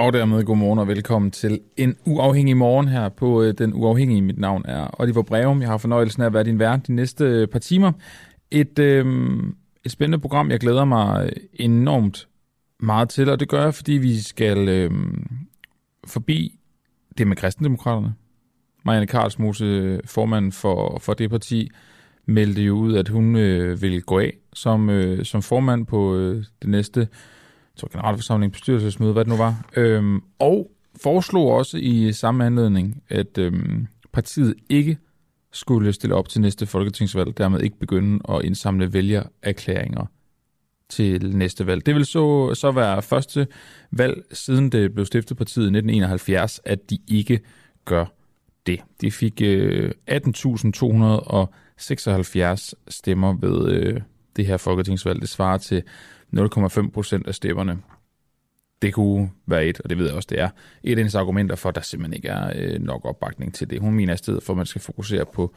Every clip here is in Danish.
Og dermed godmorgen og velkommen til en uafhængig morgen her på øh, Den Uafhængige. Mit navn er Oliver Breum. Jeg har fornøjelsen af at være din vært de næste øh, par timer. Et, øh, et spændende program, jeg glæder mig øh, enormt meget til, og det gør jeg, fordi vi skal øh, forbi det med kristendemokraterne. Marianne Karlsmose, formand for, for det parti, meldte jo ud, at hun øh, vil gå af som, øh, som formand på øh, det næste så generalforsamling, bestyrelsesmøde, hvad det nu var. Øhm, og foreslog også i samme anledning, at øhm, partiet ikke skulle stille op til næste folketingsvalg, dermed ikke begynde at indsamle vælgererklæringer til næste valg. Det vil så, så være første valg, siden det blev stiftet partiet i 1971, at de ikke gør det. De fik øh, 18.276 stemmer ved øh, det her folketingsvalg. Det svarer til 0,5 procent af stemmerne. Det kunne være et, og det ved jeg også, det er, et af hendes argumenter for, at der simpelthen ikke er øh, nok opbakning til det. Hun mener i stedet for, at man skal fokusere på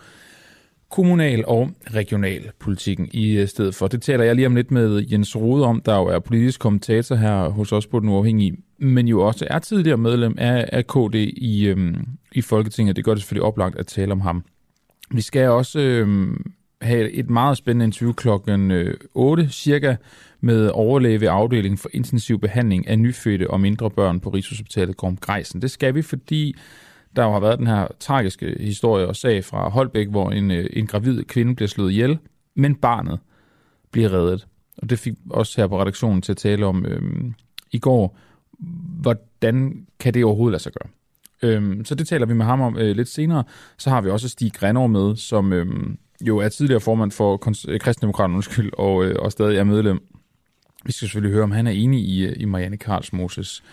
kommunal og regional politikken i øh, stedet for. Det taler jeg lige om lidt med Jens Rode om, der jo er politisk kommentator her hos os på Den Uafhængige, men jo også er tidligere medlem af, af KD i, øhm, i Folketinget. Det gør det selvfølgelig oplagt at tale om ham. Vi skal også øhm, have et meget spændende interview klokken øh, 8 cirka med overlæge ved afdelingen for intensiv behandling af nyfødte og mindre børn på Rigshospitalet Gorm Greisen. Det skal vi, fordi der har været den her tragiske historie og sag fra Holbæk, hvor en, øh, en gravid kvinde bliver slået ihjel, men barnet bliver reddet. Og det fik også her på redaktionen til at tale om øhm, i går, hvordan kan det overhovedet lade sig gøre? Øhm, så det taler vi med ham om øh, lidt senere. Så har vi også Stig Grenov med, som øhm, jo er tidligere formand for øh, Kristendemokraterne, undskyld, og, øh, og stadig er medlem vi skal selvfølgelig høre, om han er enig i, øh, i Marianne Karlsmoses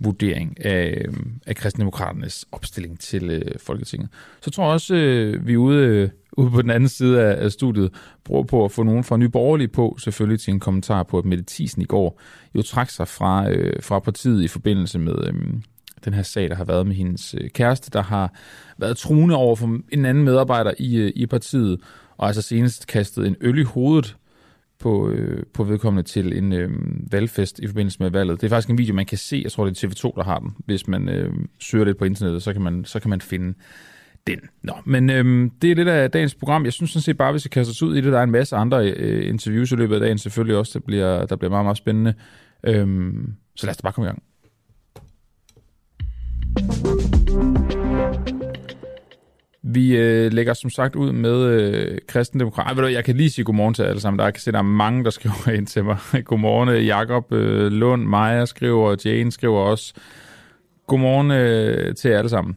vurdering af, øh, af kristendemokraternes opstilling til øh, Folketinget. Så tror jeg også, øh, vi er ude, øh, ude på den anden side af, af studiet, bruger på at få nogen fra Nye Borgerlige på, selvfølgelig til en kommentar på, at Mette Thiesen i går jo trak sig fra, øh, fra partiet i forbindelse med øh, den her sag, der har været med hendes øh, kæreste, der har været truende over for en anden medarbejder i, øh, i partiet, og altså senest kastet en øl i hovedet på, øh, på vedkommende til en øh, valgfest i forbindelse med valget. Det er faktisk en video, man kan se. Jeg tror, det er TV2, der har den. Hvis man øh, søger lidt på internettet, så kan man, så kan man finde den. Nå, men øh, det er lidt af dagens program. Jeg synes sådan set bare, hvis vi kaster os ud i det, der er en masse andre øh, interviews i løbet af dagen, selvfølgelig også, der bliver, der bliver meget, meget spændende. Øh, så lad os da bare komme i gang. Vi øh, lægger som sagt ud med øh, kristendemokrat. Ej, jeg kan lige sige godmorgen til alle sammen. Der kan se, der er mange, der skriver ind til mig. godmorgen, øh, Jakob øh, Lund, Maja skriver, Jane skriver også. Godmorgen øh, til alle sammen.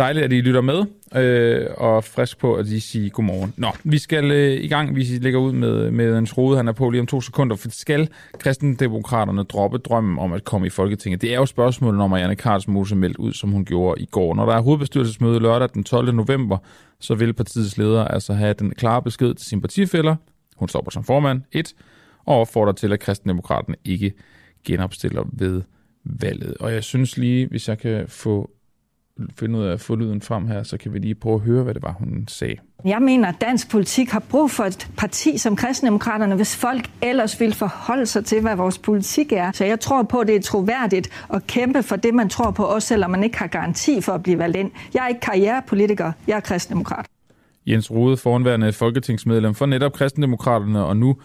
Dejligt, at I lytter med, øh, og frisk på, at lige siger godmorgen. Nå, vi skal øh, i gang, vi lægger ud med, med en rode, han er på lige om to sekunder, for skal kristendemokraterne droppe drømmen om at komme i Folketinget? Det er jo spørgsmålet, når Marianne Karlsmose meldt ud, som hun gjorde i går. Når der er hovedbestyrelsesmøde lørdag den 12. november, så vil partiets leder altså have den klare besked til sine partifælder. Hun stopper som formand, et, og opfordrer til, at kristendemokraterne ikke genopstiller ved valget. Og jeg synes lige, hvis jeg kan få finde ud af at få lyden frem her, så kan vi lige prøve at høre, hvad det var, hun sagde. Jeg mener, at dansk politik har brug for et parti som kristendemokraterne, hvis folk ellers vil forholde sig til, hvad vores politik er. Så jeg tror på, at det er troværdigt at kæmpe for det, man tror på, også selvom man ikke har garanti for at blive valgt ind. Jeg er ikke karrierepolitiker, jeg er kristendemokrat. Jens Rode, foranværende folketingsmedlem for netop kristendemokraterne, og nu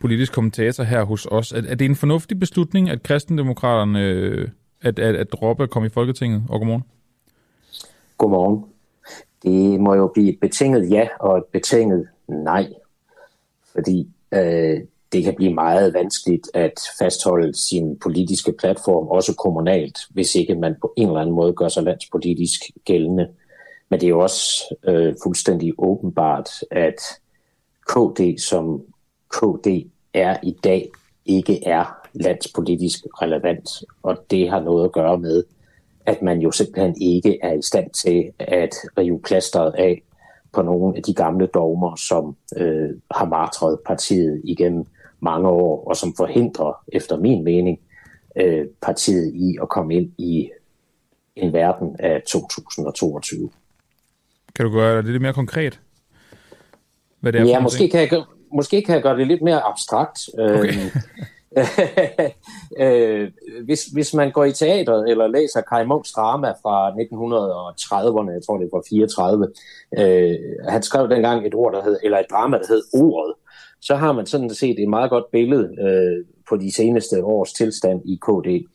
politisk kommentator her hos os. Er, det en fornuftig beslutning, at kristendemokraterne at, at, at droppe at komme i Folketinget? Og godmorgen. Godmorgen. Det må jo blive et betinget ja og et betinget nej, fordi øh, det kan blive meget vanskeligt at fastholde sin politiske platform, også kommunalt, hvis ikke man på en eller anden måde gør sig landspolitisk gældende. Men det er jo også øh, fuldstændig åbenbart, at KD som KD er i dag, ikke er landspolitisk relevant, og det har noget at gøre med, at man jo simpelthen ikke er i stand til at rive plasteret af på nogle af de gamle dogmer, som øh, har martret partiet igennem mange år, og som forhindrer, efter min mening, øh, partiet i at komme ind i en verden af 2022. Kan du gøre det lidt mere konkret? Hvad det er ja, måske kan, jeg, måske kan jeg gøre det lidt mere abstrakt. Okay. Øh, hvis, hvis man går i teateret eller læser Kai Munks drama fra 1930'erne, jeg tror det var 34, øh, han skrev dengang et ord, der hed, eller et drama, der hed Ordet, så har man sådan set et meget godt billede øh, på de seneste års tilstand i KD.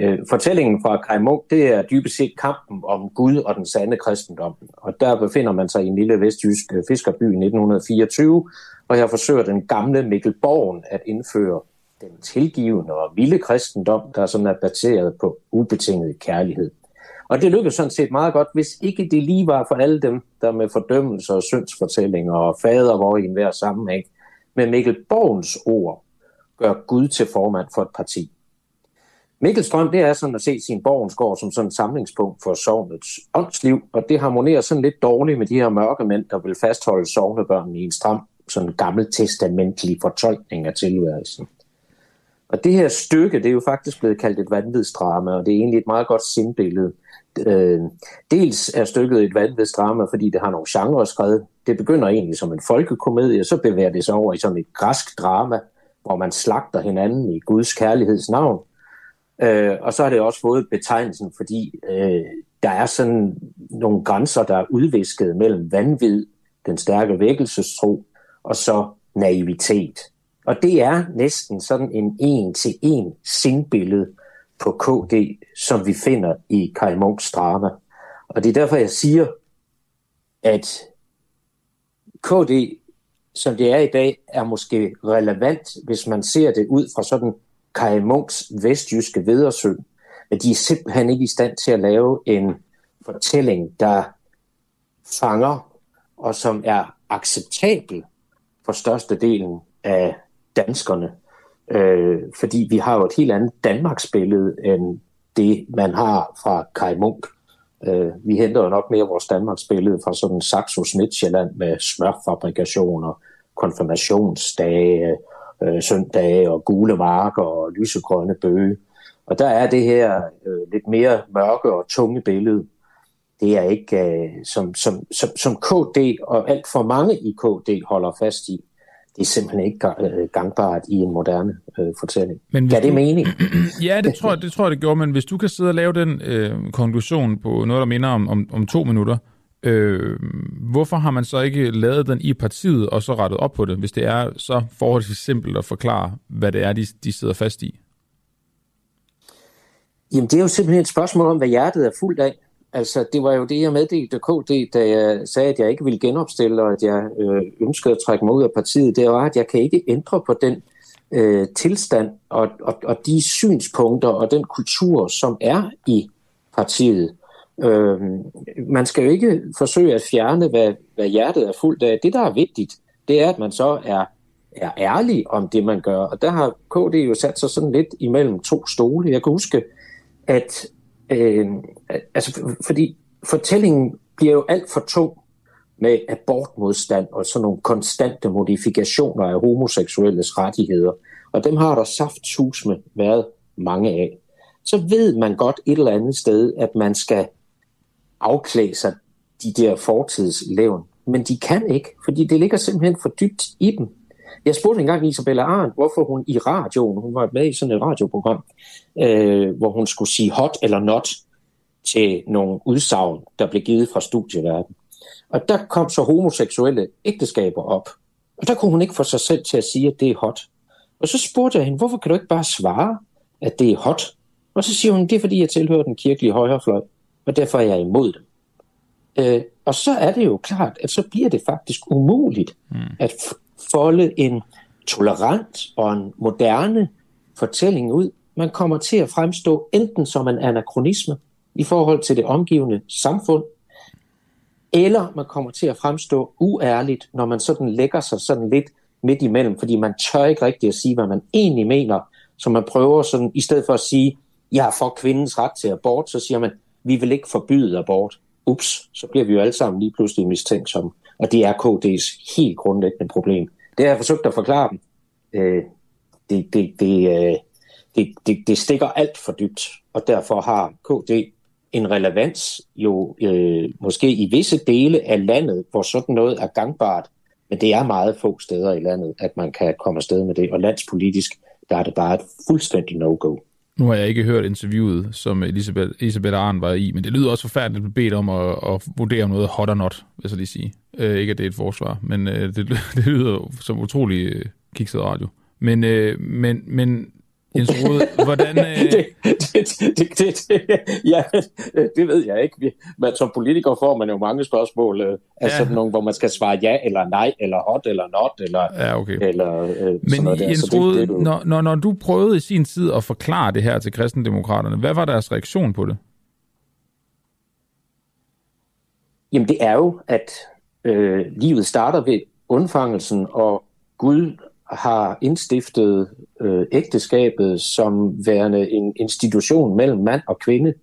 Øh, fortællingen fra Kai Munk, det er dybest set kampen om Gud og den sande kristendom. Og der befinder man sig i en lille vestjysk øh, fiskerby i 1924, og her forsøger den gamle Mikkel Borgen at indføre den tilgivende og vilde kristendom, der sådan er baseret på ubetinget kærlighed. Og det lykkedes sådan set meget godt, hvis ikke det lige var for alle dem, der med fordømmelse og syndsfortællinger og fader hvor i enhver sammenhæng, med Mikkel Borgens ord gør Gud til formand for et parti. Mikkel Strøm, det er sådan at se sin Borgensgård som sådan et samlingspunkt for sovnets åndsliv, og det harmonerer sådan lidt dårligt med de her mørke mænd, der vil fastholde sovnebørnene i en stram, sådan gammeltestamentlig fortolkning af tilværelsen. Og det her stykke, det er jo faktisk blevet kaldt et vanvidsdrama, og det er egentlig et meget godt sindbillede. Øh, dels er stykket et vanvidsdrama, fordi det har nogle genrer skrevet. Det begynder egentlig som en folkekomedie, så bevæger det sig over i sådan et græsk drama, hvor man slagter hinanden i Guds kærlighedsnavn. Øh, og så har det også fået betegnelsen, fordi øh, der er sådan nogle grænser, der er udvisket mellem vanvid, den stærke vækkelsestro, og så naivitet. Og det er næsten sådan en en-til-en sindbillede på KD, som vi finder i Kai Munchs drama. Og det er derfor, jeg siger, at KD, som det er i dag, er måske relevant, hvis man ser det ud fra sådan Kai Munchs vestjyske vedersøn. At de er simpelthen ikke i stand til at lave en fortælling, der fanger og som er acceptabel for størstedelen af danskerne. Øh, fordi vi har jo et helt andet Danmarksbillede end det, man har fra Kai Munk. Øh, vi henter jo nok mere vores Danmarksbillede fra sådan Saxo Midtjylland med smørfabrikationer, konfirmationsdage, øh, søndage og gule marker og lysegrønne bøge. Og der er det her øh, lidt mere mørke og tunge billede. Det er ikke, øh, som, som, som, som KD og alt for mange i KD holder fast i, det er simpelthen ikke øh, gangbart i en moderne øh, fortælling. Men Gør det du... mening? ja, det tror, jeg, det tror jeg, det gjorde, men hvis du kan sidde og lave den øh, konklusion på noget, der minder om, om, om to minutter, øh, hvorfor har man så ikke lavet den i partiet og så rettet op på det, hvis det er så forholdsvis simpelt at forklare, hvad det er, de, de sidder fast i? Jamen, det er jo simpelthen et spørgsmål om, hvad hjertet er fuldt af. Altså, det var jo det, jeg meddelte KD, da jeg sagde, at jeg ikke ville genopstille, og at jeg øh, ønskede at trække mig ud af partiet. Det var, at jeg kan ikke ændre på den øh, tilstand og, og, og de synspunkter og den kultur, som er i partiet. Øh, man skal jo ikke forsøge at fjerne, hvad, hvad hjertet er fuldt af. Det, der er vigtigt, det er, at man så er, er ærlig om det, man gør. Og der har KD jo sat sig sådan lidt imellem to stole. Jeg kan huske, at Øh, altså, fordi fortællingen bliver jo alt for tung med abortmodstand og sådan nogle konstante modifikationer af homoseksuelles rettigheder. Og dem har der saftsusme været mange af. Så ved man godt et eller andet sted, at man skal afklæde sig de der fortidslevn. Men de kan ikke, fordi det ligger simpelthen for dybt i dem. Jeg spurgte engang Isabella Arndt, hvorfor hun i radioen, hun var med i sådan et radioprogram, øh, hvor hun skulle sige hot eller not til nogle udsagn, der blev givet fra studieverden. Og der kom så homoseksuelle ægteskaber op. Og der kunne hun ikke få sig selv til at sige, at det er hot. Og så spurgte jeg hende, hvorfor kan du ikke bare svare, at det er hot? Og så siger hun, det er fordi, jeg tilhører den kirkelige højrefløj, og derfor er jeg imod dem. Øh, og så er det jo klart, at så bliver det faktisk umuligt mm. at folde en tolerant og en moderne fortælling ud. Man kommer til at fremstå enten som en anachronisme i forhold til det omgivende samfund, eller man kommer til at fremstå uærligt, når man sådan lægger sig sådan lidt midt imellem, fordi man tør ikke rigtigt at sige, hvad man egentlig mener, så man prøver sådan, i stedet for at sige, jeg er for kvindens ret til abort, så siger man, vi vil ikke forbyde abort. Ups, så bliver vi jo alle sammen lige pludselig mistænkt som, Og det er KD's helt grundlæggende problem. Det har jeg forsøgt at forklare dem. Øh, det, det, det, øh, det, det, det stikker alt for dybt, og derfor har KD en relevans jo øh, måske i visse dele af landet, hvor sådan noget er gangbart, men det er meget få steder i landet, at man kan komme afsted med det, og landspolitisk, der er det bare et fuldstændig no-go. Nu har jeg ikke hørt interviewet, som Elisabeth, Elisabeth Arn var i, men det lyder også forfærdeligt at bedt om at, at vurdere noget hot or not, vil jeg lige sige. Øh, ikke at det er et forsvar, men øh, det, det lyder som utrolig øh, kikset radio. Men, øh, men, men Jens Rode, hvordan... Øh... det, det, det, det, det, ja, det ved jeg ikke. Men som politiker får man jo mange spørgsmål, øh, altså ja. nogle, hvor man skal svare ja eller nej, eller hot eller not, eller... Ja, okay. eller øh, Men noget Jens Rode, det, det, når, når, når du prøvede i sin tid at forklare det her til kristendemokraterne, hvad var deres reaktion på det? Jamen det er jo, at øh, livet starter ved undfangelsen, og Gud har indstiftet øh, ægteskabet som værende en institution mellem mand og kvinde.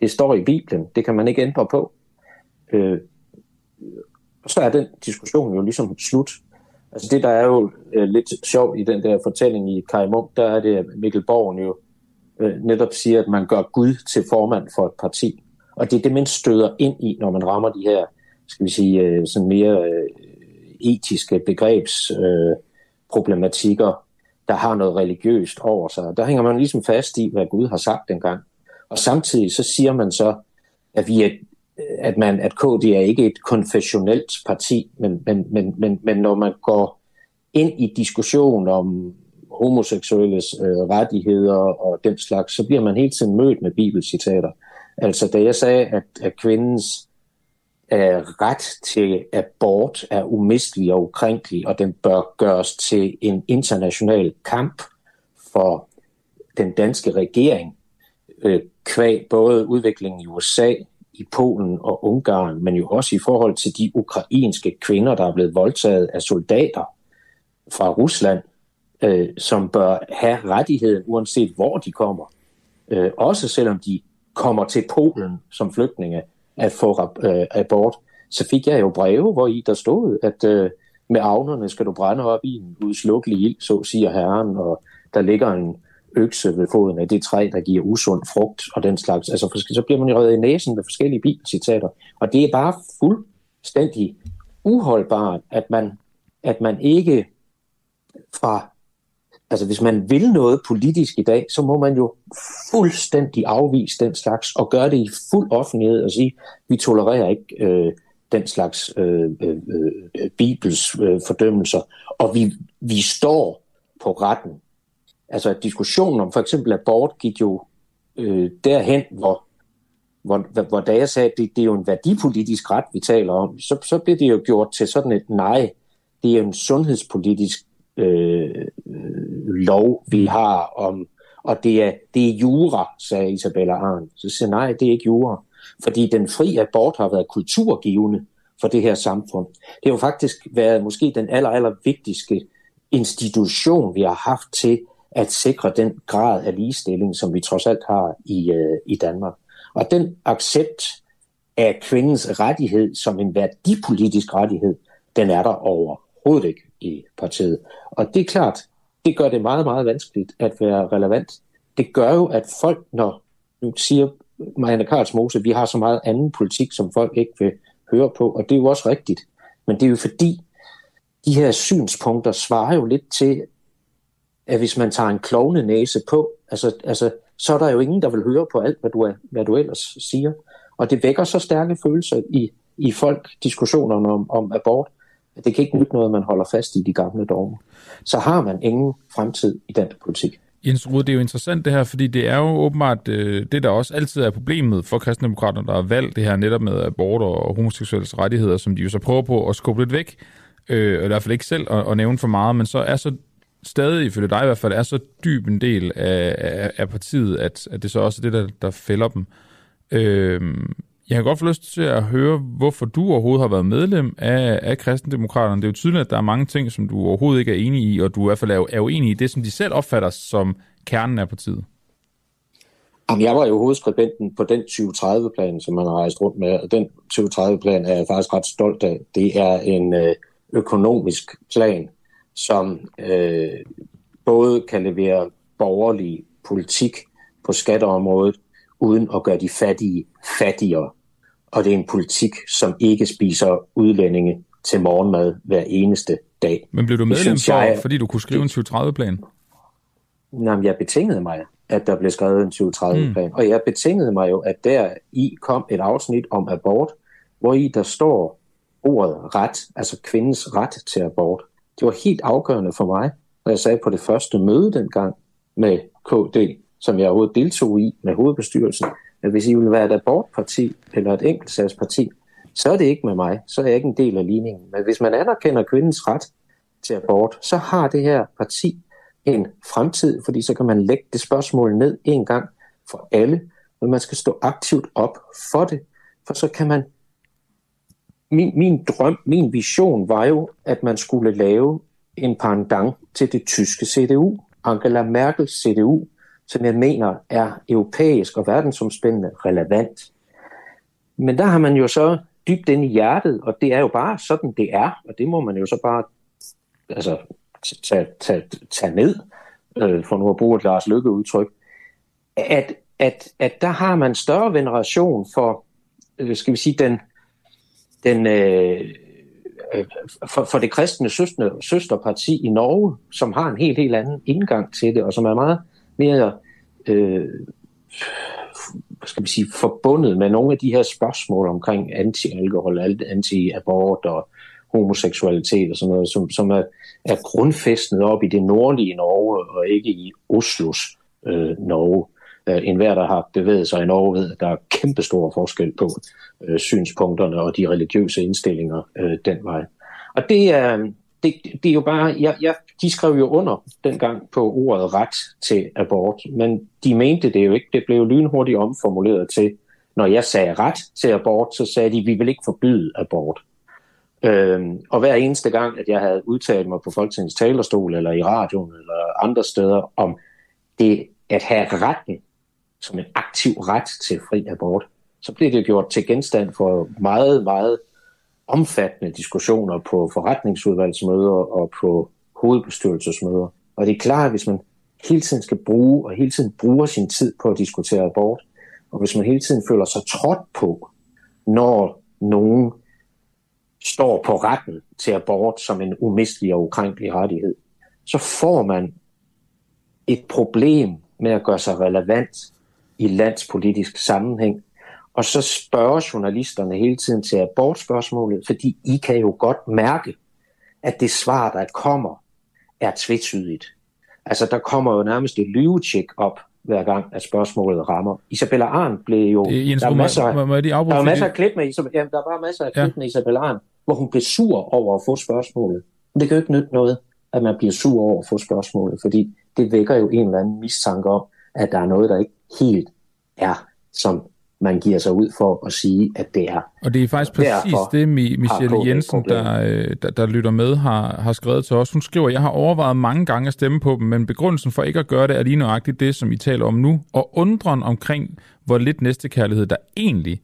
Det står i Bibelen. Det kan man ikke ændre på. Øh, så er den diskussion jo ligesom slut. Altså det, der er jo øh, lidt sjovt i den der fortælling i Kai Munk, der er det, at Mikkel Borgen jo øh, netop siger, at man gør Gud til formand for et parti. Og det er det, man støder ind i, når man rammer de her, skal vi sige, øh, sådan mere øh, etiske begrebs øh, problematikker, der har noget religiøst over sig. Der hænger man ligesom fast i, hvad Gud har sagt dengang. Og samtidig så siger man så, at vi er at, man, at KD er ikke et konfessionelt parti, men, men, men, men, men når man går ind i diskussion om homoseksuelles øh, rettigheder og den slags, så bliver man hele tiden mødt med bibelcitater. Altså da jeg sagde, at, at kvindens ret til abort er umistelig og ukrænkelig, og den bør gøres til en international kamp for den danske regering, øh, kvæg både udviklingen i USA, i Polen og Ungarn, men jo også i forhold til de ukrainske kvinder, der er blevet voldtaget af soldater fra Rusland, øh, som bør have rettigheden, uanset hvor de kommer. Øh, også selvom de kommer til Polen som flygtninge, at få øh, abort, så fik jeg jo breve, hvor i der stod, at øh, med avnerne skal du brænde op i en udslukkelig ild, så siger herren, og der ligger en økse ved foden af det træ, der giver usund frugt og den slags. Altså, så bliver man jo reddet i næsen med forskellige bibelcitater. Og det er bare fuldstændig uholdbart, at man, at man ikke fra altså hvis man vil noget politisk i dag, så må man jo fuldstændig afvise den slags, og gøre det i fuld offentlighed og sige, vi tolererer ikke øh, den slags øh, øh, øh, Bibels øh, fordømmelser, og vi, vi står på retten. Altså diskussionen om for eksempel abort gik jo øh, derhen, hvor, hvor, hvor da jeg sagde, at det, det er jo en værdipolitisk ret, vi taler om, så, så blev det jo gjort til sådan et nej, det er en sundhedspolitisk øh, øh lov, vi har om, og det er, det er jura, sagde Isabella Arn. Så siger nej, det er ikke jura. Fordi den fri abort har været kulturgivende for det her samfund. Det har jo faktisk været måske den aller, aller vigtigste institution, vi har haft til at sikre den grad af ligestilling, som vi trods alt har i, øh, i Danmark. Og den accept af kvindens rettighed som en værdipolitisk rettighed, den er der overhovedet ikke i partiet. Og det er klart, det gør det meget, meget vanskeligt at være relevant. Det gør jo, at folk, når nu siger Marianne Karlsmose, vi har så meget anden politik, som folk ikke vil høre på, og det er jo også rigtigt. Men det er jo fordi, de her synspunkter svarer jo lidt til, at hvis man tager en klovne næse på, altså, altså, så er der jo ingen, der vil høre på alt, hvad du, er, hvad du ellers siger. Og det vækker så stærke følelser i, i folk, diskussionerne om, om abort, det kan ikke nytte noget, at man holder fast i de gamle dogmer. Så har man ingen fremtid i dansk politik. Jens Rude, det er jo interessant det her, fordi det er jo åbenbart øh, det, der også altid er problemet for kristendemokraterne, der har valgt det her netop med abort og homoseksuelles rettigheder, som de jo så prøver på at skubbe lidt væk, øh, i hvert fald ikke selv at, at nævne for meget, men så er så stadig, ifølge dig i hvert fald, er så dyb en del af, af, af partiet, at, at det så også er det, der, der fælder dem. Øh, jeg har godt få lyst til at høre, hvorfor du overhovedet har været medlem af, af kristendemokraterne. Det er jo tydeligt, at der er mange ting, som du overhovedet ikke er enig i, og du i hvert fald er, er uenig i det, som de selv opfatter som kernen af partiet. Jamen, jeg var jo hovedskribenten på den 2030-plan, som man har rejst rundt med, og den 2030-plan er jeg faktisk ret stolt af. Det er en øh, økonomisk plan, som øh, både kan levere borgerlig politik på skatteområdet, uden at gøre de fattige fattigere og det er en politik, som ikke spiser udlændinge til morgenmad hver eneste dag. Men blev du medlem for, jeg, fordi du kunne skrive en 2030-plan? Jamen, jeg betingede mig, at der blev skrevet en 2030-plan, mm. og jeg betingede mig jo, at der i kom et afsnit om abort, hvor i der står ordet ret, altså kvindens ret til abort. Det var helt afgørende for mig, når jeg sagde på det første møde dengang med KD, som jeg overhovedet deltog i med hovedbestyrelsen, at hvis I vil være et abortparti eller et enkeltsagsparti, så er det ikke med mig, så er jeg ikke en del af ligningen. Men hvis man anerkender kvindens ret til abort, så har det her parti en fremtid, fordi så kan man lægge det spørgsmål ned en gang for alle, men man skal stå aktivt op for det, for så kan man min, min drøm, min vision var jo, at man skulle lave en pendant til det tyske CDU, Angela Merkels CDU, som jeg mener er europæisk og verdensomspændende relevant. Men der har man jo så dybt ind i hjertet, og det er jo bare sådan, det er, og det må man jo så bare altså, tage, tage, tage ned, øh, for nu at bruge et Lars Lykke udtryk, at, at, at der har man større veneration for, øh, skal vi sige, den, den øh, øh, for, for det kristne søster, søsterparti i Norge, som har en helt, helt anden indgang til det, og som er meget mere øh, skal man sige, forbundet med nogle af de her spørgsmål omkring anti-alkohol, anti-abort og homoseksualitet og sådan noget, som, som er, er grundfæstnet op i det nordlige Norge og ikke i Oslos øh, Norge. Øh, en hver, der har bevæget sig i Norge, ved, at der er kæmpestor forskel på øh, synspunkterne og de religiøse indstillinger øh, den vej. Og det er, det, det er jo bare, jeg, jeg, de skrev jo under dengang på ordet ret til abort, men de mente det jo ikke. Det blev lynhurtigt omformuleret til, når jeg sagde ret til abort, så sagde de, vi vil ikke forbyde abort. Øhm, og hver eneste gang, at jeg havde udtalt mig på Folketingets talerstol, eller i radioen, eller andre steder, om det at have retten som en aktiv ret til fri abort, så blev det gjort til genstand for meget, meget omfattende diskussioner på forretningsudvalgsmøder og på hovedbestyrelsesmøder. Og det er klart, at hvis man hele tiden skal bruge, og hele tiden bruger sin tid på at diskutere abort, og hvis man hele tiden føler sig trådt på, når nogen står på retten til abort som en umistelig og ukrænkelig rettighed, så får man et problem med at gøre sig relevant i landspolitisk sammenhæng, og så spørger journalisterne hele tiden til abortspørgsmålet, fordi I kan jo godt mærke, at det svar, der kommer, er tvetydigt. Altså, der kommer jo nærmest et lyvetjek op, hver gang, at spørgsmålet rammer. Isabella Arndt blev jo... Jens, der, er masser, må, må, må der er masser af klip med Isabella, jamen, der er bare masser af klip ja. med Isabella Arndt, hvor hun blev sur over at få spørgsmålet. Men det kan jo ikke nytte noget, at man bliver sur over at få spørgsmålet, fordi det vækker jo en eller anden mistanke om, at der er noget, der ikke helt er, som man giver sig ud for at sige, at det er. Og det er faktisk præcis det, Michelle Jensen, der, øh, der, der lytter med, har, har skrevet til os. Hun skriver, jeg har overvejet mange gange at stemme på dem, men begrundelsen for ikke at gøre det er lige nøjagtigt det, som I taler om nu, og undren omkring, hvor lidt næstekærlighed der egentlig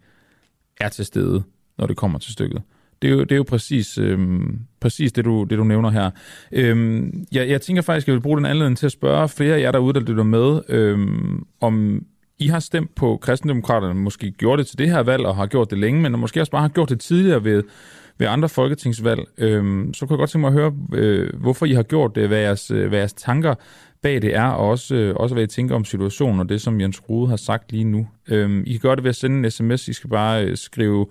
er til stede, når det kommer til stykket. Det er jo, det er jo præcis, øhm, præcis det, du, det, du nævner her. Øhm, jeg, jeg tænker faktisk, at jeg vil bruge den anledning til at spørge flere af jer derude, der lytter med, øhm, om i har stemt på kristendemokraterne, måske gjort det til det her valg, og har gjort det længe, men måske også bare har gjort det tidligere ved, ved andre folketingsvalg. Øhm, så kunne jeg godt tænke mig at høre, øh, hvorfor I har gjort det, hvad jeres, øh, hvad jeres tanker bag det er, og også, øh, også hvad I tænker om situationen, og det, som Jens Rude har sagt lige nu. Øhm, I kan gøre det ved at sende en sms. I skal bare øh, skrive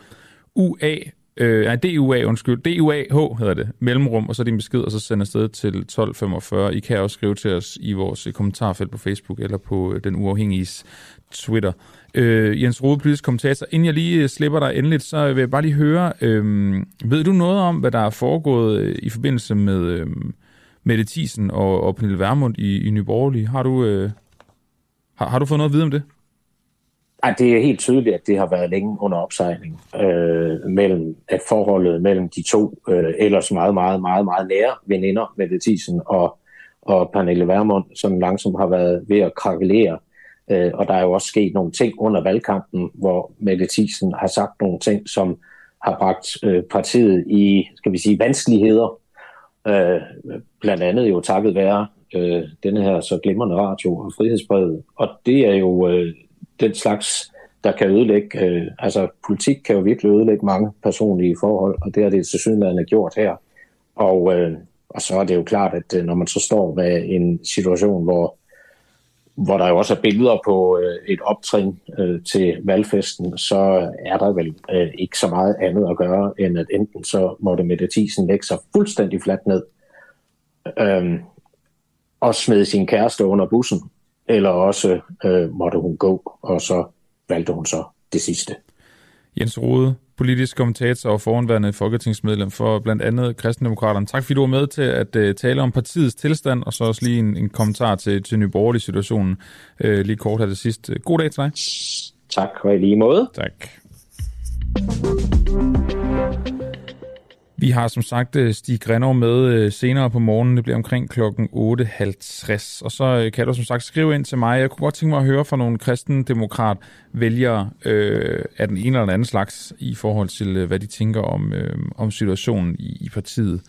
UA Øh, nej, DUA, undskyld. DUAH hedder det. Mellemrum, og så din besked, og så sender afsted til 1245. I kan også skrive til os i vores øh, kommentarfelt på Facebook eller på øh, Den Uafhængige Twitter. Øh, Jens Rode, politisk kommentator. Inden jeg lige øh, slipper dig endeligt, så vil jeg bare lige høre, øh, ved du noget om, hvad der er foregået i forbindelse med øh, Mette Thiesen og, og Pernille Vermund i, i Nyborgerlige? Har du, øh, har, har du fået noget at vide om det? Ej, det er helt tydeligt, at det har været længe under opsejling øh, mellem at forholdet mellem de to øh, ellers meget, meget, meget, meget nære veninder, Mette Thiesen og, og Pernille Vermund, som langsomt har været ved at krakelere. Øh, og der er jo også sket nogle ting under valgkampen, hvor Mette Thiesen har sagt nogle ting, som har bragt øh, partiet i, skal vi sige, vanskeligheder. Øh, blandt andet jo takket være øh, denne her så glimrende radio og frihedsbrevet. Og det er jo øh, den slags, der kan ødelægge, øh, altså politik kan jo virkelig ødelægge mange personlige forhold, og det har det til synligheden gjort her. Og, øh, og så er det jo klart, at øh, når man så står med en situation, hvor hvor der jo også er billeder på øh, et optrin øh, til valgfesten, så er der vel øh, ikke så meget andet at gøre, end at enten så måtte Mette Thiesen lægge sig fuldstændig fladt ned øh, og smide sin kæreste under bussen, eller også øh, måtte hun gå, og så valgte hun så det sidste. Jens Rode, politisk kommentator og foranværende folketingsmedlem for blandt andet Kristendemokraterne. Tak fordi du var med til at uh, tale om partiets tilstand, og så også lige en, en kommentar til, til Nyborgerlig situationen uh, lige kort her til sidst. God dag til dig. Tak, og i lige måde. Tak. Vi har som sagt øh, Stig Grenov med øh, senere på morgenen. Det bliver omkring klokken 8.50. Og så øh, kan du som sagt skrive ind til mig. Jeg kunne godt tænke mig at høre fra nogle kristendemokrat vælgere øh, af den ene eller den anden slags i forhold til, hvad de tænker om, øh, om situationen i, i partiet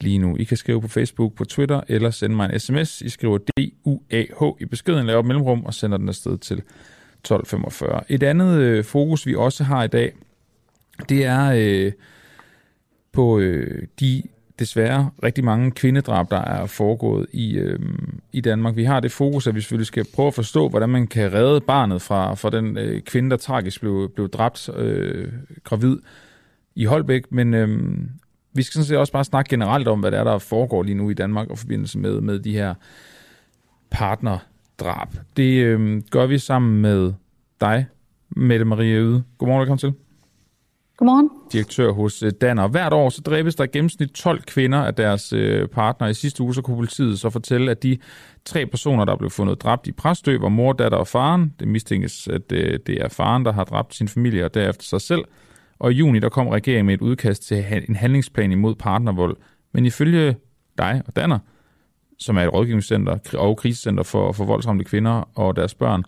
lige nu. I kan skrive på Facebook, på Twitter eller sende mig en sms. I skriver DUAH i beskeden, laver mellemrum og sender den afsted til 1245. Et andet øh, fokus, vi også har i dag, det er... Øh, på øh, de desværre rigtig mange kvindedrab, der er foregået i, øh, i Danmark. Vi har det fokus, at vi selvfølgelig skal prøve at forstå, hvordan man kan redde barnet fra, fra den øh, kvinde, der tragisk blev, blev dræbt øh, gravid i Holbæk. Men øh, vi skal sådan set også bare snakke generelt om, hvad der er, der foregår lige nu i Danmark og forbindelse med, med de her partnerdrab. Det øh, gør vi sammen med dig, Mette Marie Yde. Godmorgen, velkommen til. Godmorgen. Direktør hos øh, Danner. Hvert år så dræbes der gennemsnit 12 kvinder af deres øh, partner. I sidste uge så kunne politiet så fortælle, at de tre personer, der blev fundet dræbt i Præstø, var mor, datter og faren. Det mistænkes, at øh, det er faren, der har dræbt sin familie og derefter sig selv. Og i juni der kom regeringen med et udkast til en handlingsplan imod partnervold. Men ifølge dig og Danner, som er et rådgivningscenter og krisecenter for, for voldsramte kvinder og deres børn,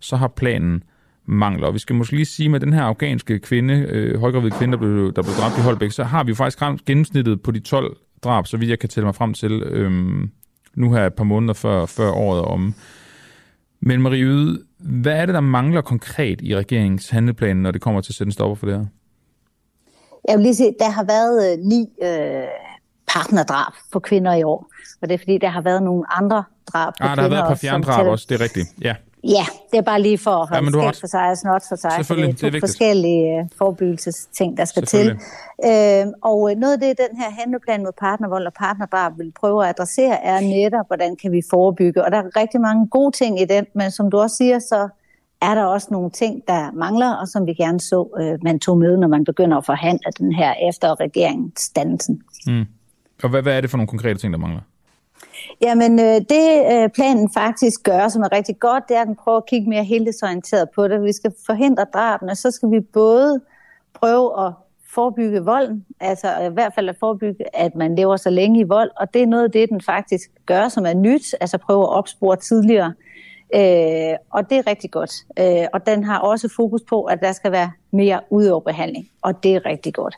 så har planen mangler. Vi skal måske lige sige, med den her afghanske kvinde, øh, højgravide kvinde, der blev, der blev dræbt i Holbæk, så har vi jo faktisk ramt gennemsnittet på de 12 drab, så vidt jeg kan tælle mig frem til, øh, nu her et par måneder før, før året om. Men Marie Yde, hvad er det, der mangler konkret i regeringens handleplan, når det kommer til at sætte en stopper for det her? Jeg vil lige sige, der har været øh, ni øh, partnerdrab på kvinder i år, og det er fordi, der har været nogle andre drab på ah, kvinder. der har været et par fjerndrab også, det er rigtigt, ja. Ja, det er bare lige for at holde ja, for sig og snot for sig. Selvfølgelig, det er, to forskellige uh, forebyggelsesting, der skal til. Uh, og noget af det, den her handleplan mod partnervold og partnerdrab vil prøve at adressere, er netop, hvordan kan vi forebygge. Og der er rigtig mange gode ting i den, men som du også siger, så er der også nogle ting, der mangler, og som vi gerne så, uh, man tog med, når man begynder at forhandle den her efter regeringsdannelsen. Mm. Og hvad, hvad er det for nogle konkrete ting, der mangler? Jamen, øh, det øh, planen faktisk gør, som er rigtig godt, det er, at den prøver at kigge mere helhedsorienteret på det. Vi skal forhindre drabene, så skal vi både prøve at forebygge volden, altså i hvert fald at forebygge, at man lever så længe i vold, og det er noget af det, den faktisk gør, som er nyt, altså prøve at opspore tidligere. Øh, og det er rigtig godt. Øh, og den har også fokus på, at der skal være mere udoverbehandling, og det er rigtig godt.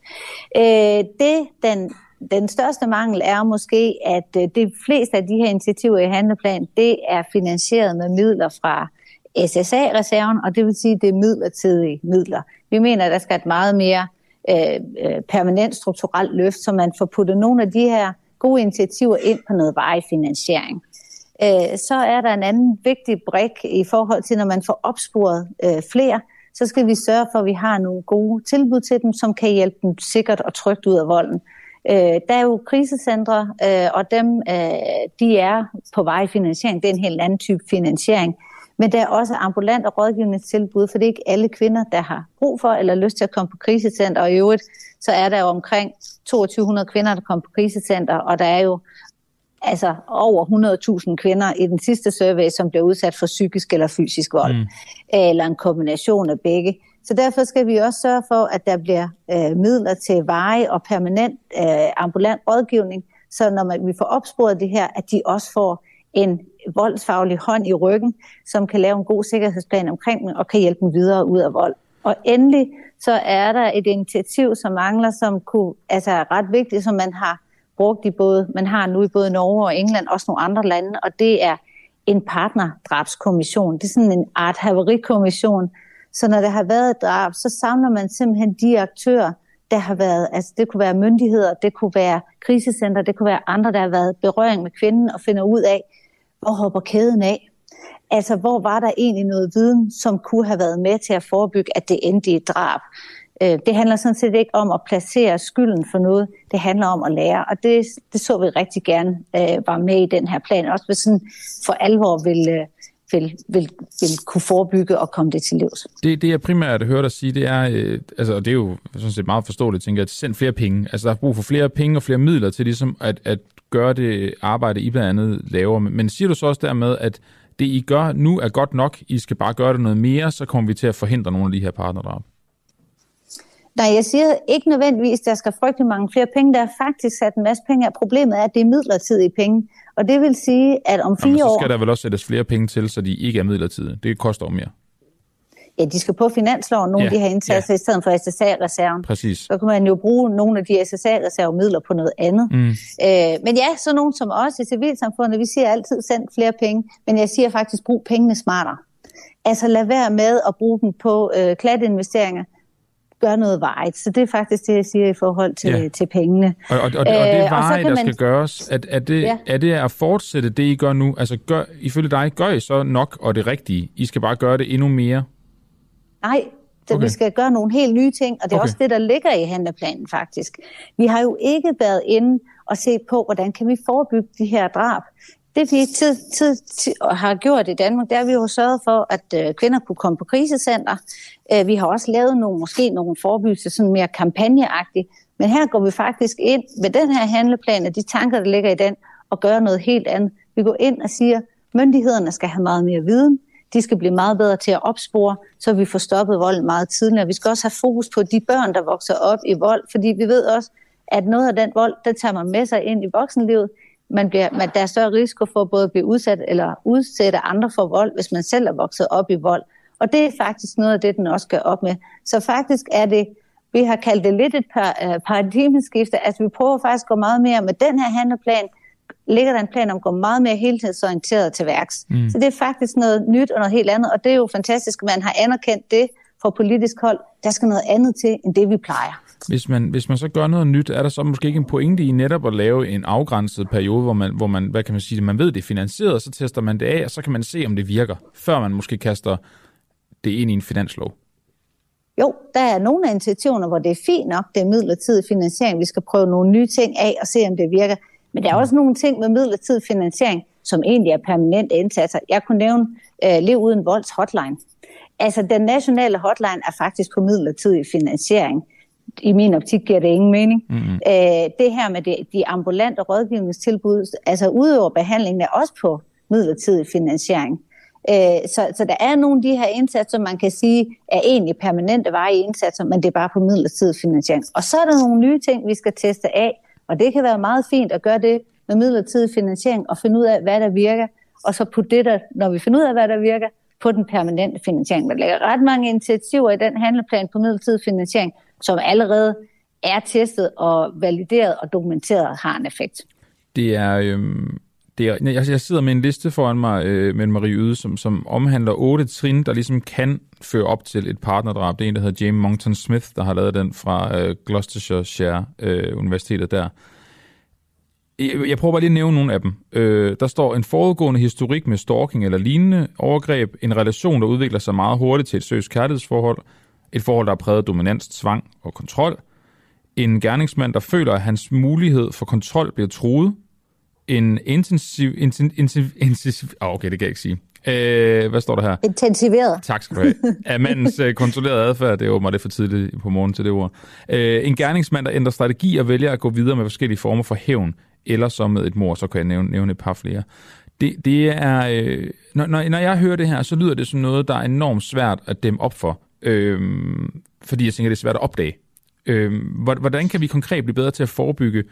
Øh, det, den den største mangel er måske, at øh, det fleste af de her initiativer i handleplan, det er finansieret med midler fra SSA-reserven, og det vil sige, at det er midlertidige midler. Vi mener, at der skal et meget mere øh, øh, permanent strukturelt løft, så man får puttet nogle af de her gode initiativer ind på noget varig finansiering. Øh, så er der en anden vigtig brik i forhold til, når man får opsporet øh, flere, så skal vi sørge for, at vi har nogle gode tilbud til dem, som kan hjælpe dem sikkert og trygt ud af volden. Øh, der er jo krisecentre, øh, og dem øh, de er på vej i finansiering. Det er en helt anden type finansiering. Men der er også ambulant og rådgivningstilbud, for det er ikke alle kvinder, der har brug for eller lyst til at komme på krisecenter. Og i øvrigt, så er der jo omkring 2200 kvinder, der kommer på krisecenter, og der er jo altså over 100.000 kvinder i den sidste survey, som bliver udsat for psykisk eller fysisk vold, mm. eller en kombination af begge. Så derfor skal vi også sørge for, at der bliver øh, midler til veje og permanent øh, ambulant rådgivning, så når man, vi får opsporet det her, at de også får en voldsfaglig hånd i ryggen, som kan lave en god sikkerhedsplan omkring dem og kan hjælpe dem videre ud af vold. Og endelig så er der et initiativ, som mangler, som kunne, altså er ret vigtigt, som man har brugt i både, man har nu i både Norge og England, også nogle andre lande, og det er en partnerdrabskommission. Det er sådan en art haverikommission, så når der har været et drab, så samler man simpelthen de aktører, der har været, altså det kunne være myndigheder, det kunne være krisecenter, det kunne være andre, der har været berøring med kvinden og finder ud af, hvor hopper kæden af. Altså, hvor var der egentlig noget viden, som kunne have været med til at forebygge, at det endte i et drab? Øh, det handler sådan set ikke om at placere skylden for noget. Det handler om at lære, og det, det så vi rigtig gerne øh, var med i den her plan. Også hvis sådan for alvor vil, øh, vil, vil, vil kunne forebygge og komme det til livs. Det, det jeg primært hører dig sige, det er, øh, altså, og det er jo sådan set meget forståeligt, tænker jeg, at send flere penge. Altså der er brug for flere penge og flere midler til ligesom at, at gøre det arbejde, I blandt andet laver. Men siger du så også dermed, at det I gør nu er godt nok, I skal bare gøre det noget mere, så kommer vi til at forhindre nogle af de her partnerdrab? Nej, jeg siger ikke nødvendigvis, at der skal frygtelig mange flere penge. Der er faktisk sat en masse penge af. Problemet er, at det er midlertidige penge. Og det vil sige, at om fire år... så skal der vel også sættes flere penge til, så de ikke er midlertidige. Det koster jo mere. Ja, de skal på finansloven, nogle ja, af de her indsatser, ja. i stedet for SSA-reserven. Præcis. Så kan man jo bruge nogle af de SSA-reservemidler på noget andet. Mm. Øh, men ja, så nogen som os i civilsamfundet, vi siger altid send flere penge, men jeg siger faktisk, brug pengene smartere. Altså lad være med at bruge dem på øh, klatinvesteringer, gør noget vejet. Så det er faktisk det, jeg siger i forhold til, ja. til pengene. Og, og, og, og det øh, veje, der man... skal gøres, er, er, det, ja. er det at fortsætte det, I gør nu? Altså gør, ifølge dig, gør I så nok og det rigtige? I skal bare gøre det endnu mere? Nej, så okay. vi skal gøre nogle helt nye ting, og det er okay. også det, der ligger i handleplanen faktisk. Vi har jo ikke været inde og set på, hvordan kan vi forebygge de her drab. Det vi tid, tid, tid har gjort i Danmark, det er, at vi har sørget for, at øh, kvinder kunne komme på krisecenter. Øh, vi har også lavet nogle, måske nogle forebyggelser, sådan mere kampagneagtigt. Men her går vi faktisk ind med den her handleplan, og de tanker, der ligger i den, og gøre noget helt andet. Vi går ind og siger, at myndighederne skal have meget mere viden. De skal blive meget bedre til at opspore, så vi får stoppet volden meget tidligere. Vi skal også have fokus på de børn, der vokser op i vold, fordi vi ved også, at noget af den vold, det tager man med sig ind i voksenlivet man bliver, man, der er større risiko for både at blive udsat eller udsætte andre for vold, hvis man selv er vokset op i vold. Og det er faktisk noget af det, den også skal op med. Så faktisk er det, vi har kaldt det lidt et par, paradigmeskifte, altså vi prøver faktisk at gå meget mere med den her handleplan, ligger der en plan om at gå meget mere heltidsorienteret til værks. Mm. Så det er faktisk noget nyt og noget helt andet, og det er jo fantastisk, at man har anerkendt det fra politisk hold. Der skal noget andet til, end det vi plejer. Hvis man, hvis man så gør noget nyt, er der så måske ikke en pointe i netop at lave en afgrænset periode, hvor man, hvor man hvad kan man sige, man ved, det er finansieret, så tester man det af, og så kan man se, om det virker, før man måske kaster det ind i en finanslov? Jo, der er nogle af initiativerne, hvor det er fint nok, det er midlertidig finansiering. Vi skal prøve nogle nye ting af og se, om det virker. Men der er også nogle ting med midlertidig finansiering, som egentlig er permanente indsatser. Jeg kunne nævne uh, Lev Uden Volds hotline. Altså, den nationale hotline er faktisk på midlertidig finansiering i min optik giver det ingen mening. Mm-hmm. Æh, det her med de, de ambulante rådgivningstilbud, altså udøver behandlingen er også på midlertidig finansiering. Æh, så, så der er nogle af de her indsatser, man kan sige, er egentlig permanente veje indsatser, men det er bare på midlertidig finansiering. Og så er der nogle nye ting, vi skal teste af, og det kan være meget fint at gøre det med midlertidig finansiering og finde ud af, hvad der virker, og så putte det der, når vi finder ud af, hvad der virker, på den permanente finansiering. Der ligger ret mange initiativer i den handleplan på midlertidig finansiering, som allerede er testet og valideret og dokumenteret har en effekt. Det er, Øh... det er jeg, jeg sidder med en liste foran mig øh, med Marie Yde, som, som omhandler otte trin, der ligesom kan føre op til et partnerdrab. Det er en, der hedder James Monkton Smith, der har lavet den fra øh, Gloucestershire øh, Universitetet der. Jeg, jeg prøver bare lige at nævne nogle af dem. Øh, der står en forudgående historik med stalking eller lignende overgreb, en relation, der udvikler sig meget hurtigt til et søs kærlighedsforhold, et forhold, der er præget af dominans, tvang og kontrol. En gerningsmand, der føler, at hans mulighed for kontrol bliver truet. En intensiv... intensiv, intensiv, intensiv oh, okay, det kan jeg ikke sige. Øh, hvad står der her? Intensiveret. Tak skal du have. Af mandens øh, kontrollerede adfærd, det er jo det for tidligt på morgen til det ord. Øh, en gerningsmand, der ændrer strategi og vælger at gå videre med forskellige former for hævn, eller som med et mor, så kan jeg nævne, nævne et par flere. Det, det er, øh, når, når jeg hører det her, så lyder det som noget, der er enormt svært at dæmme op for. Øhm, fordi jeg tænker, det er svært at opdage. Øhm, hvordan kan vi konkret blive bedre til at forebygge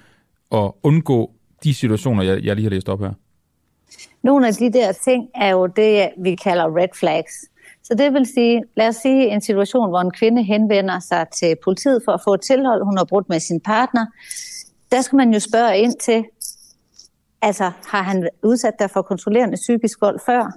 og undgå de situationer, jeg, jeg lige har læst op her? Nogle af de der ting er jo det, vi kalder red flags. Så det vil sige, lad os sige en situation, hvor en kvinde henvender sig til politiet for at få et tilhold, hun har brudt med sin partner. Der skal man jo spørge ind til, altså har han udsat dig for kontrollerende psykisk vold før?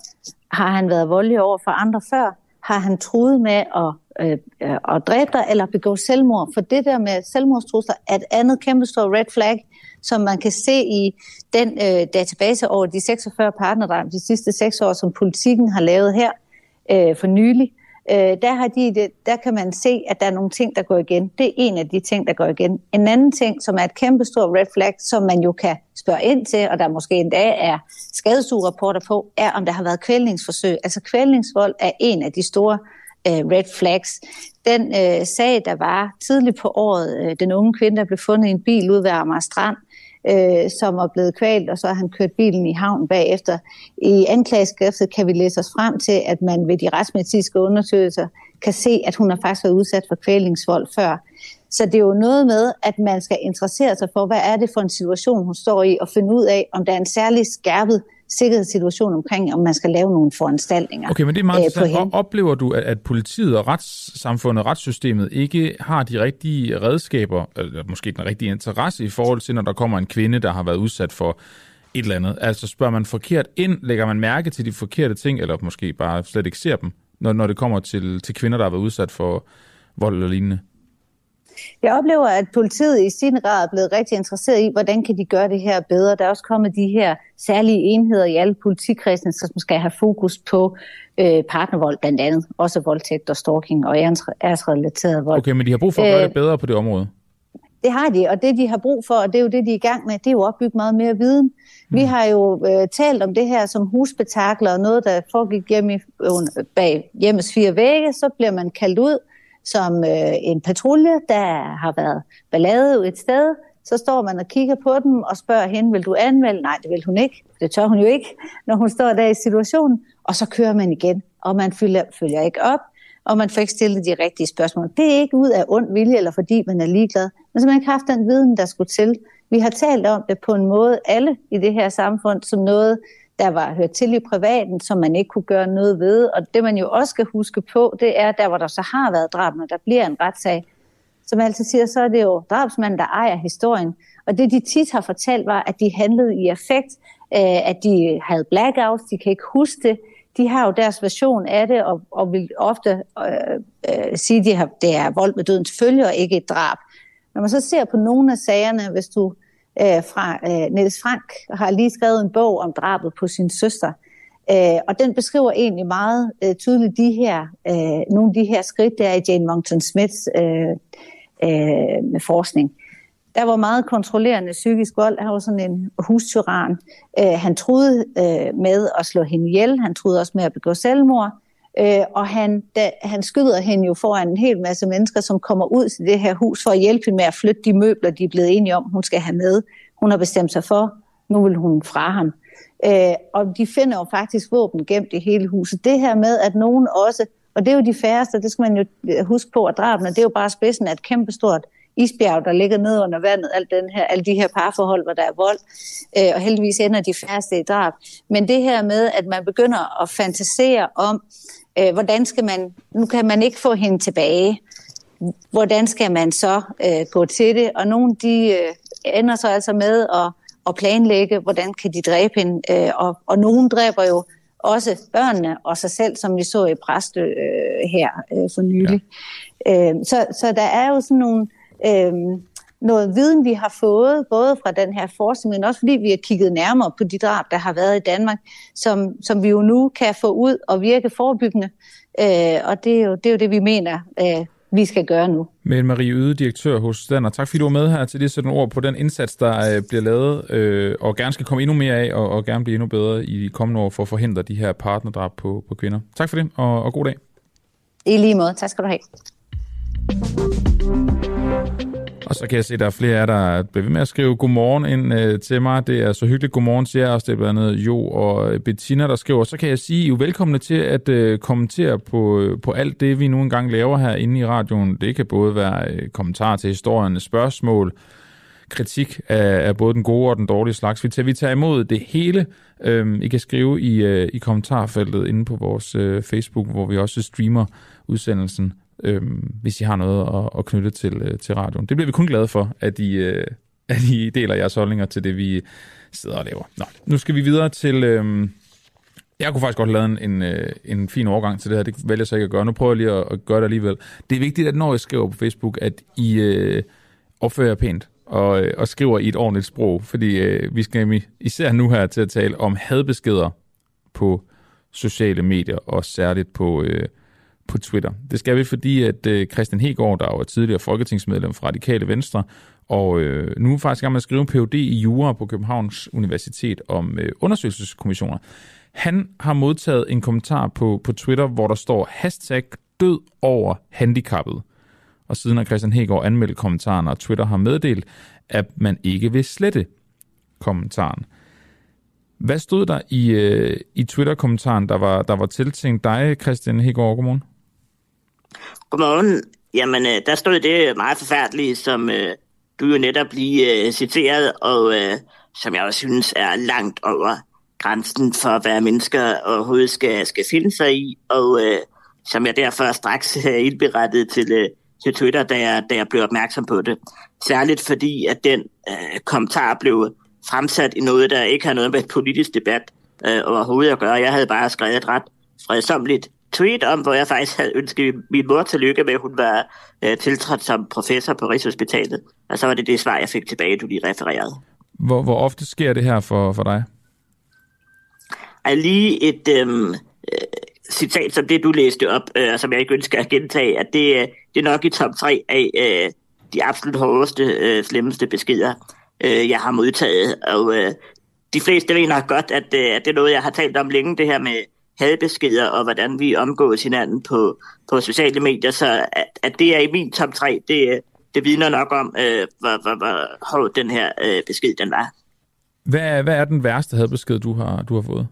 Har han været voldelig over for andre før? Har han truet med at øh, øh, at dræbe dig eller begå selvmord. For det der med selvmordstrusler er et andet kæmpestort red flag, som man kan se i den øh, database over de 46 partnerdrab de sidste seks år, som politikken har lavet her øh, for nylig øh, der, har de, der kan man se, at der er nogle ting, der går igen. Det er en af de ting, der går igen. En anden ting, som er et kæmpe stort red flag, som man jo kan spørge ind til, og der måske endda er skadesugerapporter på, er, om der har været kvælningsforsøg. Altså kvælningsvold er en af de store øh, red flags. Den øh, sag, der var tidligt på året, øh, den unge kvinde, der blev fundet i en bil ude ved Amager Strand, øh, som er blevet kvalt, og så har han kørt bilen i havn bagefter. I anklageskriftet kan vi læse os frem til, at man ved de retsmedicinske undersøgelser kan se, at hun har faktisk været udsat for kvælningsvold før. Så det er jo noget med, at man skal interessere sig for, hvad er det for en situation, hun står i, og finde ud af, om der er en særlig skærpet sikkerhedssituation omkring, om man skal lave nogle foranstaltninger. Okay, men det er meget øh, interessant. Oplever du, at politiet og retssamfundet, retssystemet ikke har de rigtige redskaber, eller måske den rigtige interesse i forhold til, når der kommer en kvinde, der har været udsat for et eller andet? Altså spørger man forkert ind, lægger man mærke til de forkerte ting, eller måske bare slet ikke ser dem, når, når det kommer til, til kvinder, der har været udsat for vold eller lignende? Jeg oplever, at politiet i sin grad er blevet rigtig interesseret i, hvordan kan de gøre det her bedre. Der er også kommet de her særlige enheder i alle politikredsene, som skal have fokus på øh, partnervold blandt andet. Også voldtægt og stalking og æresrelateret vold. Okay, men de har brug for at gøre det øh, bedre på det område? Det har de, og det de har brug for, og det er jo det, de er i gang med, det er jo opbygget meget mere viden. Mm. Vi har jo øh, talt om det her som husbetakler, og noget, der foregik hjemme i, øh, bag hjemmes fire vægge, så bliver man kaldt ud, som øh, en patrulje, der har været ballade et sted, så står man og kigger på dem og spørger hende, vil du anmelde? Nej, det vil hun ikke. Det tør hun jo ikke, når hun står der i situationen. Og så kører man igen, og man følger, følger ikke op, og man får ikke stillet de rigtige spørgsmål. Det er ikke ud af ond vilje, eller fordi man er ligeglad, men så man ikke haft den viden, der skulle til. Vi har talt om det på en måde, alle i det her samfund, som noget, der var hørt til i privaten, som man ikke kunne gøre noget ved. Og det man jo også skal huske på, det er, der hvor der så har været drab, når der bliver en retssag, som altid siger, så er det jo drabsmanden, der ejer historien. Og det de tit har fortalt var, at de handlede i effekt, øh, at de havde blackouts, de kan ikke huske det. De har jo deres version af det, og, og vil ofte øh, øh, sige, at de har, det er vold med dødens følge, og ikke et drab. Når man så ser på nogle af sagerne, hvis du øh, fra øh, Niels Frank har lige skrevet en bog om drabet på sin søster. Øh, og den beskriver egentlig meget øh, tydeligt de her, øh, nogle af de her skridt, der er i Jane Monkton Smiths øh, øh, forskning. Der var meget kontrollerende psykisk vold. Han var sådan en hustyran. Øh, han troede øh, med at slå hende ihjel. Han troede også med at begå selvmord. Øh, og han, da, han skyder hende jo foran en hel masse mennesker, som kommer ud til det her hus for at hjælpe hende med at flytte de møbler, de er blevet enige om, hun skal have med. Hun har bestemt sig for, nu vil hun fra ham. Øh, og de finder jo faktisk våben gemt i hele huset. Det her med, at nogen også, og det er jo de færreste, det skal man jo øh, huske på, at drabene, det er jo bare spidsen af et kæmpestort isbjerg, der ligger ned under vandet, alt den her, alle de her parforhold, hvor der er vold, øh, og heldigvis ender de færreste i drab. Men det her med, at man begynder at fantasere om, øh, hvordan skal man, nu kan man ikke få hende tilbage, hvordan skal man så øh, gå til det? Og nogle de øh, ender så altså med at, at planlægge, hvordan kan de dræbe hende, øh, og, og nogen dræber jo også børnene og sig selv, som vi så i Præstø øh, her øh, for nylig. Ja. Øh, så, så der er jo sådan nogle øh, noget viden, vi har fået, både fra den her forskning, men også fordi vi har kigget nærmere på de drab, der har været i Danmark, som, som vi jo nu kan få ud og virke forebyggende. Øh, og det er, jo, det er jo det, vi mener, øh, vi skal gøre nu. Men Marie Yde, direktør hos Stander, tak fordi du var med her til det sætte ord på den indsats, der øh, bliver lavet, øh, og gerne skal komme endnu mere af, og, og gerne blive endnu bedre i de kommende år for at forhindre de her partnerdrab på, på kvinder. Tak for det, og, og god dag. I lige måde. Tak skal du have. Og så kan jeg se, at der er flere af der bliver ved med at skrive godmorgen ind øh, til mig. Det er så hyggeligt. Godmorgen siger jeg også. Det er blandt andet Jo og øh, Bettina, der skriver. Så kan jeg sige, at I er velkomne til at øh, kommentere på, øh, på alt det, vi nu engang laver her inde i radioen. Det kan både være øh, kommentarer til historien, spørgsmål, kritik af, af både den gode og den dårlige slags. Vi tager, vi tager imod det hele. Øhm, I kan skrive i, øh, i kommentarfeltet inde på vores øh, Facebook, hvor vi også streamer udsendelsen øh, hvis I har noget at, at knytte til, øh, til radioen. Det bliver vi kun glade for, at I, øh, at I deler jeres holdninger til det, vi sidder og laver. Nå, nu skal vi videre til, øh, Jeg kunne faktisk godt lave en, en, øh, en fin overgang til det her. Det vælger jeg så ikke at gøre. Nu prøver jeg lige at, at gøre det alligevel. Det er vigtigt, at når jeg skriver på Facebook, at I øh, opfører jer pænt og, øh, og skriver i et ordentligt sprog. Fordi øh, vi skal især nu her til at tale om hadbeskeder på sociale medier, og særligt på, øh, på Twitter. Det skal vi, fordi at øh, Christian Hegård, der var tidligere folketingsmedlem fra Radikale Venstre, og øh, nu er faktisk gang med at skrive en Ph.D. i jura på Københavns Universitet om øh, undersøgelseskommissioner. Han har modtaget en kommentar på, på Twitter, hvor der står hashtag død over handicappet. Og siden har Christian Hegård anmeldt kommentaren, og Twitter har meddelt, at man ikke vil slette kommentaren. Hvad stod der i, øh, i Twitter-kommentaren, der var, der var tiltænkt dig, Christian Hegård? Godmorgen. Godmorgen. Jamen, øh, der stod det meget forfærdeligt, som øh, du jo netop lige øh, citeret, og øh, som jeg også synes er langt over grænsen for, hvad mennesker overhovedet skal, skal finde sig i, og øh, som jeg derfor straks øh, indberettet til, øh, til Twitter, da jeg, da jeg blev opmærksom på det. Særligt fordi, at den øh, kommentar blev fremsat i noget, der ikke har noget med politisk debat øh, overhovedet at gøre. Jeg havde bare skrevet ret fredsomligt tweet om, hvor jeg faktisk havde ønsket min mor tillykke med, at hun var øh, tiltrådt som professor på Rigshospitalet. Og så var det det svar, jeg fik tilbage, du lige refererede. Hvor, hvor ofte sker det her for, for dig? Er lige et øh, citat som det, du læste op, øh, som jeg ikke ønsker at gentage, at det, øh, det er nok i top 3 af øh, de absolut hårdeste, øh, slemmeste beskeder, øh, jeg har modtaget. Og øh, de fleste mener godt, at, øh, at det er noget, jeg har talt om længe, det her med hadbeskeder og hvordan vi omgås hinanden på, på sociale medier. Så at, at det er i min top 3, det, det vidner nok om, øh, hvor, hvor, hvor hård den her øh, besked den var. Hvad, hvad er den værste hadbesked, du har, du har fået?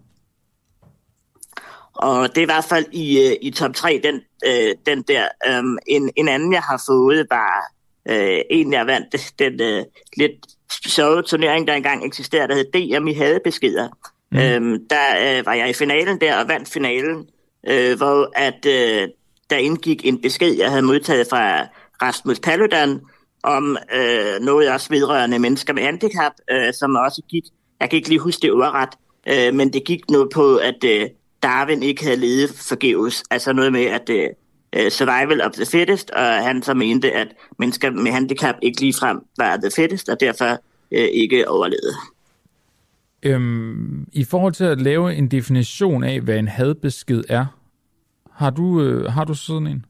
Og det er i hvert fald i, øh, i top 3, den, øh, den der. Um, en, en anden, jeg har fået, var øh, en, jeg vandt den øh, lidt sjove turnering, der engang eksisterede, der hed DM i hadebeskeder. Mm. Øhm, der øh, var jeg i finalen der og vandt finalen, øh, hvor at øh, der indgik en besked, jeg havde modtaget fra Rasmus Paludan, om øh, noget også vedrørende mennesker med handicap, øh, som også gik, jeg kan ikke lige huske det ordret, øh, men det gik noget på, at øh, Darwin ikke havde levet forgæves. Altså noget med, at øh, øh, survival of the fittest, og han så mente, at mennesker med handicap ikke ligefrem var the fittest, og derfor øh, ikke overlevede. Øhm, I forhold til at lave en definition af, hvad en hadbesked er, har du, øh, har du sådan en?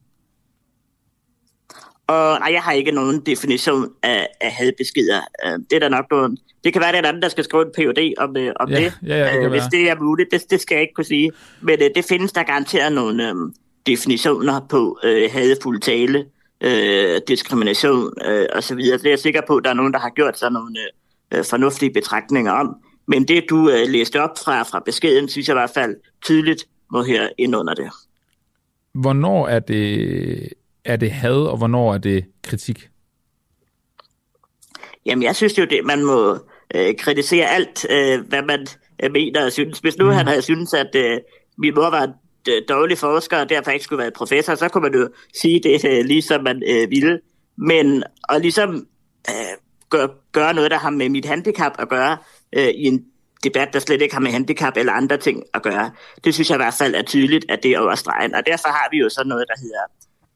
Og nej, jeg har ikke nogen definition af, af hadbeskeder. Øh, det er der nok nogen... Det kan være, det er anden, der skal skrive en PhD om, øh, om ja, det, ja, ja, det øh, hvis være. det er muligt. Det, det skal jeg ikke kunne sige. Men øh, det findes der garanteret nogle øh, definitioner på øh, hadfuld tale, øh, diskrimination øh, osv. Det er jeg sikker på, at der er nogen, der har gjort sig nogle øh, fornuftige betragtninger om. Men det, du øh, læste op fra, fra beskeden, synes jeg i hvert fald tydeligt må her ind under det. Hvornår er det, er det had, og hvornår er det kritik? Jamen, jeg synes jo, det man må øh, kritisere alt, øh, hvad man øh, mener og synes. Hvis nu mm. han havde syntes, at øh, min mor var en øh, dårlig forsker, og derfor ikke skulle være professor, så kunne man jo sige det, øh, ligesom man øh, ville. Men at ligesom øh, gøre, gøre noget, der har med mit handicap at gøre, øh, i en debat, der slet ikke har med handicap eller andre ting at gøre. Det synes jeg i hvert fald er tydeligt, at det er overstregen. Og derfor har vi jo sådan noget, der hedder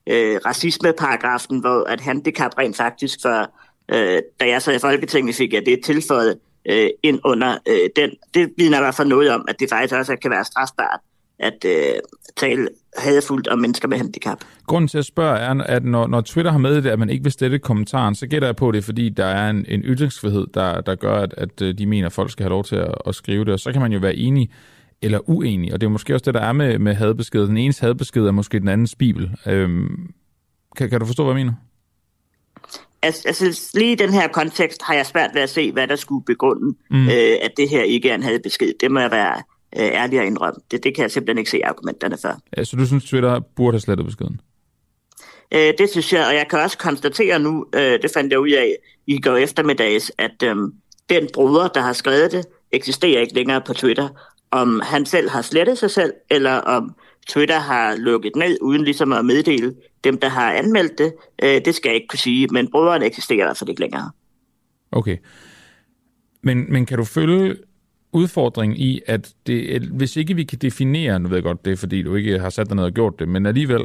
øh, racismeparagrafen, hvor at handicap rent faktisk for, øh, da jeg sad i Folketinget, fik jeg det tilføjet øh, ind under øh, den. Det vidner i hvert fald noget om, at det faktisk også kan være strafbart at øh, tale hadfuldt om mennesker med handicap. Grunden til at spørge er, at når, når Twitter har med det, at man ikke vil stille kommentaren, så gætter jeg på det, fordi der er en, en ytringsfrihed, der, der gør, at, at øh, de mener, at folk skal have lov til at, at skrive det. Og så kan man jo være enig eller uenig. Og det er måske også det, der er med, med hadbesked. Den ene hadbesked er måske den andens bibel. Øhm, kan, kan du forstå, hvad jeg mener? Altså, altså lige i den her kontekst har jeg svært ved at se, hvad der skulle begrunde, mm. øh, at det her ikke er en hadbesked. Det må jeg være øh, ærlig at indrømme. Det, det kan jeg simpelthen ikke se argumenterne for. Ja, så du synes, Twitter burde have slettet beskeden? Øh, det synes jeg, og jeg kan også konstatere nu, øh, det fandt jeg ud af i går eftermiddags, at øh, den bruger, der har skrevet det, eksisterer ikke længere på Twitter. Om han selv har slettet sig selv, eller om Twitter har lukket ned, uden ligesom at meddele dem, der har anmeldt det, øh, det skal jeg ikke kunne sige, men brugeren eksisterer i hvert fald ikke længere. Okay. Men, men kan du følge udfordring i, at det, hvis ikke vi kan definere, nu ved jeg godt, det er fordi du ikke har sat dig ned og gjort det, men alligevel,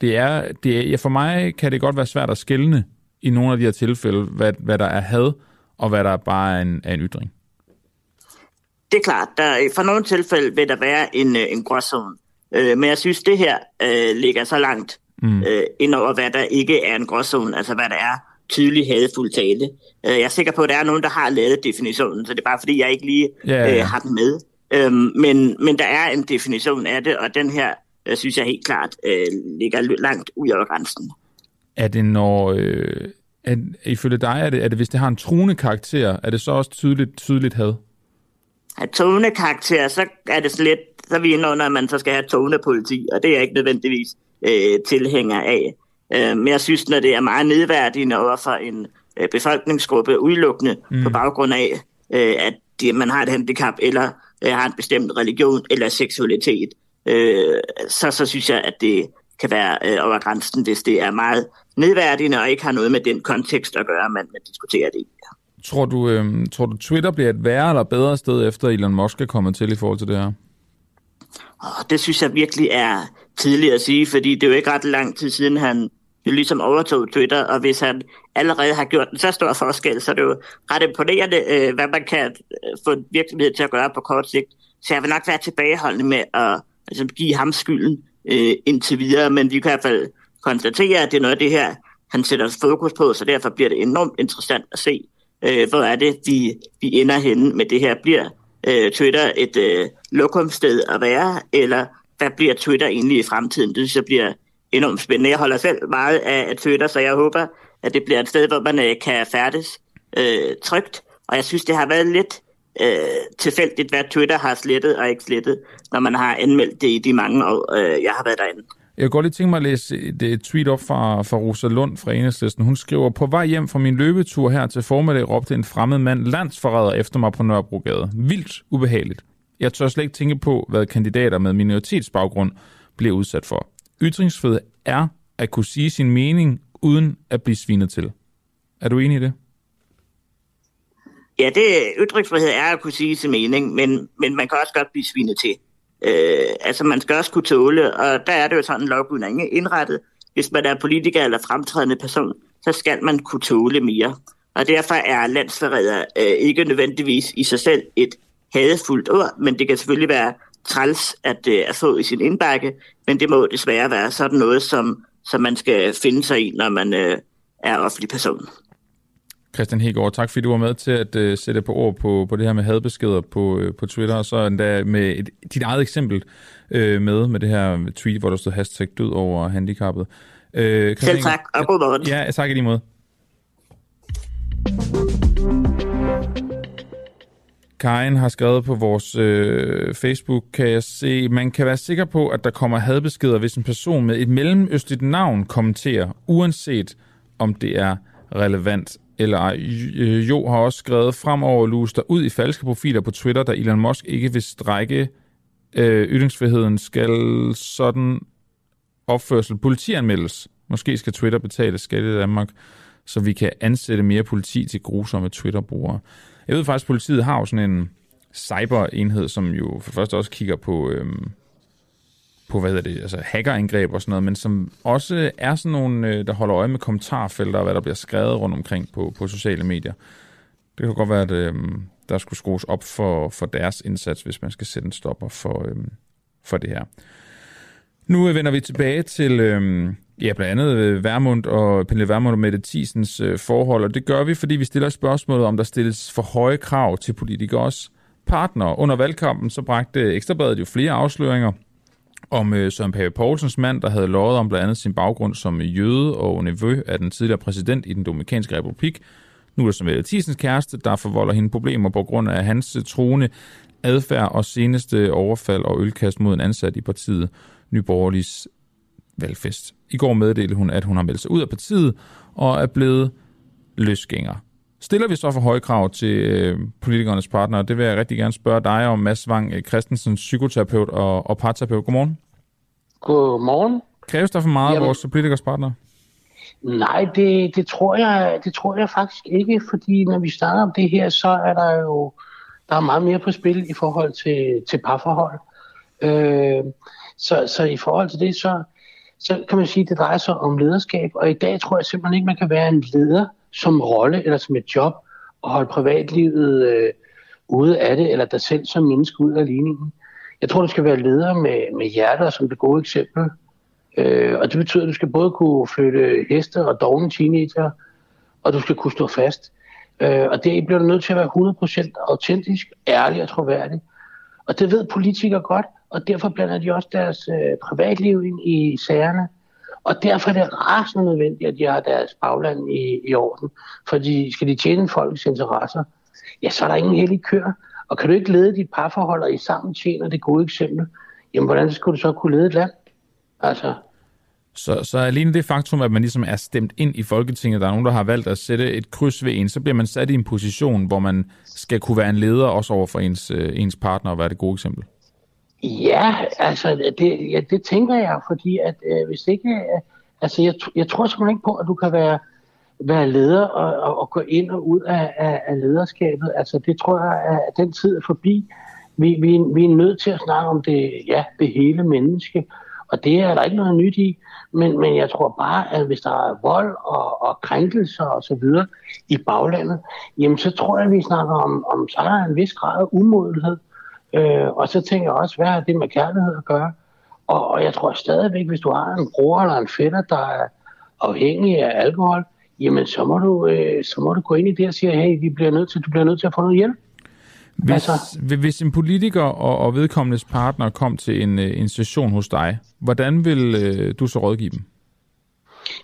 det er, det er, ja, for mig kan det godt være svært at skelne i nogle af de her tilfælde, hvad, hvad der er had, og hvad der bare er en, er en ytring. Det er klart, der, for nogle tilfælde vil der være en, øh, en gråzone. Øh, men jeg synes, det her øh, ligger så langt mm. øh, ind over, hvad der ikke er en gråzone, altså hvad der er tydelig hadfuld tale. Øh, jeg er sikker på, at der er nogen, der har lavet definitionen, så det er bare fordi, jeg ikke lige ja. Øh, har den med. Øhm, men, men der er en definition af det, og den her, øh, synes jeg helt klart, øh, ligger langt ud over grænsen. Er det når... Øh, er, ifølge dig, er det, er det, hvis det har en truende karakter, er det så også tydeligt, tydeligt had? At truende karakter, så er det lidt, så er vi inde under, at man så skal have tone politi, og det er jeg ikke nødvendigvis øh, tilhænger af. Øh, men jeg synes, når det er meget nedværdigende over for en øh, befolkningsgruppe udelukkende mm. på baggrund af, øh, at de, man har et handicap, eller øh, har en bestemt religion eller seksualitet, øh, så, så synes jeg, at det kan være øh, over grænsen, hvis det er meget nedværdigende og ikke har noget med den kontekst at gøre, man, man diskuterer det i. Tror du, øh, tror du, Twitter bliver et værre eller bedre sted, efter Elon Musk er kommet til i forhold til det her? Oh, det synes jeg virkelig er tidligt at sige, fordi det er jo ikke ret lang tid siden, han jo ligesom overtog Twitter, og hvis han allerede har gjort en så stor forskel, så er det jo ret imponerende, øh, hvad man kan øh, få en virksomhed til at gøre på kort sigt. Så jeg vil nok være tilbageholdende med at altså, give ham skylden øh, indtil videre, men vi kan i hvert fald konstatere, at det er noget af det her, han sætter fokus på, så derfor bliver det enormt interessant at se, øh, hvor er det, vi, vi ender henne med det her. Bliver øh, Twitter et øh, lokumsted at være, eller hvad bliver Twitter egentlig i fremtiden? Det synes jeg bliver enormt spændende. Jeg holder selv meget af Twitter, så jeg håber, at det bliver et sted, hvor man øh, kan færdes øh, trygt. Og jeg synes, det har været lidt øh, tilfældigt, hvad Twitter har slettet og ikke slettet, når man har anmeldt det i de mange år, øh, jeg har været derinde. Jeg kunne godt lige tænke mig at læse øh, et tweet op fra, fra Rosa Lund fra Enhedslisten. Hun skriver, på vej hjem fra min løbetur her til formiddag råbte en fremmed mand landsforræder efter mig på Nørrebrogade. Vildt ubehageligt. Jeg tør slet ikke tænke på, hvad kandidater med minoritetsbaggrund bliver udsat for. Ytringsfrihed er at kunne sige sin mening, uden at blive svinet til. Er du enig i det? Ja, det ytringsfrihed er at kunne sige sin mening, men, men man kan også godt blive svinet til. Øh, altså man skal også kunne tåle, og der er det jo sådan, en er indrettet. Hvis man er politiker eller fremtrædende person, så skal man kunne tåle mere. Og derfor er landsforræder øh, ikke nødvendigvis i sig selv et hadefuldt ord, men det kan selvfølgelig være træls at, at få i sin indbakke, men det må desværre være sådan noget, som, som man skal finde sig i, når man øh, er offentlig person. Christian Hegård, tak fordi du var med til at uh, sætte på ord på, på det her med hadbeskeder på, uh, på Twitter, og så endda med et, dit eget eksempel uh, med, med det her tweet, hvor der stod hashtag død over handicappet. Uh, Christian, Selv tak, og god morgen. Ja, tak i lige måde. Karin har skrevet på vores øh, Facebook, kan jeg se, man kan være sikker på, at der kommer hadbeskeder, hvis en person med et mellemøstligt navn kommenterer, uanset om det er relevant eller ej. Øh, jo har også skrevet, fremover lus der ud i falske profiler på Twitter, da Elon Musk ikke vil strække øh, ytringsfriheden, skal sådan opførsel politianmeldes. Måske skal Twitter betale skat i Danmark, så vi kan ansætte mere politi til grusomme Twitter-brugere. Jeg ved faktisk, at politiet har jo sådan en cyberenhed, som jo for først også kigger på, øhm, på hvad hedder det, altså hackerangreb og sådan noget, men som også er sådan nogle, øh, der holder øje med kommentarfelter og hvad der bliver skrevet rundt omkring på, på sociale medier. Det kan godt være, at øhm, der skulle skrues op for, for deres indsats, hvis man skal sætte en stopper for, øhm, for det her. Nu vender vi tilbage til øhm, Ja, blandt andet øh, Værmund og Pernille Værmund og Mette Thiesens øh, forhold, og det gør vi, fordi vi stiller spørgsmålet, om der stilles for høje krav til politikers partnere. Under valgkampen så bragte Ekstrabladet jo flere afsløringer om øh, Søren Pape Poulsens mand, der havde lovet om blandt andet sin baggrund som jøde og nevø af den tidligere præsident i den Dominikanske Republik. Nu er det som Mette Thiesens kæreste, der forvolder hende problemer på grund af hans øh, troende adfærd og seneste overfald og ølkast mod en ansat i partiet Nyborgerligs valgfest. I går meddelte hun, at hun har meldt sig ud af partiet og er blevet løsgænger. Stiller vi så for høje krav til øh, politikernes partnere? Det vil jeg rigtig gerne spørge dig om, Mads Wang øh, Christensen, psykoterapeut og, og parterapeut. Godmorgen. Godmorgen. Kræves der for meget Jamen, af vores politikers partnere? Nej, det, det, tror jeg, det tror jeg faktisk ikke, fordi når vi starter om det her, så er der jo Der er meget mere på spil i forhold til, til parforhold. Øh, så, så i forhold til det, så, så kan man sige, at det drejer sig om lederskab. Og i dag tror jeg simpelthen ikke, man kan være en leder som rolle eller som et job og holde privatlivet øh, ude af det, eller dig selv som menneske ud af ligningen. Jeg tror, du skal være leder med, med hjerter som det gode eksempel. Øh, og det betyder, at du skal både kunne flytte heste og dogne teenager, og du skal kunne stå fast. Øh, og det bliver du nødt til at være 100% autentisk, ærlig og troværdig. Og det ved politikere godt, og derfor blander de også deres øh, privatliv ind i sagerne. Og derfor er det rasende nødvendigt, at de har deres bagland i, i orden. Fordi skal de tjene folks interesser, ja, så er der ingen heldig kør. Og kan du ikke lede dit parforhold, og I sammen tjener det gode eksempel, jamen hvordan skulle du så kunne lede et land? Altså, så, så alene det faktum, at man ligesom er stemt ind i Folketinget, der er nogen, der har valgt at sætte et kryds ved en, så bliver man sat i en position, hvor man skal kunne være en leder også over for ens, øh, ens partner og være det gode eksempel. Ja, altså det, ja, det tænker jeg, fordi at øh, hvis ikke, øh, altså jeg, jeg tror simpelthen ikke på, at du kan være, være leder og, og, og gå ind og ud af, af, af lederskabet. Altså det tror jeg, at den tid er forbi. Vi, vi, vi er nødt til at snakke om det, ja, det hele menneske, og det er der ikke noget nyt i. Men, men jeg tror bare, at hvis der er vold og, og krænkelser og så videre i baglandet, jamen så tror jeg, at vi snakker om, om så er der en vis grad af umodenhed. Øh, og så tænker jeg også, hvad har det med kærlighed at gøre? Og, og jeg tror stadigvæk, hvis du har en bror eller en fætter, der er afhængig af alkohol, jamen så må du, øh, så må du gå ind i det og sige, hey, vi bliver nødt til, du bliver nødt til at få noget hjælp. Hvis, altså, hvis en politiker og, og vedkommendes partner kom til en, øh, en session hos dig, hvordan vil øh, du så rådgive dem?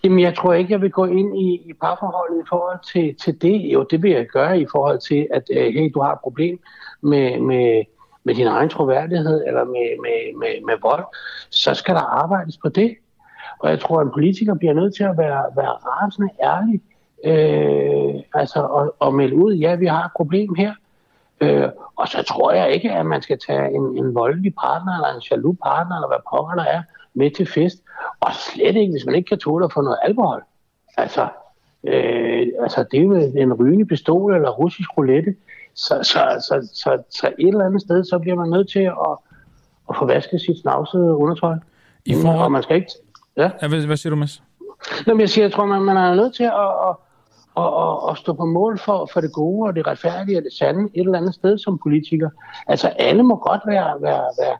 Jamen, jeg tror ikke, jeg vil gå ind i, i parforholdet i forhold til, til det. Jo, det vil jeg gøre i forhold til, at øh, hey, du har et problem med, med, med din egen troværdighed eller med, med, med, med vold. Så skal der arbejdes på det. Og jeg tror, at en politiker bliver nødt til at være, være rasende ærlig øh, altså, og, og melde ud, ja, vi har et problem her. Øh, og så tror jeg ikke, at man skal tage en, en voldelig partner eller en jaloux partner, eller hvad pokker der er, med til fest. Og slet ikke, hvis man ikke kan tåle at få noget alkohol. Altså, øh, altså det er jo en rygende pistol eller russisk roulette. Så, så, så, så, så et eller andet sted, så bliver man nødt til at, at få vasket sit snavsede undertøj. I forhold... Og man skal ikke... Ja? ja hvad, hvad siger du, Mads? Jamen, jeg siger, jeg tror, man, man er nødt til at, at, og, og, og stå på mål for, for det gode og det retfærdige og det sande et eller andet sted som politiker. Altså alle må godt være, være, være,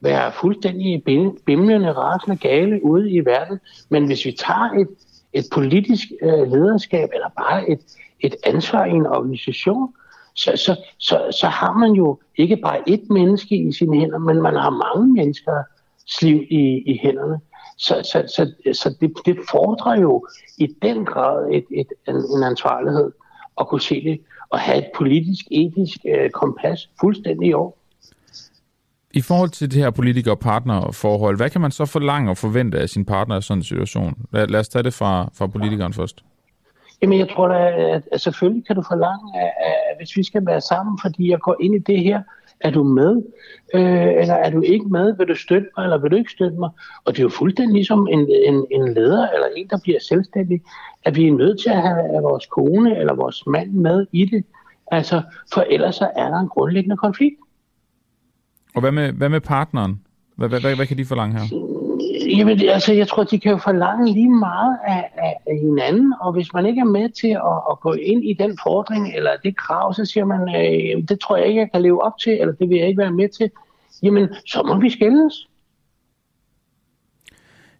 være fuldstændig bimlende, rasende gale ude i verden, men hvis vi tager et, et politisk øh, lederskab eller bare et, et ansvar i en organisation, så, så, så, så har man jo ikke bare ét menneske i sine hænder, men man har mange menneskers liv i, i hænderne. Så, så, så, så det, det fordrer jo i den grad et, et, en, en ansvarlighed at kunne se det og have et politisk, etisk øh, kompas fuldstændig i år. I forhold til det her politiker- og partnerforhold, hvad kan man så forlange og forvente af sin partner i sådan en situation? Lad, lad os tage det fra, fra politikeren først. Jamen, jeg tror da, at, selvfølgelig kan du forlange, at, at hvis vi skal være sammen, fordi jeg går ind i det her, er du med, øh, eller er du ikke med? Vil du støtte mig, eller vil du ikke støtte mig? Og det er jo fuldstændig ligesom en, en, en leder, eller en, der bliver selvstændig, at vi er nødt til at have vores kone eller vores mand med i det. Altså, for ellers så er der en grundlæggende konflikt. Og hvad med, hvad med partneren? Hvad, hvad, hvad, hvad kan de forlange her? Jamen, altså, jeg tror, de kan jo forlange lige meget af, af, af hinanden, og hvis man ikke er med til at, at gå ind i den fordring eller det krav, så siger man, øh, det tror jeg ikke, jeg kan leve op til, eller det vil jeg ikke være med til, jamen, så må vi skældes.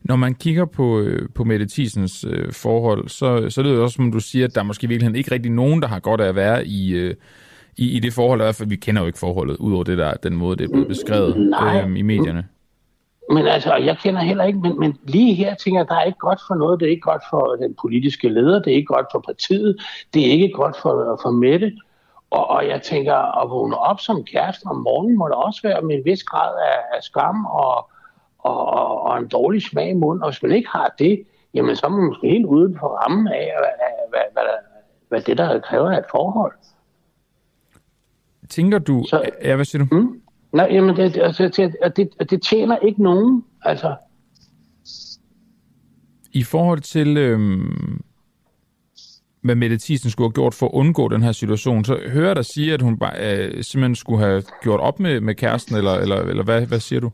Når man kigger på, øh, på Mette Thiesens øh, forhold, så, så lyder det også, som du siger, at der er måske virkelig ikke rigtig nogen, der har godt af at være i, øh, i, i det forhold, i hvert fald vi kender jo ikke forholdet, udover det der, den måde, det er blevet beskrevet øh, i medierne. Men altså, jeg kender heller ikke, men, men lige her tænker jeg, der er ikke godt for noget. Det er ikke godt for den politiske leder, det er ikke godt for partiet, det er ikke godt for, for Mette. Og, og jeg tænker, at vågne op som kæreste om morgenen må der også være med en vis grad af, af skam og, og, og, og en dårlig smag i munden. Og hvis man ikke har det, jamen så er man måske helt uden for rammen af, hvad, hvad, hvad, hvad det der kræver af et forhold. Tænker du... Så, ja, hvad siger du? Mm? Nej, jamen det, altså, det, det, det tjener ikke nogen. Altså. I forhold til... Øhm, hvad Mette Thiesen skulle have gjort for at undgå den her situation, så hører jeg dig sige, at hun bare, øh, simpelthen skulle have gjort op med, med kæresten, eller, eller, eller hvad, hvad siger du?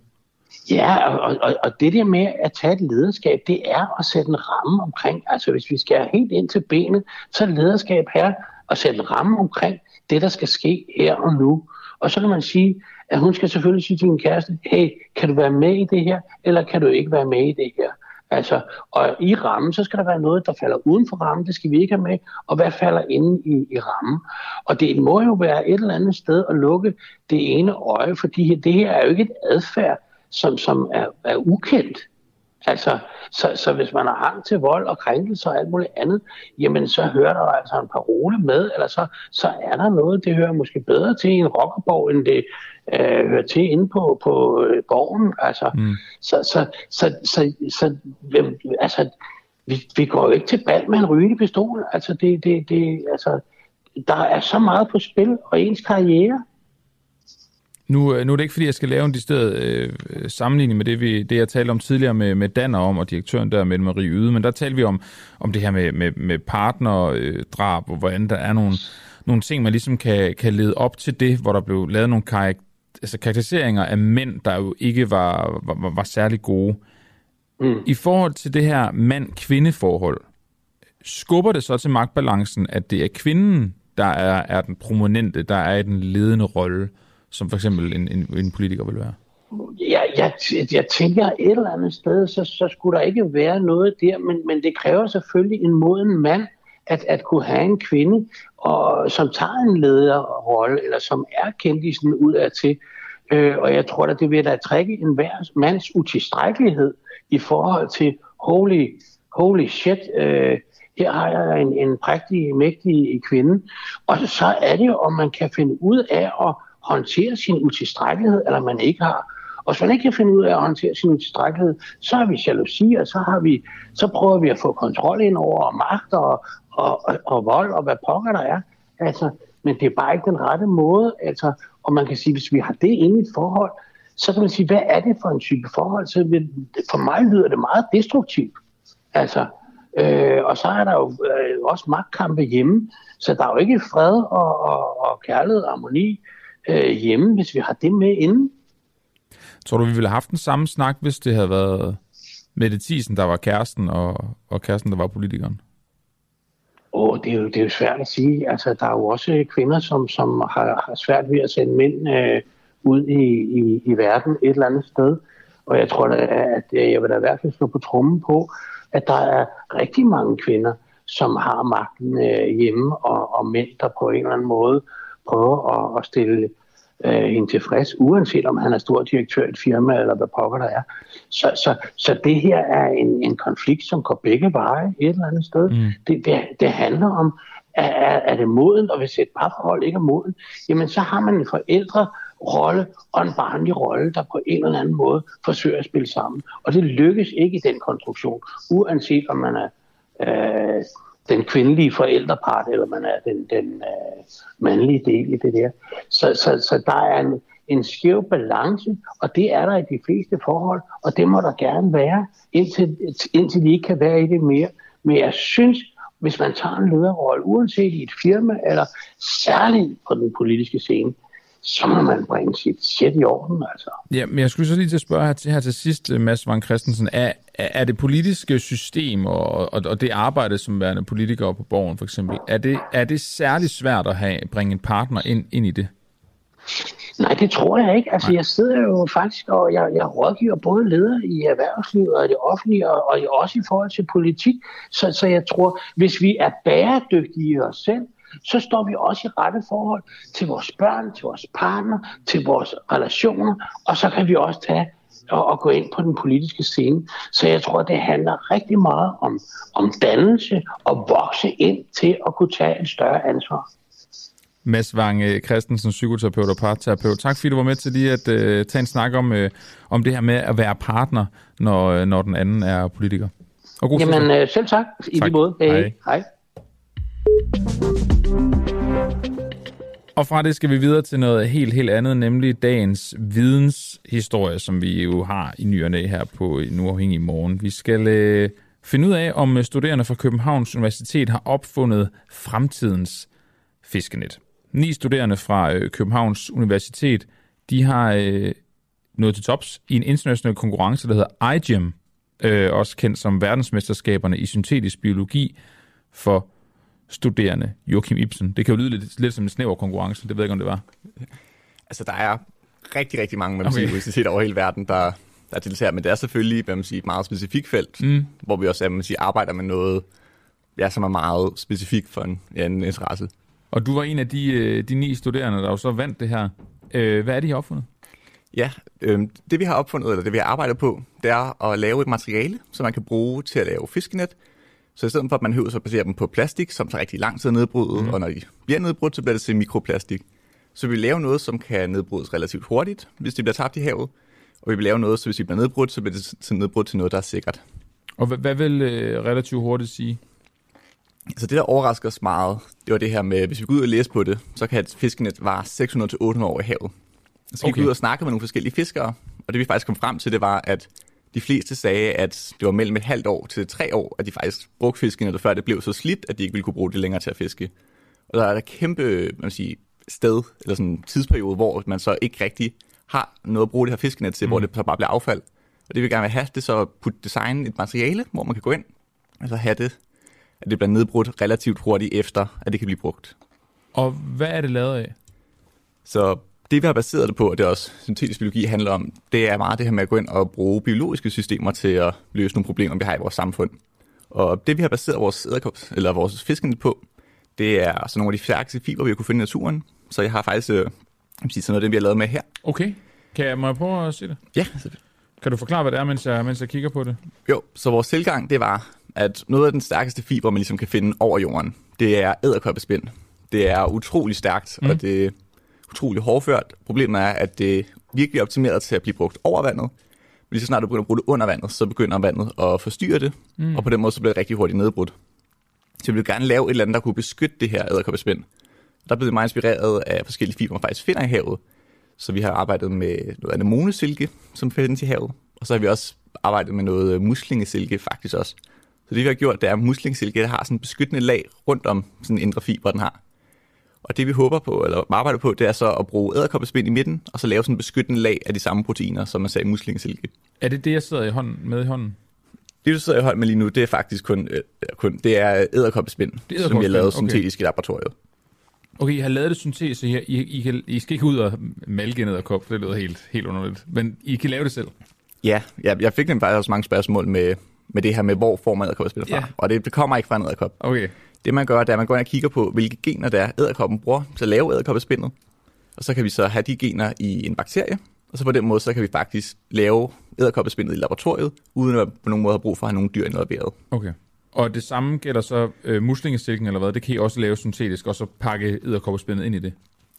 Ja, og, og, og det der med at tage et lederskab, det er at sætte en ramme omkring, altså hvis vi skal helt ind til benet, så er lederskab her at sætte en ramme omkring det, der skal ske her og nu. Og så kan man sige, at hun skal selvfølgelig sige til min kæreste, hey, kan du være med i det her, eller kan du ikke være med i det her? Altså, og i rammen, så skal der være noget, der falder uden for rammen, det skal vi ikke have med, og hvad falder inde i, i rammen. Og det må jo være et eller andet sted at lukke det ene øje, fordi det her er jo ikke et adfærd, som, som er, er ukendt. Altså, så, så hvis man har hang til vold og krænkelse og alt muligt andet, jamen så hører der altså en parole med, eller så, så er der noget, det hører måske bedre til i en rockerborg, end det øh, hører til inde på, på øh, borgen. Altså, mm. så, så, så, så, så, så altså, vi, vi går jo ikke til bal med en rygende pistol. Altså, det, det, det, altså, der er så meget på spil, og ens karriere, nu, øh, nu er det ikke, fordi jeg skal lave en decideret øh, sammenligning med det, vi, det, jeg talte om tidligere med, med Danner om, og direktøren der, med Marie Yde, men der talte vi om, om det her med, med, med partnerdrab, og hvordan der er nogle, nogle ting, man ligesom kan, kan lede op til det, hvor der blev lavet nogle karak, altså karakteriseringer af mænd, der jo ikke var, var, var særlig gode. Mm. I forhold til det her mand-kvinde-forhold, skubber det så til magtbalancen, at det er kvinden, der er, er den prominente, der er i den ledende rolle, som for eksempel en, en, en politiker vil være? Ja, jeg, jeg tænker et eller andet sted, så, så skulle der ikke være noget der, men, men det kræver selvfølgelig en moden mand, at, at kunne have en kvinde, og, som tager en lederrolle, eller som er kendisen ud af til. Øh, og jeg tror, da, det vil da trække en hver mands utilstrækkelighed i forhold til holy, holy shit, øh, her har jeg en, en prægtig, mægtig kvinde. Og så er det jo, om man kan finde ud af at håndtere sin utilstrækkelighed, eller man ikke har. Og hvis man ikke kan finde ud af at håndtere sin utilstrækkelighed, så har vi jalousi, og så, har vi, så prøver vi at få kontrol ind over magt og, og, og, og vold og hvad pokker der er. Altså, men det er bare ikke den rette måde. Altså, og man kan sige, hvis vi har det inde i et forhold, så kan man sige, hvad er det for en type forhold? Så for mig lyder det meget destruktivt. Altså, øh, og så er der jo øh, også magtkampe hjemme, så der er jo ikke fred og, og, og kærlighed og harmoni øh, hjemme, hvis vi har det med inden. Tror du, vi ville have haft den samme snak, hvis det havde været Mette Thiesen, der var kæresten, og, og kæresten, der var politikeren? Åh, oh, det, er jo, det er jo svært at sige. Altså, der er jo også kvinder, som, som har, har svært ved at sende mænd øh, ud i, i, i verden et eller andet sted. Og jeg tror, at, at jeg vil da i hvert fald slå på trummen på, at der er rigtig mange kvinder, som har magten øh, hjemme, og, og mænd, der på en eller anden måde prøver at, at stille øh, hende tilfreds, uanset om han er stor direktør i et firma, eller hvad pokker der er. Så, så, så det her er en, en konflikt, som går begge veje et eller andet sted. Mm. Det, det, det handler om, er, er det moden, og hvis et parforhold ikke er moden, jamen så har man en forældre rolle og en barnlig rolle, der på en eller anden måde forsøger at spille sammen. Og det lykkes ikke i den konstruktion, uanset om man er øh, den kvindelige forældrepart, eller man er den, den uh, mandlige del i det der. Så, så, så der er en, en skæv balance, og det er der i de fleste forhold, og det må der gerne være, indtil, indtil de ikke kan være i det mere. Men jeg synes, hvis man tager en lederrolle, uanset i et firma, eller særligt på den politiske scene, så må man bringe sit shit i orden, altså. Ja, men jeg skulle så lige til at spørge her til, her til sidst, øh, Mads Van Christensen, er, er det politiske system og, og, og det arbejde som værende politikere på borgen for eksempel, er det, er det særligt svært at have, bringe en partner ind, ind i det? Nej, det tror jeg ikke. Altså, Nej. jeg sidder jo faktisk, og jeg, jeg rådgiver både ledere i erhvervslivet og i det offentlige, og, og også i forhold til politik. Så, så jeg tror, hvis vi er bæredygtige i os selv, så står vi også i rette forhold til vores børn, til vores partner, til vores relationer, og så kan vi også tage og, og gå ind på den politiske scene. Så jeg tror, det handler rigtig meget om, om dannelse og vokse ind til at kunne tage et større ansvar. Mads Vange Christensen, psykoterapeut og parterapeut. Tak fordi du var med til lige at uh, tage en snak om, uh, om det her med at være partner, når, uh, når den anden er politiker. Og god Jamen uh, selv tak. I tak. lige måde. Hey. Hej. Hej. Og fra det skal vi videre til noget helt, helt andet, nemlig dagens videnshistorie, som vi jo har i nyerne her på Nu i Morgen. Vi skal øh, finde ud af, om øh, studerende fra Københavns Universitet har opfundet fremtidens fiskenet. Ni studerende fra øh, Københavns Universitet, de har øh, nået til tops i en international konkurrence, der hedder iGEM, øh, også kendt som verdensmesterskaberne i syntetisk biologi for studerende Joachim Ibsen. Det kan jo lyde lidt, lidt som en snæver konkurrence, det ved jeg ikke, om det var. Altså, der er rigtig, rigtig mange man okay. over hele verden, der, der deltager, men det er selvfølgelig hvad man siger, et meget specifikt felt, mm. hvor vi også man siger, arbejder med noget, ja, som er meget specifikt for en, ja, en interesse. Og du var en af de, øh, de ni studerende, der jo så vandt det her. Øh, hvad er det, I har opfundet? Ja, øh, det vi har opfundet, eller det vi har arbejdet på, det er at lave et materiale, som man kan bruge til at lave fiskenet. Så i stedet for, at man høver så basere dem på plastik, som tager rigtig lang tid at nedbryde, mm. og når de bliver nedbrudt, så bliver det til mikroplastik. Så vi vil lave noget, som kan nedbrydes relativt hurtigt, hvis det bliver tabt i havet. Og vi vil lave noget, så hvis det bliver nedbrudt, så bliver det til nedbrudt til noget, der er sikkert. Og hvad, hvad vil øh, relativt hurtigt sige? Så det, der overrasker os meget, det var det her med, hvis vi går ud og læser på det, så kan et fiskenet vare 600-800 år i havet. Så gik okay. vi ud og snakke med nogle forskellige fiskere, og det vi faktisk kom frem til, det var, at de fleste sagde, at det var mellem et halvt år til tre år, at de faktisk brugte fiskenettet, før det blev så slidt, at de ikke ville kunne bruge det længere til at fiske. Og der er et kæmpe man sige, sted, eller sådan en tidsperiode, hvor man så ikke rigtig har noget at bruge det her fiskenet til, mm. hvor det så bare bliver affald. Og det vi gerne vil have, det er så at putte design et materiale, hvor man kan gå ind, og så have det, at det bliver nedbrudt relativt hurtigt efter, at det kan blive brugt. Og hvad er det lavet af? Så det vi har baseret det på, og det er også syntetisk biologi handler om, det er meget det her med at gå ind og bruge biologiske systemer til at løse nogle problemer, vi har i vores samfund. Og det vi har baseret vores, eller vores fisken på, det er sådan nogle af de stærkeste fiber, vi har kunne finde i naturen. Så jeg har faktisk øh, sige, sådan noget det, vi har lavet med her. Okay. Kan jeg, må jeg prøve at se det? Ja. Kan du forklare, hvad det er, mens jeg, mens jeg kigger på det? Jo, så vores tilgang, det var, at noget af den stærkeste fiber, man ligesom kan finde over jorden, det er æderkoppespind. Det er utrolig stærkt, mm. og det utrolig hårdført. Problemet er, at det er virkelig optimeret til at blive brugt over vandet. Men lige så snart du begynder at bruge det under vandet, så begynder vandet at forstyrre det, mm. og på den måde så bliver det rigtig hurtigt nedbrudt. Så vi vil gerne lave et eller andet, der kunne beskytte det her æderkoppespind. Der blev det meget inspireret af forskellige fibre, man faktisk finder i havet. Så vi har arbejdet med noget anemonesilke, som findes i havet. Og så har vi også arbejdet med noget muslingesilke faktisk også. Så det vi har gjort, det er, at muslingesilke der har sådan en beskyttende lag rundt om sådan en indre fiber, den har. Og det vi håber på, eller arbejder på, det er så at bruge æderkoppespind i midten, og så lave sådan en beskyttende lag af de samme proteiner, som man sagde i muslingesilke. Er det det, jeg sidder i hånden, med i hånden? Det, du sidder i hånden med lige nu, det er faktisk kun, øh, kun det er æderkoppespind, som vi har lavet syntetisk okay. i laboratoriet. Okay, I har lavet det syntetisk, så I, I, I, kan, I skal ikke ud og malke ned og kop, det lyder helt, helt underligt. Men I kan lave det selv? Ja, ja jeg fik nemlig faktisk også mange spørgsmål med, med det her med, hvor får man æderkoppespind fra. Ja. Og det, det kommer ikke fra en æderkop. Okay. Det man gør, det er, at man går ind og kigger på, hvilke gener der er, æderkoppen bruger til at lave æderkoppespindet. Og så kan vi så have de gener i en bakterie, og så på den måde, så kan vi faktisk lave æderkoppespindet i laboratoriet, uden at på nogen måde have brug for at have nogle dyr involveret. Okay. Og det samme gælder så øh, muslingestilken eller hvad, det kan I også lave syntetisk, og så pakke æderkoppespindet ind i det?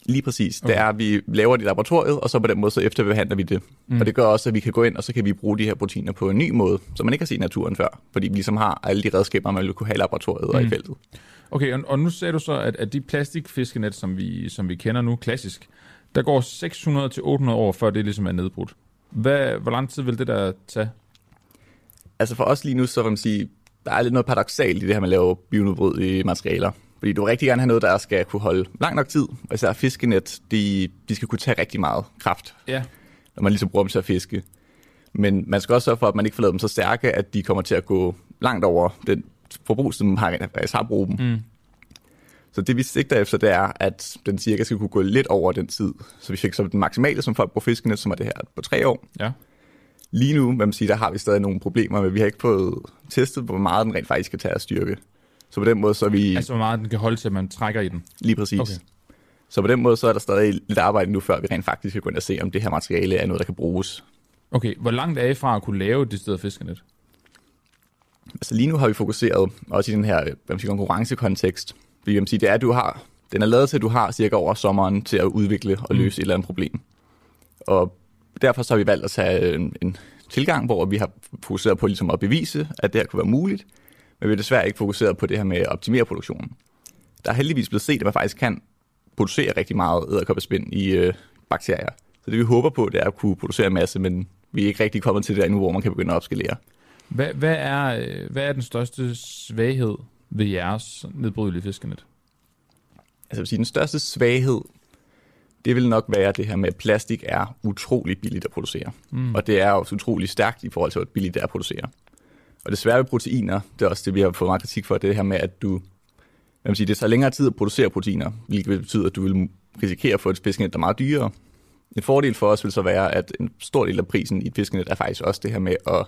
Lige præcis. Okay. Det er, at vi laver det i laboratoriet, og så på den måde så efterbehandler vi det. Mm. Og det gør også, at vi kan gå ind, og så kan vi bruge de her proteiner på en ny måde, som man ikke har set i naturen før. Fordi vi ligesom har alle de redskaber, man ville kunne have i laboratoriet mm. og i mm. feltet. Okay, og, og nu sagde du så, at, at de plastikfiskenet, som vi, som vi kender nu klassisk, der går 600-800 år, før det ligesom er nedbrudt. Hvad, hvor lang tid vil det der tage? Altså for os lige nu, så vil man sige, der er lidt noget paradoxalt i det her med at lave bionedbrydelige materialer. Fordi du vil rigtig gerne have noget, der skal kunne holde lang nok tid. Og især fiskenet, de, de skal kunne tage rigtig meget kraft, ja. når man ligesom bruger dem til at fiske. Men man skal også sørge for, at man ikke får lavet dem så stærke, at de kommer til at gå langt over den forbrug, som man har, har brugt dem. Mm. Så det vi sigter efter, det er, at den cirka skal kunne gå lidt over den tid. Så vi fik så den maksimale, som folk bruger fiskenet, som er det her på tre år. Ja. Lige nu, man sige, der har vi stadig nogle problemer, men vi har ikke fået testet, hvor meget den rent faktisk kan tage at styrke. Så på den måde, så er vi... Altså, hvor meget den kan holde til, at man trækker i den? Lige præcis. Okay. Så på den måde, så er der stadig lidt arbejde nu, før vi rent faktisk kan gå ind og se, om det her materiale er noget, der kan bruges. Okay, hvor langt er I fra at kunne lave det sted fiskenet? Altså lige nu har vi fokuseret, også i den her hvad sige, konkurrencekontekst, vi kan sige, det er, at du har, den er lavet til, at du har cirka over sommeren til at udvikle og mm. løse mm. et eller andet problem. Og derfor så har vi valgt at tage en, en tilgang, hvor vi har fokuseret på ligesom at bevise, at det her kunne være muligt, men vi har desværre ikke fokuseret på det her med at optimere produktionen. Der er heldigvis blevet set, at man faktisk kan producere rigtig meget æderkoppespind i øh, bakterier. Så det vi håber på, det er at kunne producere en masse, men vi er ikke rigtig kommet til det endnu, hvor man kan begynde at opskalere. Hvad, hvad, er, øh, hvad er den største svaghed ved jeres nedbrydelige fiskenet? Altså jeg vil sige, den største svaghed, det vil nok være det her med, at plastik er utrolig billigt at producere. Mm. Og det er også utrolig stærkt i forhold til, hvor billigt det er at producere. Og det svære ved proteiner, det er også det, vi har fået meget kritik for, det her med, at du, hvad man siger, det tager længere tid at producere proteiner, hvilket vil betyde, at du vil risikere at få et fiskenet, der er meget dyrere. En fordel for os vil så være, at en stor del af prisen i et fiskenet er faktisk også det her med at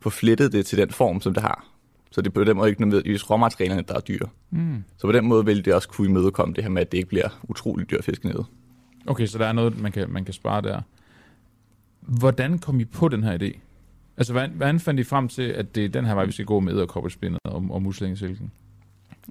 få flettet det til den form, som det har. Så det er på den måde ikke nødvendigvis råmaterialerne, der er dyre. Mm. Så på den måde vil det også kunne imødekomme det her med, at det ikke bliver utrolig dyrt fiskenet. Okay, så der er noget, man kan, man kan spare der. Hvordan kom I på den her idé? Altså, hvordan, hvordan fandt I frem til, at det er den her vej, vi skal gå med æderkoppelspindet og, og muslingesilken?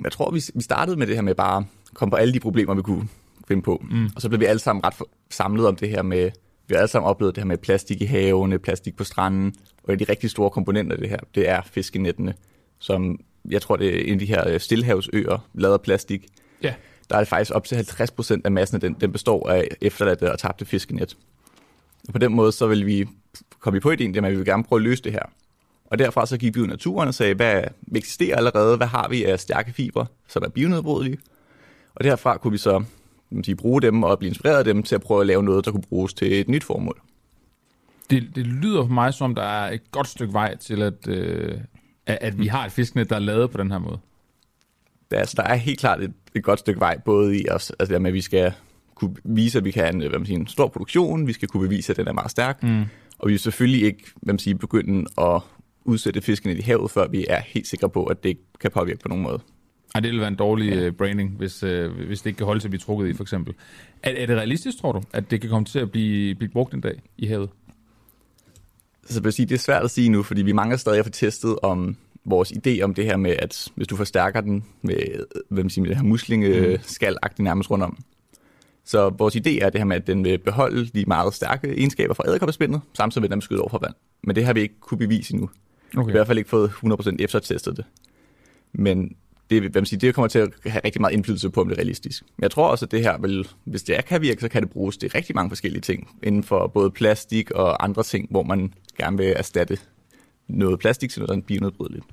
Jeg tror, vi, vi startede med det her med bare at komme på alle de problemer, vi kunne finde på. Mm. Og så blev vi alle sammen ret samlet om det her med, vi har alle sammen oplevet det her med plastik i havene, plastik på stranden, og de rigtig store komponenter af det her, det er fiskenettene, som jeg tror, det er en af de her øh, stillehavsøer, lavet af plastik. Ja. Der er faktisk op til 50 procent af massen, den, den består af efterladte og tabte fiskenet. Og på den måde, så vil vi komme på idéen, at vi vil gerne prøve at løse det her. Og derfra så gik vi ud i naturen og sagde, hvad eksisterer allerede, hvad har vi af stærke fibre, som er bionedbrydelige. Og derfra kunne vi så man sige, bruge dem og blive inspireret af dem til at prøve at lave noget, der kunne bruges til et nyt formål. Det, det lyder for mig som, der er et godt stykke vej til, at, øh, at vi har et fiskenet, der er lavet på den her måde. Der, altså, der er helt klart et, et godt stykke vej, både i os, altså med, at vi skal kunne vise, at vi kan have en, hvad man siger, en stor produktion, vi skal kunne bevise, at den er meget stærk, mm. Og vi vil selvfølgelig ikke hvad man siger, begynde at udsætte fiskene i havet, før vi er helt sikre på, at det ikke kan påvirke på nogen måde. Ej, det vil være en dårlig ja. Øh, branding, hvis, øh, hvis det ikke kan holde til at blive trukket i, for eksempel. Er, er det realistisk, tror du, at det kan komme til at blive, blive brugt en dag i havet? Så jeg vil sige, det er svært at sige nu, fordi vi mangler stadig at få testet om vores idé om det her med, at hvis du forstærker den med, hvad man siger, med det her muslingeskal mm. nærmest rundt om. Så vores idé er det her med, at den vil beholde de meget stærke egenskaber fra æderkoppespindet, samtidig med at den beskytter over for vand. Men det har vi ikke kunne bevise endnu. Okay. Vi har i hvert fald ikke fået 100% eftertestet det. Men det, hvad man siger, det kommer til at have rigtig meget indflydelse på, om det er realistisk. Men jeg tror også, at det her vil, hvis det er kan virke, så kan det bruges til rigtig mange forskellige ting, inden for både plastik og andre ting, hvor man gerne vil erstatte noget plastik til noget, der er bionedbrydeligt.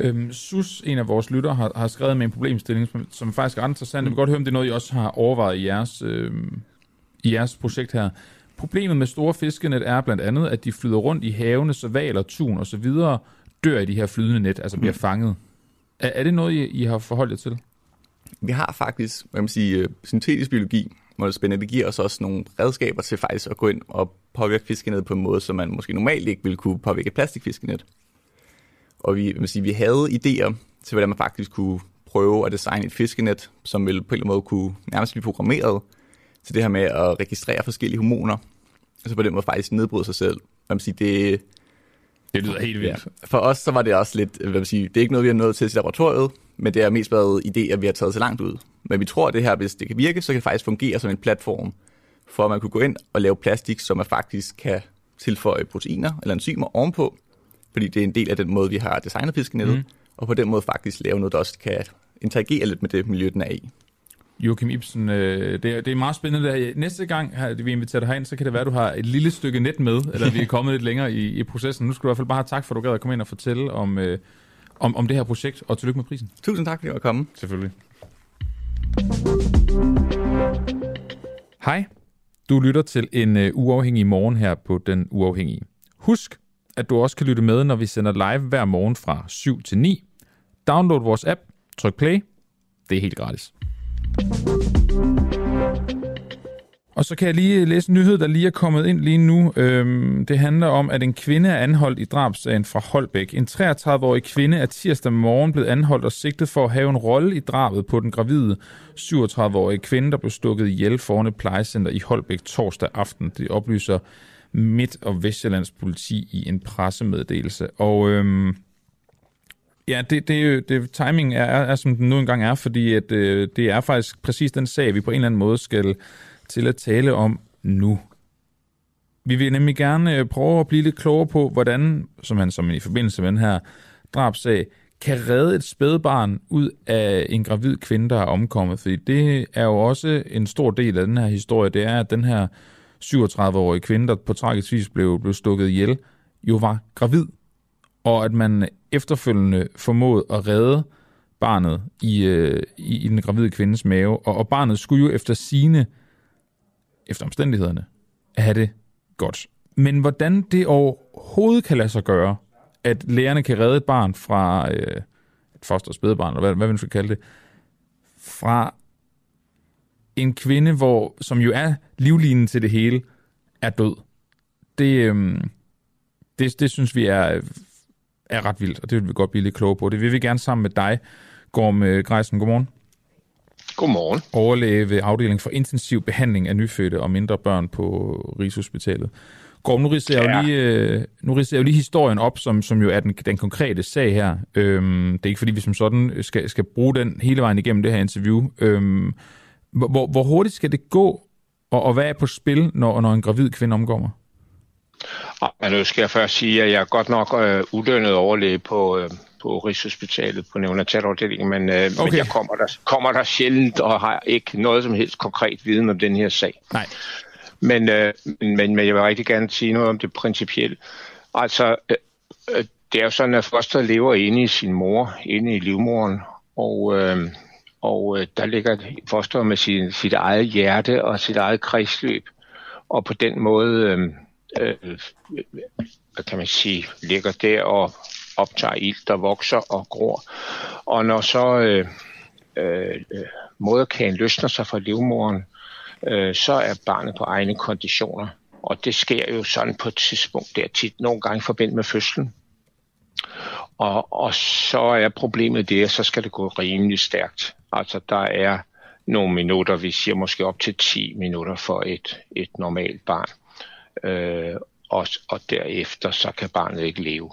Øhm, Sus, en af vores lytter, har, har skrevet med en problemstilling, som, som faktisk er ret interessant. Jeg vil godt høre, om det er noget, I også har overvejet i jeres, øh, i jeres projekt her. Problemet med store fiskenet er blandt andet, at de flyder rundt i havene, så valer, tun og så videre dør i de her flydende net, altså bliver mm. fanget. Er, er det noget, I, I har forholdt jer til? Vi har faktisk, hvad man sige, øh, syntetisk biologi, hvor det spændende, det giver os også nogle redskaber til faktisk at gå ind og påvirke fiskenet på en måde, som man måske normalt ikke ville kunne påvirke plastikfiskenet. Og vi, man sige, vi havde idéer til, hvordan man faktisk kunne prøve at designe et fiskenet, som ville på en eller anden måde kunne nærmest blive programmeret til det her med at registrere forskellige hormoner, altså på den måde faktisk nedbryde sig selv. Man sige, det, det lyder helt vildt. Ja. For os så var det også lidt, hvad man sige, det er ikke noget, vi har nået til i laboratoriet, men det er mest været idéer, vi har taget så langt ud. Men vi tror, at det her, hvis det kan virke, så kan det faktisk fungere som en platform, for at man kunne gå ind og lave plastik, som man faktisk kan tilføje proteiner eller enzymer ovenpå, fordi det er en del af den måde, vi har designet fiskenettet, mm. og på den måde faktisk lave noget, der også kan interagere lidt med det miljø, den er i. Joachim Ibsen, øh, det, er, det er meget spændende. Næste gang at vi inviterer dig herind, så kan det være, at du har et lille stykke net med, eller vi er kommet lidt længere i, i processen. Nu skal du i hvert fald bare have tak for, at du gad at komme ind og fortælle om, øh, om, om det her projekt, og tillykke med prisen. Tusind tak, fordi du var kommet. Selvfølgelig. Hej, du lytter til en uafhængig morgen her på Den Uafhængige. Husk, at du også kan lytte med, når vi sender live hver morgen fra 7 til 9. Download vores app, tryk play. Det er helt gratis. Og så kan jeg lige læse en nyhed, der lige er kommet ind lige nu. Øhm, det handler om, at en kvinde er anholdt i drabsagen fra Holbæk. En 33-årig kvinde er tirsdag morgen blevet anholdt og sigtet for at have en rolle i drabet på den gravide 37-årige kvinde, der blev stukket ihjel foran et plejecenter i Holbæk torsdag aften. Det oplyser Midt- og Vestjyllands politi i en pressemeddelelse. Og øhm, Ja, det, det, det, timing er, er, er, som den nu engang er, fordi at, øh, det er faktisk præcis den sag, vi på en eller anden måde skal til at tale om nu. Vi vil nemlig gerne øh, prøve at blive lidt klogere på, hvordan, som han som i forbindelse med den her drabsag, kan redde et spædbarn ud af en gravid kvinde, der er omkommet. Fordi det er jo også en stor del af den her historie, det er, at den her 37-årige kvinde, der på tragisk vis blev, blev stukket ihjel, jo var gravid og at man efterfølgende formåede at redde barnet i, øh, i, i den gravide kvindes mave, og, og barnet skulle jo efter sine, efter omstændighederne, have det godt. Men hvordan det overhovedet kan lade sig gøre, at lægerne kan redde et barn fra øh, et foster spædebarn, eller hvad, hvad man skal kalde det, fra en kvinde, hvor, som jo er livlinen til det hele, er død. Det, øh, det, det synes vi er, er ret vildt, og det vil vi godt blive lidt kloge på. Det vil vi gerne sammen med dig, Gorm øh, Greisen. Godmorgen. Godmorgen. Overlæge ved afdeling for intensiv behandling af nyfødte og mindre børn på Rigshospitalet. Gorm, nu riser jeg, ja. jo lige, øh, nu riser jeg jo lige historien op, som, som jo er den, den konkrete sag her. Øhm, det er ikke fordi, vi som sådan skal, skal bruge den hele vejen igennem det her interview. Øhm, hvor, hvor hurtigt skal det gå, og, og hvad er på spil, når, når en gravid kvinde omkommer? Men nu skal jeg først sige, at jeg er godt nok øh, udlønnet overlæge på, øh, på Rigshospitalet på neonatalafdelingen, men, øh, okay. men jeg kommer der, kommer der sjældent og har ikke noget som helst konkret viden om den her sag. Nej. Men, øh, men, men jeg vil rigtig gerne sige noget om det principielle. Altså, øh, øh, det er jo sådan, at foster lever inde i sin mor, inde i livmoren, og, øh, og øh, der ligger fosteret med sin, sit eget hjerte og sit eget kredsløb, og på den måde, øh, øh, hvad kan man sige, ligger der og optager ild, der vokser og gror. Og når så øh, øh, moderkagen løsner sig fra livmoren, øh, så er barnet på egne konditioner. Og det sker jo sådan på et tidspunkt, der tit nogle gange forbindet med fødslen. Og, og så er problemet det, at så skal det gå rimelig stærkt. Altså der er nogle minutter, vi siger måske op til 10 minutter for et, et normalt barn. Øh, og, og derefter så kan barnet ikke leve.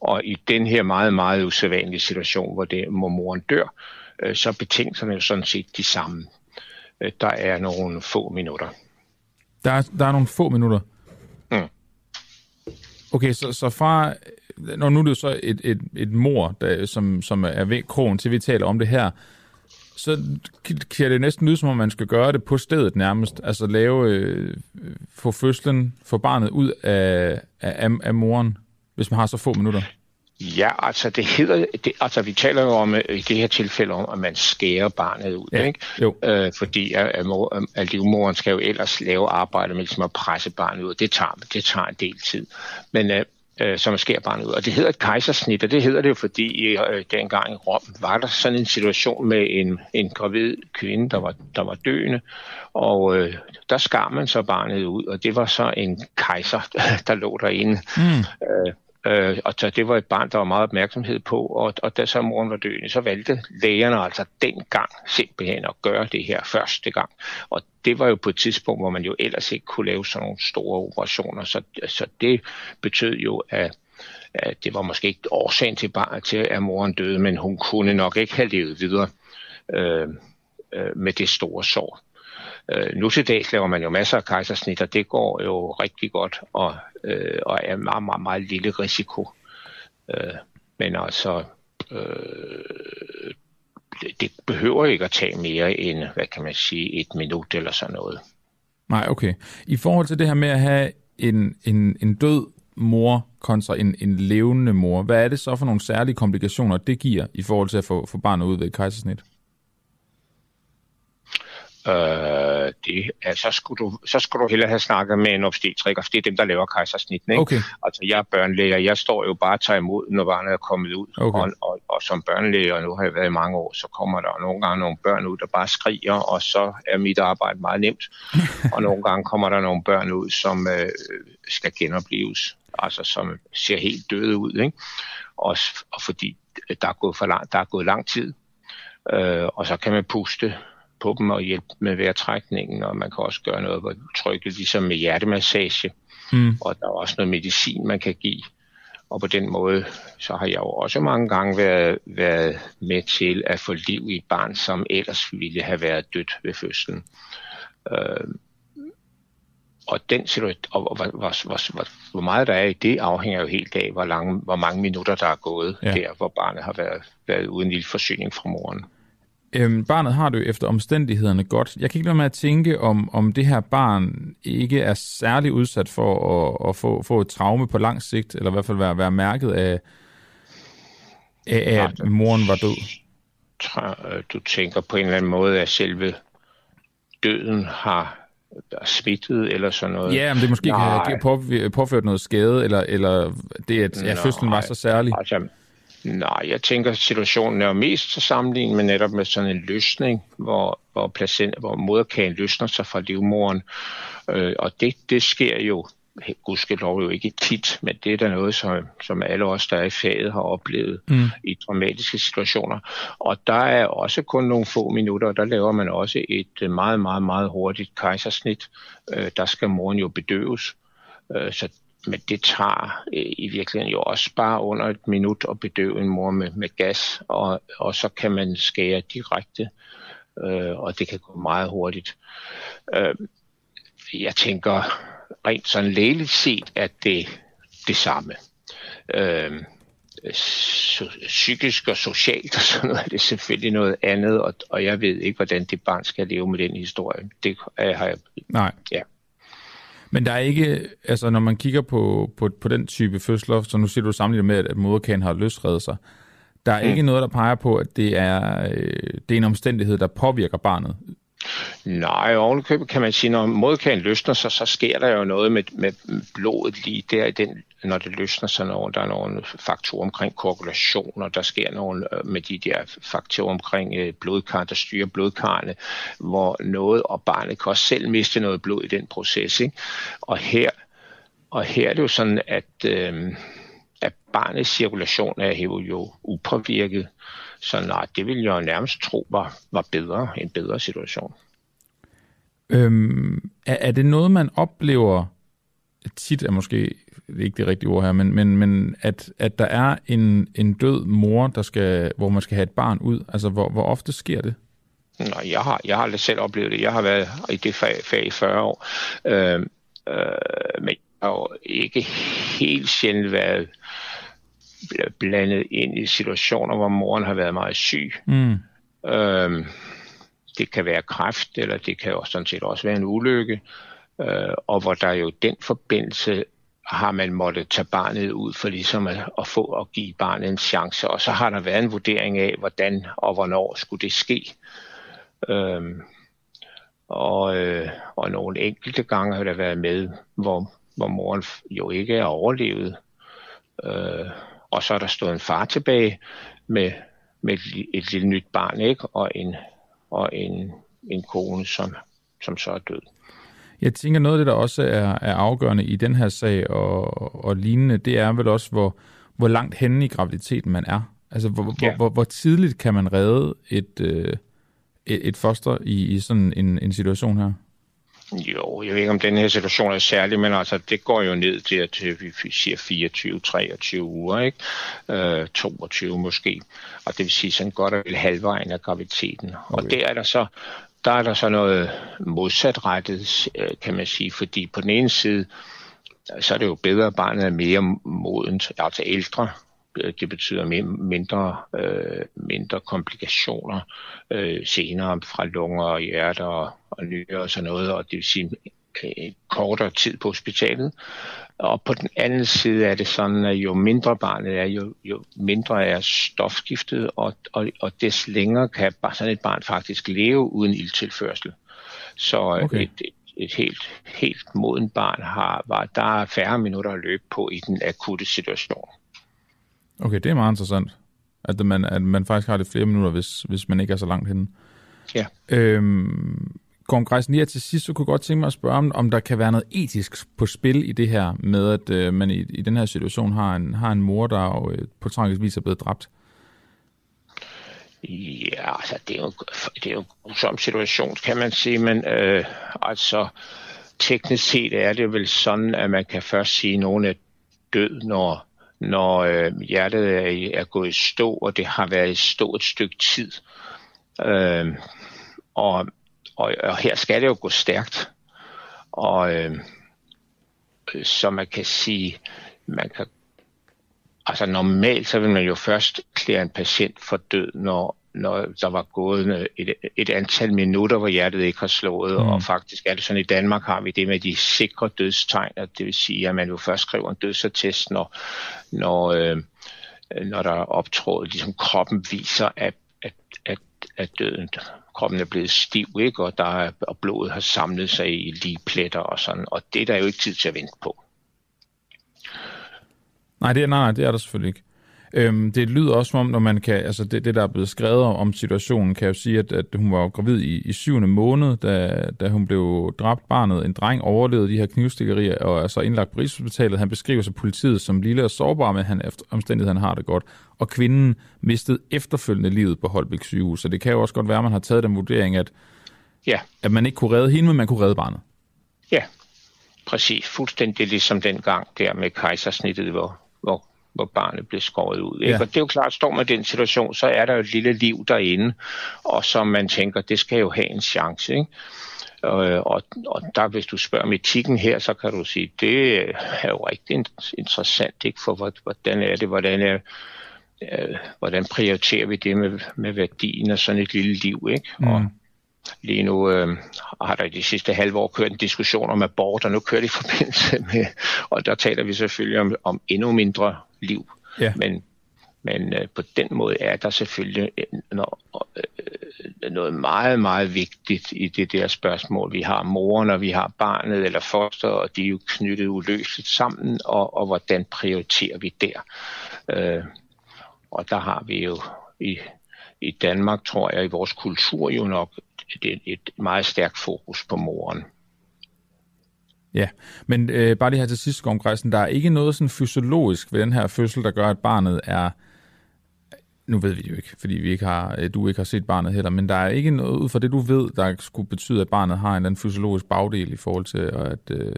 Og i den her meget, meget usædvanlige situation, hvor, det, hvor moren dør, øh, så er betingelserne jo sådan set de samme. Øh, der er nogle få minutter. Der er, der er nogle få minutter? Mm. Okay, så, så fra... Når nu er det jo så et, et, et mor, der, som, som er ved krogen til, vi taler om det her, så kan det næsten lyde, som om man skal gøre det på stedet nærmest. Altså lave, øh, få fødslen, få barnet ud af, af, af moren, hvis man har så få minutter. Ja, altså det hedder, det, altså vi taler jo om i det her tilfælde om, at man skærer barnet ud, ja, ikke? Jo. Øh, fordi at, at, mor, at livmoren skal jo ellers lave arbejde med ligesom at presse barnet ud. Det tager, det tager en del tid. Men øh, øh, som skærer barnet ud. Og det hedder et kejsersnit, og det hedder det jo, fordi øh, dengang i Rom var der sådan en situation med en, en gravid kvinde, der var, der var døende, og øh, der skar man så barnet ud, og det var så en kejser, der lå derinde. Mm. Øh, Øh, og så det var et barn, der var meget opmærksomhed på, og, og da så moren var døende, så valgte lægerne altså dengang simpelthen at gøre det her første gang. Og det var jo på et tidspunkt, hvor man jo ellers ikke kunne lave sådan nogle store operationer, så, så det betød jo, at at det var måske ikke årsagen til, bare til, at moren døde, men hun kunne nok ikke have levet videre øh, øh, med det store sår. Øh, nu til dags laver man jo masser af kejsersnit, og det går jo rigtig godt, og, øh, og er meget, meget, meget lille risiko. Øh, men altså, øh, det, det behøver ikke at tage mere end, hvad kan man sige, et minut eller sådan noget. Nej, okay. I forhold til det her med at have en, en, en død mor kontra en, en levende mor, hvad er det så for nogle særlige komplikationer, det giver i forhold til at få, få barnet ud ved et kejsersnit? Øh, det, altså, så, skulle du, så skulle du hellere have snakket med en obstetriker, for det er dem, der laver kejsersnitten. Ikke? Okay. Altså, jeg er børnelæge, jeg står jo bare og tager imod, når barnet er kommet ud. Okay. Og, og, og, som børnelæge, og nu har jeg været i mange år, så kommer der nogle gange nogle børn ud, der bare skriger, og så er mit arbejde meget nemt. og nogle gange kommer der nogle børn ud, som øh, skal genopleves, altså som ser helt døde ud. Ikke? Og, og fordi der er gået, for lang, der er gået lang tid, øh, og så kan man puste på dem og hjælpe med vejrtrækningen, og man kan også gøre noget hvor trykket, ligesom med hjertemassage. Mm. Og der er også noget medicin, man kan give. Og på den måde, så har jeg jo også mange gange været, været med til at få liv i et barn, som ellers ville have været dødt ved fødslen. Øh, og den situation, og hvor, hvor, hvor, hvor, hvor meget der er i det, afhænger jo helt af, hvor, lange, hvor mange minutter der er gået ja. der, hvor barnet har været, været uden lille forsyning fra moren. Øhm, barnet har det jo efter omstændighederne godt. Jeg kan ikke lade med at tænke, om, om det her barn ikke er særlig udsat for at, at få, få et traume på lang sigt, eller i hvert fald være, være mærket af, af, at moren var død. Du tænker på en eller anden måde, at selve døden har smittet eller sådan noget. Ja, men det måske Nej. kan have påført noget skade, eller, eller det, at ja, fødslen var så særlig. Altså, nej, jeg tænker, at situationen er mest så sammenlignet med netop med sådan en løsning, hvor, hvor, placent, hvor moderkagen løsner sig fra livmoren. Øh, og det, det sker jo gudskelov jo ikke tit, men det er da noget, som, som alle os, der er i faget, har oplevet mm. i dramatiske situationer. Og der er også kun nogle få minutter, og der laver man også et meget, meget, meget hurtigt kejsersnit. Øh, der skal moren jo bedøves. Øh, så men det tager øh, i virkeligheden jo også bare under et minut at bedøve en mor med, med gas, og, og så kan man skære direkte, øh, og det kan gå meget hurtigt. Øh, jeg tænker, rent sådan lægeligt set er det det samme. Øh, psykisk og socialt og sådan noget er det selvfølgelig noget andet, og, og jeg ved ikke, hvordan det barn skal leve med den historie. Det har jeg... Nej. Ja. Men der er ikke, altså når man kigger på, på, på den type fødsler, så nu siger du sammenlignet med, at moderkagen har løsredet sig, der er mm. ikke noget, der peger på, at det er, øh, det er en omstændighed, der påvirker barnet Nej, ovenikøbet kan man sige, når modkagen løsner sig, så sker der jo noget med, med blodet lige der, i den, når det løsner sig, når der er nogle faktorer omkring koagulation, og der sker nogle øh, med de der faktorer omkring øh, blodkar, der styrer blodkarne, hvor noget, og barnet kan også selv miste noget blod i den proces. Ikke? Og, her, og her er det jo sådan, at, øh, at barnets cirkulation er jo upåvirket, så nej, det vil jeg nærmest tro var, var bedre, en bedre situation. Øhm, er, er det noget, man oplever tit, er måske det er ikke det rigtige ord her, men, men, men at, at der er en, en død mor, der skal, hvor man skal have et barn ud? Altså, hvor, hvor ofte sker det? Nå, jeg har, jeg har aldrig selv oplevet det. Jeg har været i det fag, fag i 40 år. Øh, øh, men jeg har jo ikke helt sjældent været blandet ind i situationer, hvor moren har været meget syg. Mm. Øhm, det kan være kræft, eller det kan også sådan set også være en ulykke, øh, og hvor der jo den forbindelse har man måttet tage barnet ud for ligesom at, at få og give barnet en chance, og så har der været en vurdering af, hvordan og hvornår skulle det ske. Øhm, og, øh, og nogle enkelte gange har der været med, hvor, hvor moren jo ikke er overlevet. Øh, og så er der stået en far tilbage med, med et, et lille nyt barn, ikke? og en, og en, en kone, som, som så er død. Jeg tænker, noget af det, der også er, er afgørende i den her sag og, og lignende, det er vel også, hvor, hvor langt henne i graviditeten man er. Altså, hvor, ja. hvor, hvor, hvor tidligt kan man redde et, øh, et, et foster i, i sådan en, en situation her? Jo, jeg ved ikke, om den her situation er særlig, men altså, det går jo ned til, at vi siger 24-23 uger, ikke? Øh, 22 måske. Og det vil sige sådan godt og vel halvvejen af graviditeten. Okay. Og der er der så der er der så noget modsatrettet, øh, kan man sige, fordi på den ene side, så er det jo bedre, at barnet er mere modent, altså ældre, øh, det betyder mindre, øh, mindre komplikationer øh, senere fra lunger og hjerter og, og nyrer og sådan noget, og det vil sige kortere tid på hospitalet. Og på den anden side er det sådan, at jo mindre barnet er, jo, jo mindre er stofskiftet, og, og, og des længere kan sådan et barn faktisk leve uden ildtilførsel. Så okay. et, et, et helt, helt moden barn har, var, der er færre minutter at løbe på i den akutte situation. Okay, det er meget interessant, at man, at man faktisk har det flere minutter, hvis, hvis man ikke er så langt henne. Ja. Øhm, kongressen Greisen, lige til sidst, så kunne jeg godt tænke mig at spørge, om, om der kan være noget etisk på spil i det her, med at øh, man i, i den her situation har en, har en mor, der jo, øh, på tragisk vis er blevet dræbt. Ja, altså det er jo, det er jo en grusom situation, kan man sige, men øh, altså teknisk set er det vel sådan, at man kan først sige, at nogen er død, når når øh, hjertet er, er gået i stå, og det har været i stå et stykke tid. Øh, og, og, og her skal det jo gå stærkt. Og øh, så man kan sige, man kan Altså normalt så vil man jo først klæde en patient for død, når, når der var gået et, et antal minutter, hvor hjertet ikke har slået, mm. og faktisk er det sådan, i Danmark har vi det med de sikre dødstegn, det vil sige, at man jo først skriver en dødsattest, når, når, øh, når der er optrådt, ligesom kroppen viser, at, at, at, døden, kroppen er blevet stiv, ikke? Og, der er, og blodet har samlet sig i lige pletter og sådan, og det er der jo ikke tid til at vente på. Nej, det er, nej, det er der selvfølgelig ikke. Øhm, det lyder også som om, når man kan, altså det, det der er blevet skrevet om situationen, kan jo sige, at, at hun var gravid i, i syvende måned, da, da hun blev dræbt barnet. En dreng overlevede de her knivstikkerier og er så indlagt på Rigshospitalet. Han beskriver sig politiet som lille og sårbar, men han efter omstændigheden har det godt. Og kvinden mistede efterfølgende livet på Holbæk sygehus. Så det kan jo også godt være, at man har taget den vurdering, at, ja. at man ikke kunne redde hende, men man kunne redde barnet. Ja, præcis. Fuldstændig ligesom den gang der med kejsersnittet, hvor, hvor barnet bliver skåret ud. Ikke? Ja. Og det er jo klart, står man i den situation, så er der jo et lille liv derinde, og som man tænker, det skal jo have en chance. Ikke? Og, og, og der, hvis du spørger om etikken her, så kan du sige, det er jo rigtig interessant, ikke? for hvordan er det, hvordan er øh, hvordan prioriterer vi det med, med værdien af sådan et lille liv, ikke? Mm. Og, Lige nu øh, har der i de sidste halve år kørt en diskussion om abort, og nu kører det i forbindelse med, og der taler vi selvfølgelig om, om endnu mindre liv. Ja. Men, men øh, på den måde er der selvfølgelig noget, øh, noget meget, meget vigtigt i det der spørgsmål. Vi har moren, og vi har barnet eller foster, og de er jo knyttet uløseligt sammen, og, og hvordan prioriterer vi der? Øh, og der har vi jo i, i Danmark, tror jeg, i vores kultur jo nok et, et meget stærkt fokus på moren. Ja, men øh, bare lige her til sidst, Gorm der er ikke noget sådan fysiologisk ved den her fødsel, der gør, at barnet er... Nu ved vi det jo ikke, fordi vi ikke har, øh, du ikke har set barnet heller, men der er ikke noget ud fra det, du ved, der skulle betyde, at barnet har en eller anden fysiologisk bagdel i forhold til, at, øh,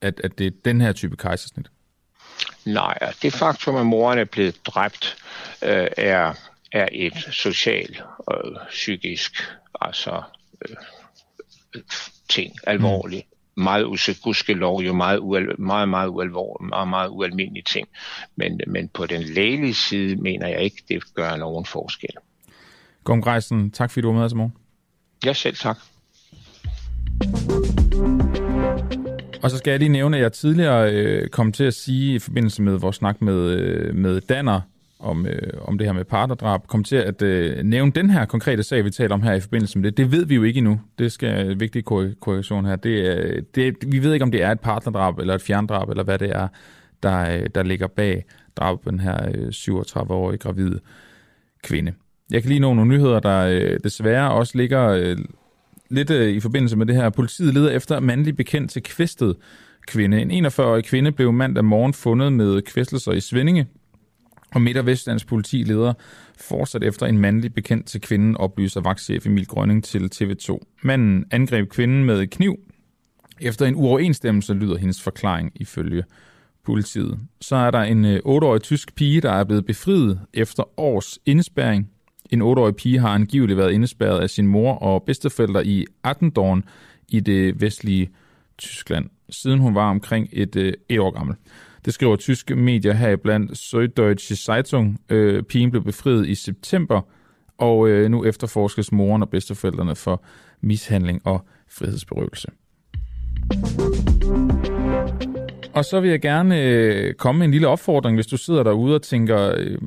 at, at det er den her type kejsersnit. Nej, det faktum, at moren er blevet dræbt, øh, er, er et socialt og psykisk altså, øh, ting alvorligt. Meget lov, jo meget, ual, meget, meget, ualvor, meget, meget ualmindelige ting. Men, men på den lægelige side mener jeg ikke, det gør nogen forskel. Gorm Greisen, tak fordi du var med os i morgen. Ja, selv tak. Og så skal jeg lige nævne, at jeg tidligere øh, kom til at sige i forbindelse med vores snak med, øh, med Danner, om, øh, om det her med partnerdrab, kom til at øh, nævne den her konkrete sag, vi taler om her i forbindelse med det. Det ved vi jo ikke endnu. Det skal en vigtig korrektion her. Det, øh, det, vi ved ikke, om det er et partnerdrab eller et fjerndrab, eller hvad det er, der, øh, der ligger bag drabet på den her øh, 37-årige gravide kvinde. Jeg kan lige nå nogle nyheder, der øh, desværre også ligger øh, lidt øh, i forbindelse med det her. Politiet leder efter mandlig bekendt til kvæstet kvinde. En 41-årig kvinde blev mandag morgen fundet med kvæstelser i Svendinge og Midt- og Vestlands politileder fortsat efter en mandlig bekendt til kvinden, oplyser vagtchef Emil Grønning til TV2. Manden angreb kvinden med kniv. Efter en uoverensstemmelse lyder hendes forklaring ifølge politiet. Så er der en øh, 8-årig tysk pige, der er blevet befriet efter års indespærring. En 8-årig pige har angiveligt været indespærret af sin mor og bedsteforældre i Attendorn i det vestlige Tyskland, siden hun var omkring et, øh, et år gammel. Det skriver tyske medier her blandt Süddeutsche Zeitung. Øh, pigen blev befriet i september, og øh, nu efterforskes moren og bedsteforældrene for mishandling og frihedsberøvelse. Og så vil jeg gerne øh, komme med en lille opfordring, hvis du sidder derude og tænker, øh,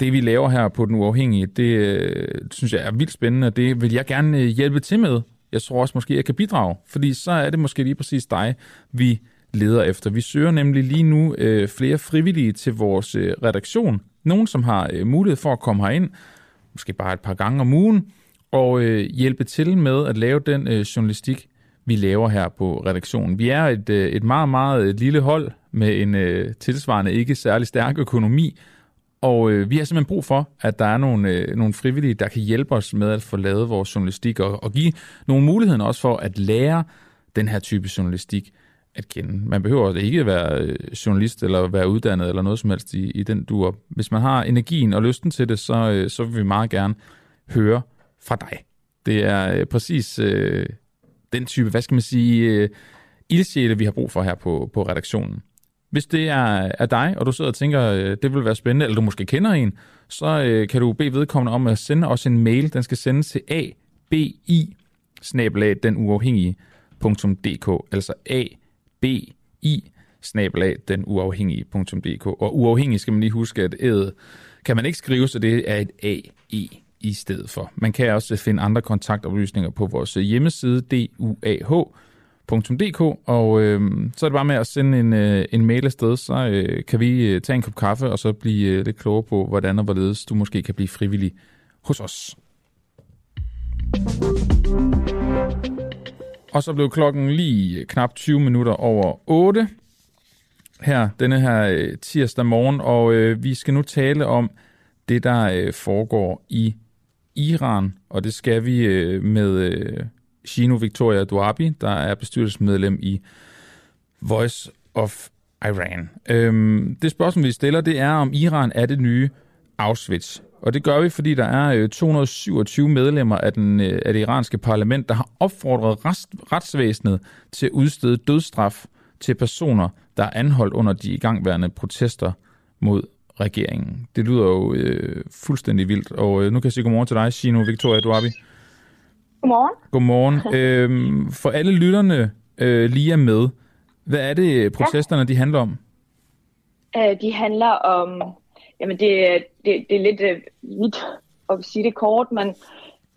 det vi laver her på Den Uafhængige, det øh, synes jeg er vildt spændende, og det vil jeg gerne øh, hjælpe til med. Jeg tror også måske, jeg kan bidrage, fordi så er det måske lige præcis dig, vi leder efter. Vi søger nemlig lige nu øh, flere frivillige til vores øh, redaktion. Nogen, som har øh, mulighed for at komme herind, måske bare et par gange om ugen, og øh, hjælpe til med at lave den øh, journalistik, vi laver her på redaktionen. Vi er et, øh, et meget, meget et lille hold med en øh, tilsvarende ikke særlig stærk økonomi, og øh, vi har simpelthen brug for, at der er nogle, øh, nogle frivillige, der kan hjælpe os med at få lavet vores journalistik, og, og give nogle muligheder også for at lære den her type journalistik at kende. Man behøver ikke være øh, journalist eller være uddannet eller noget som helst i, i den duer. Hvis man har energien og lysten til det, så, øh, så vil vi meget gerne høre fra dig. Det er øh, præcis øh, den type, hvad skal man sige, øh, ildsjæle, vi har brug for her på, på redaktionen. Hvis det er, er dig, og du sidder og tænker, øh, det vil være spændende, eller du måske kender en, så øh, kan du bede vedkommende om at sende os en mail. Den skal sendes til abi denuafhængige.dk, altså a abi denuafhængige.dk. Og uafhængig skal man lige huske, at æd kan man ikke skrive, så det er et AE i stedet for. Man kan også finde andre kontaktoplysninger på vores hjemmeside, duah.dk, og øh, så er det bare med at sende en, øh, en mail afsted, så øh, kan vi øh, tage en kop kaffe, og så blive øh, lidt klogere på, hvordan og hvorledes du måske kan blive frivillig hos os. Og så blev klokken lige knap 20 minutter over 8 her denne her øh, tirsdag morgen, og øh, vi skal nu tale om det, der øh, foregår i Iran, og det skal vi øh, med øh, Shino Victoria Duabi, der er bestyrelsesmedlem i Voice of Iran. Øhm, det spørgsmål, vi stiller, det er, om Iran er det nye Auschwitz. Og det gør vi, fordi der er 227 medlemmer af, den, af det iranske parlament, der har opfordret retsvæsenet til at udstede dødsstraf til personer, der er anholdt under de igangværende protester mod regeringen. Det lyder jo øh, fuldstændig vildt, og øh, nu kan jeg sige godmorgen til dig, Shino Victoria Duabi. Godmorgen. Godmorgen. øhm, for alle lytterne øh, lige er med, hvad er det, protesterne ja. de handler om? Øh, de handler om, jamen det, det, det er lidt øh, vidt at sige det kort, men...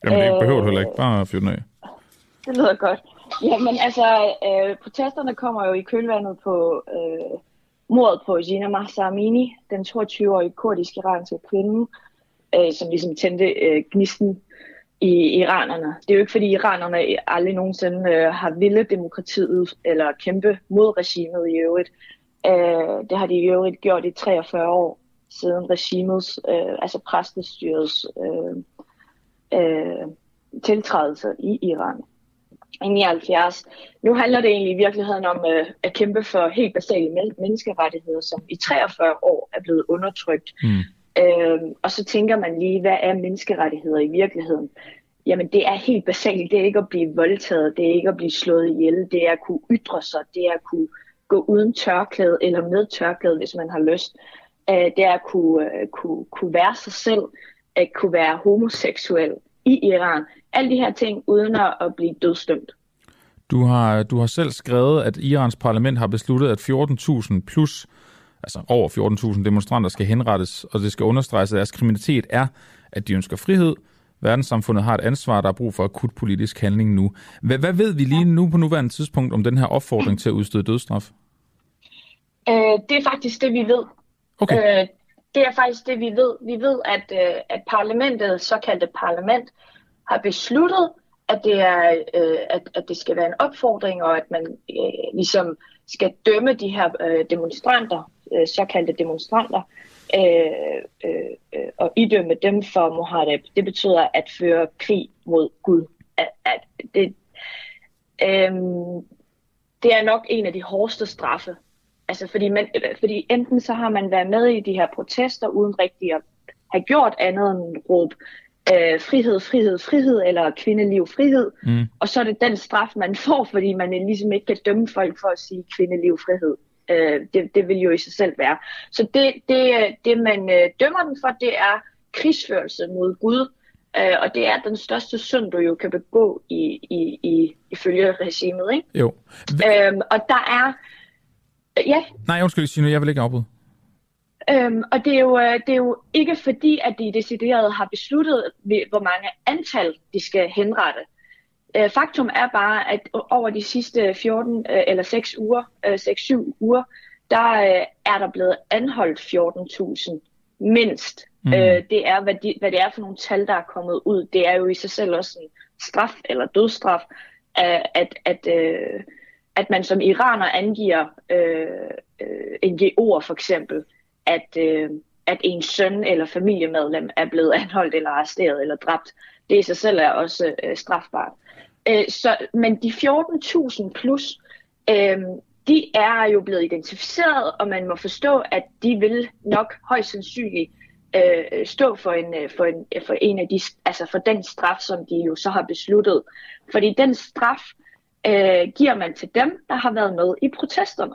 Jamen det øh, behøver du heller ikke, bare fyre den af. Det lyder godt. Jamen altså, øh, protesterne kommer jo i kølvandet på øh, mordet på Gina Mahsa Amini, den 22-årige kurdisk-iranske kvinde, øh, som ligesom tændte øh, gnisten i iranerne. Det er jo ikke fordi iranerne aldrig nogensinde øh, har ville demokratiet eller kæmpe mod regimet i øvrigt. Øh, det har de i øvrigt gjort i 43 år siden regimets, øh, altså præstestyrets øh, øh, tiltrædelse i Iran i 79. Nu handler det egentlig i virkeligheden om øh, at kæmpe for helt basale menneskerettigheder, som i 43 år er blevet undertrykt. Mm. Øhm, og så tænker man lige, hvad er menneskerettigheder i virkeligheden? Jamen det er helt basalt. Det er ikke at blive voldtaget, det er ikke at blive slået ihjel, det er at kunne ytre sig, det er at kunne gå uden tørklæde eller med tørklæde, hvis man har lyst. Øh, det er at kunne, øh, kunne, kunne være sig selv, at kunne være homoseksuel i Iran. Alle de her ting uden at blive dødsdømt. Du har, du har selv skrevet, at Irans parlament har besluttet, at 14.000 plus, altså over 14.000 demonstranter skal henrettes, og det skal understreges, at deres kriminalitet er, at de ønsker frihed. Verdenssamfundet har et ansvar, der er brug for akut politisk handling nu. Hvad, hvad ved vi lige nu på nuværende tidspunkt om den her opfordring til at udstede dødsstraf? Øh, det er faktisk det, vi ved. Okay. Øh, det er faktisk det, vi ved. Vi ved, at, øh, at parlamentet, såkaldte parlament, har besluttet, at det, er, øh, at, at det skal være en opfordring, og at man øh, ligesom skal dømme de her øh, demonstranter, øh, såkaldte demonstranter, øh, øh, og idømme dem for Mohareb. Det betyder at føre krig mod Gud. At, at det, øh, det er nok en af de hårdeste straffe, Altså fordi, man, fordi enten så har man været med i de her protester uden rigtig at have gjort andet end råb øh, frihed, frihed, frihed, eller kvindeliv, frihed. Mm. Og så er det den straf, man får, fordi man ligesom ikke kan dømme folk for at sige kvindeliv, frihed. Øh, det, det vil jo i sig selv være. Så det, det, det man øh, dømmer den for, det er krigsførelse mod Gud. Øh, og det er den største synd, du jo kan begå i, i, i, ifølge regimet. Ikke? Jo. Øhm, og der er Ja. Nej, undskyld, Sino, jeg vil ikke afbryde. Øhm, og det er, jo, øh, det er jo ikke fordi, at de decideret har besluttet, hvor mange antal de skal henrette. Øh, faktum er bare, at over de sidste 14 øh, eller 6 uger, 6-7 uger, der er der blevet anholdt 14.000 mindst. Mm. det er, hvad, de, hvad det er for nogle tal, der er kommet ud. Det er jo i sig selv også en straf eller dødstraf, at, at, at at man som iraner angiver øh, øh, NGO'er for eksempel, at, øh, at en søn eller familiemedlem er blevet anholdt eller arresteret eller dræbt. Det i sig selv er også øh, strafbart. Øh, så, men de 14.000 plus, øh, de er jo blevet identificeret, og man må forstå, at de vil nok højst sandsynligt øh, stå for en, øh, for, en, for en af de, altså for den straf, som de jo så har besluttet. Fordi den straf, øh, giver man til dem, der har været med i protesterne.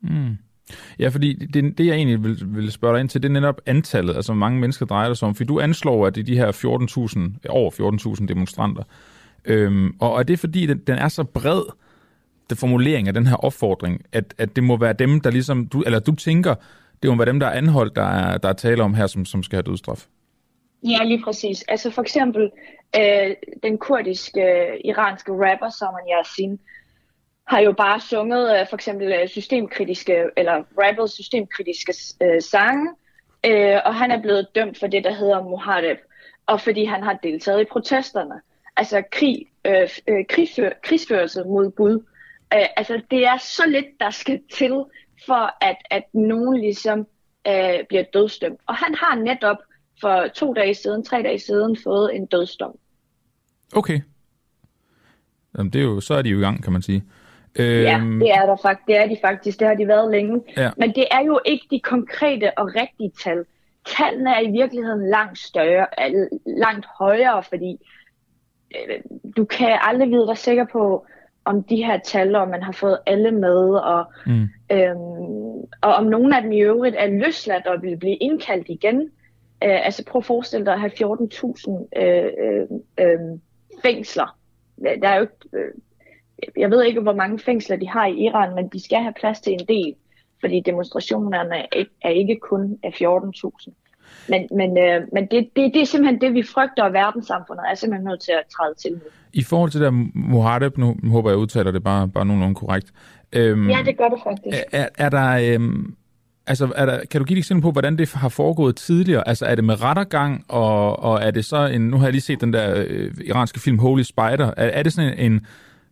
Mm. Ja, fordi det, det jeg egentlig vil, vil spørge dig ind til, det er netop antallet, altså hvor mange mennesker drejer det sig om. For du anslår, at det er de her 14.000, over 14.000 demonstranter. Øhm, og er det fordi, den, den er så bred, den formulering af den her opfordring, at, at det må være dem, der ligesom, du, eller du tænker, det må være dem, der er anholdt, der er, der er tale om her, som, som skal have dødstraf? Ja, lige præcis. Altså for eksempel øh, den kurdiske øh, iranske rapper Saman Yasin har jo bare sunget øh, for eksempel øh, systemkritiske, eller rappet systemkritiske øh, sange, øh, og han er blevet dømt for det, der hedder Muhareb, og fordi han har deltaget i protesterne. Altså krig, øh, øh, krigsfør, krigsførelse mod Gud. Øh, altså det er så lidt, der skal til, for at, at nogen ligesom øh, bliver dødsdømt. Og han har netop for to dage siden, tre dage siden, fået en dødsdom. Okay. Jamen, det er jo, så er de jo i gang, kan man sige. Øhm... Ja, det er, der faktisk, det er de faktisk. Det har de været længe. Ja. Men det er jo ikke de konkrete og rigtige tal. Tallene er i virkeligheden langt større, langt højere, fordi øh, du kan aldrig vide dig sikker på, om de her tal, om man har fået alle med, og, mm. øhm, og om nogen af dem i øvrigt er løsladt og vil blive indkaldt igen. Øh, altså prøv at forestille dig at have 14.000 øh, øh, øh, fængsler. Der er jo øh, jeg ved ikke, hvor mange fængsler de har i Iran, men de skal have plads til en del, fordi demonstrationerne er ikke, er ikke kun af 14.000. Men, men, øh, men det, det, det er simpelthen det, vi frygter, og verdenssamfundet er simpelthen nødt til at træde til. I forhold til der Mohareb, nu håber jeg udtaler det bare, bare nogenlunde korrekt. Øhm, ja, det gør det faktisk. Er, er der... Øhm, Altså, er der, kan du give et eksempel på, hvordan det har foregået tidligere? Altså, er det med rettergang, og, og er det så en... Nu har jeg lige set den der øh, iranske film Holy Spider. Er, er det sådan en, en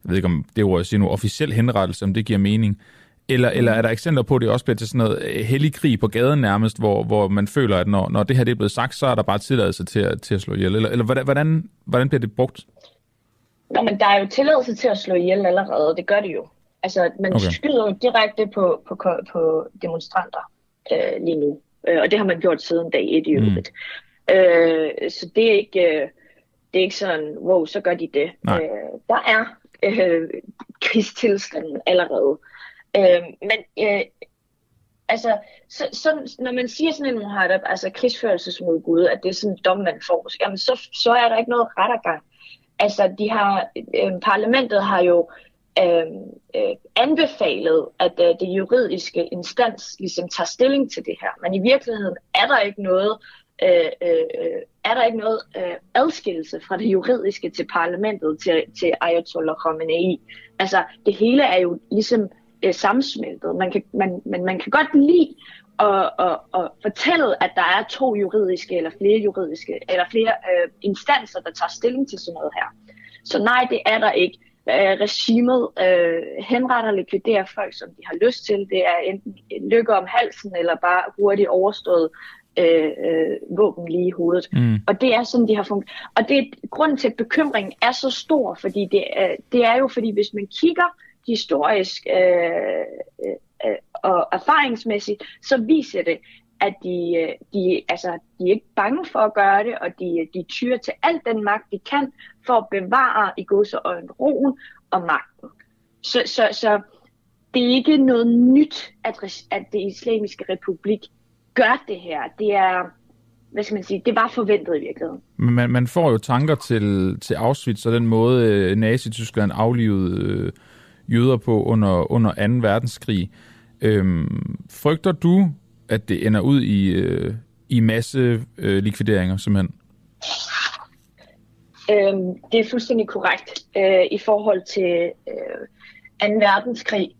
jeg ved ikke om det ord, jeg siger nu, officiel henrettelse, om det giver mening. Eller, eller er der eksempler på, at det også bliver til sådan noget øh, hellig krig på gaden nærmest, hvor, hvor man føler, at når, når det her det er blevet sagt, så er der bare tilladelse til at, til at slå ihjel? Eller, eller hvordan, hvordan, hvordan bliver det brugt? Nå, men der er jo tilladelse til at slå ihjel allerede, det gør det jo. Altså, man okay. skyder jo direkte på, på, på demonstranter øh, lige nu. Øh, og det har man gjort siden dag 1 i mm. øvrigt. Mm. Øh, så det er ikke... Øh, det er ikke sådan, wow, så gør de det. Øh, der er øh, krigstilstanden allerede. Øh, men øh, altså, så, så, når man siger sådan en muharab, altså krigsførelsesmod Gud, at det er sådan en dom, man får, jamen så, så er der ikke noget rettergang. Altså, de har, øh, parlamentet har jo øh, øh, anbefalet, at øh, det juridiske instans ligesom tager stilling til det her. Men i virkeligheden er der ikke noget øh, øh, er der ikke noget øh, adskillelse fra det juridiske til parlamentet til, til Ayatollah Khamenei. Altså, det hele er jo ligesom øh, sammensmeltet. Man kan, man, man kan godt lide at, at, at fortælle, at der er to juridiske eller flere juridiske eller flere øh, instanser, der tager stilling til sådan noget her. Så nej, det er der ikke. Øh, regimet øh, henretter og likviderer folk, som de har lyst til. Det er enten lykke om halsen eller bare hurtigt overstået øh, øh, våben lige i hovedet. Mm. Og det er sådan, de har fungeret. Og det grund til, at bekymringen er så stor, fordi det, er, det er jo, fordi hvis man kigger historisk øh, øh, og erfaringsmæssigt, så viser det, at de, øh, de, altså, de er ikke bange for at gøre det, og de, øh, de tyrer til al den magt, de kan, for at bevare i godseøjen roen og magten. Så, så, så det er ikke noget nyt, at, at det islamiske republik gør det her. Det er, hvad skal man sige, det var forventet i virkeligheden. Men man, man får jo tanker til, til Auschwitz og den måde, øh, Nazi-Tyskland aflivede øh, jøder på under, under 2. verdenskrig. Øhm, frygter du, at det ender ud i, øh, i masse øh, likvideringer simpelthen? Øhm, det er fuldstændig korrekt. Øh, I forhold til øh, 2. verdenskrig,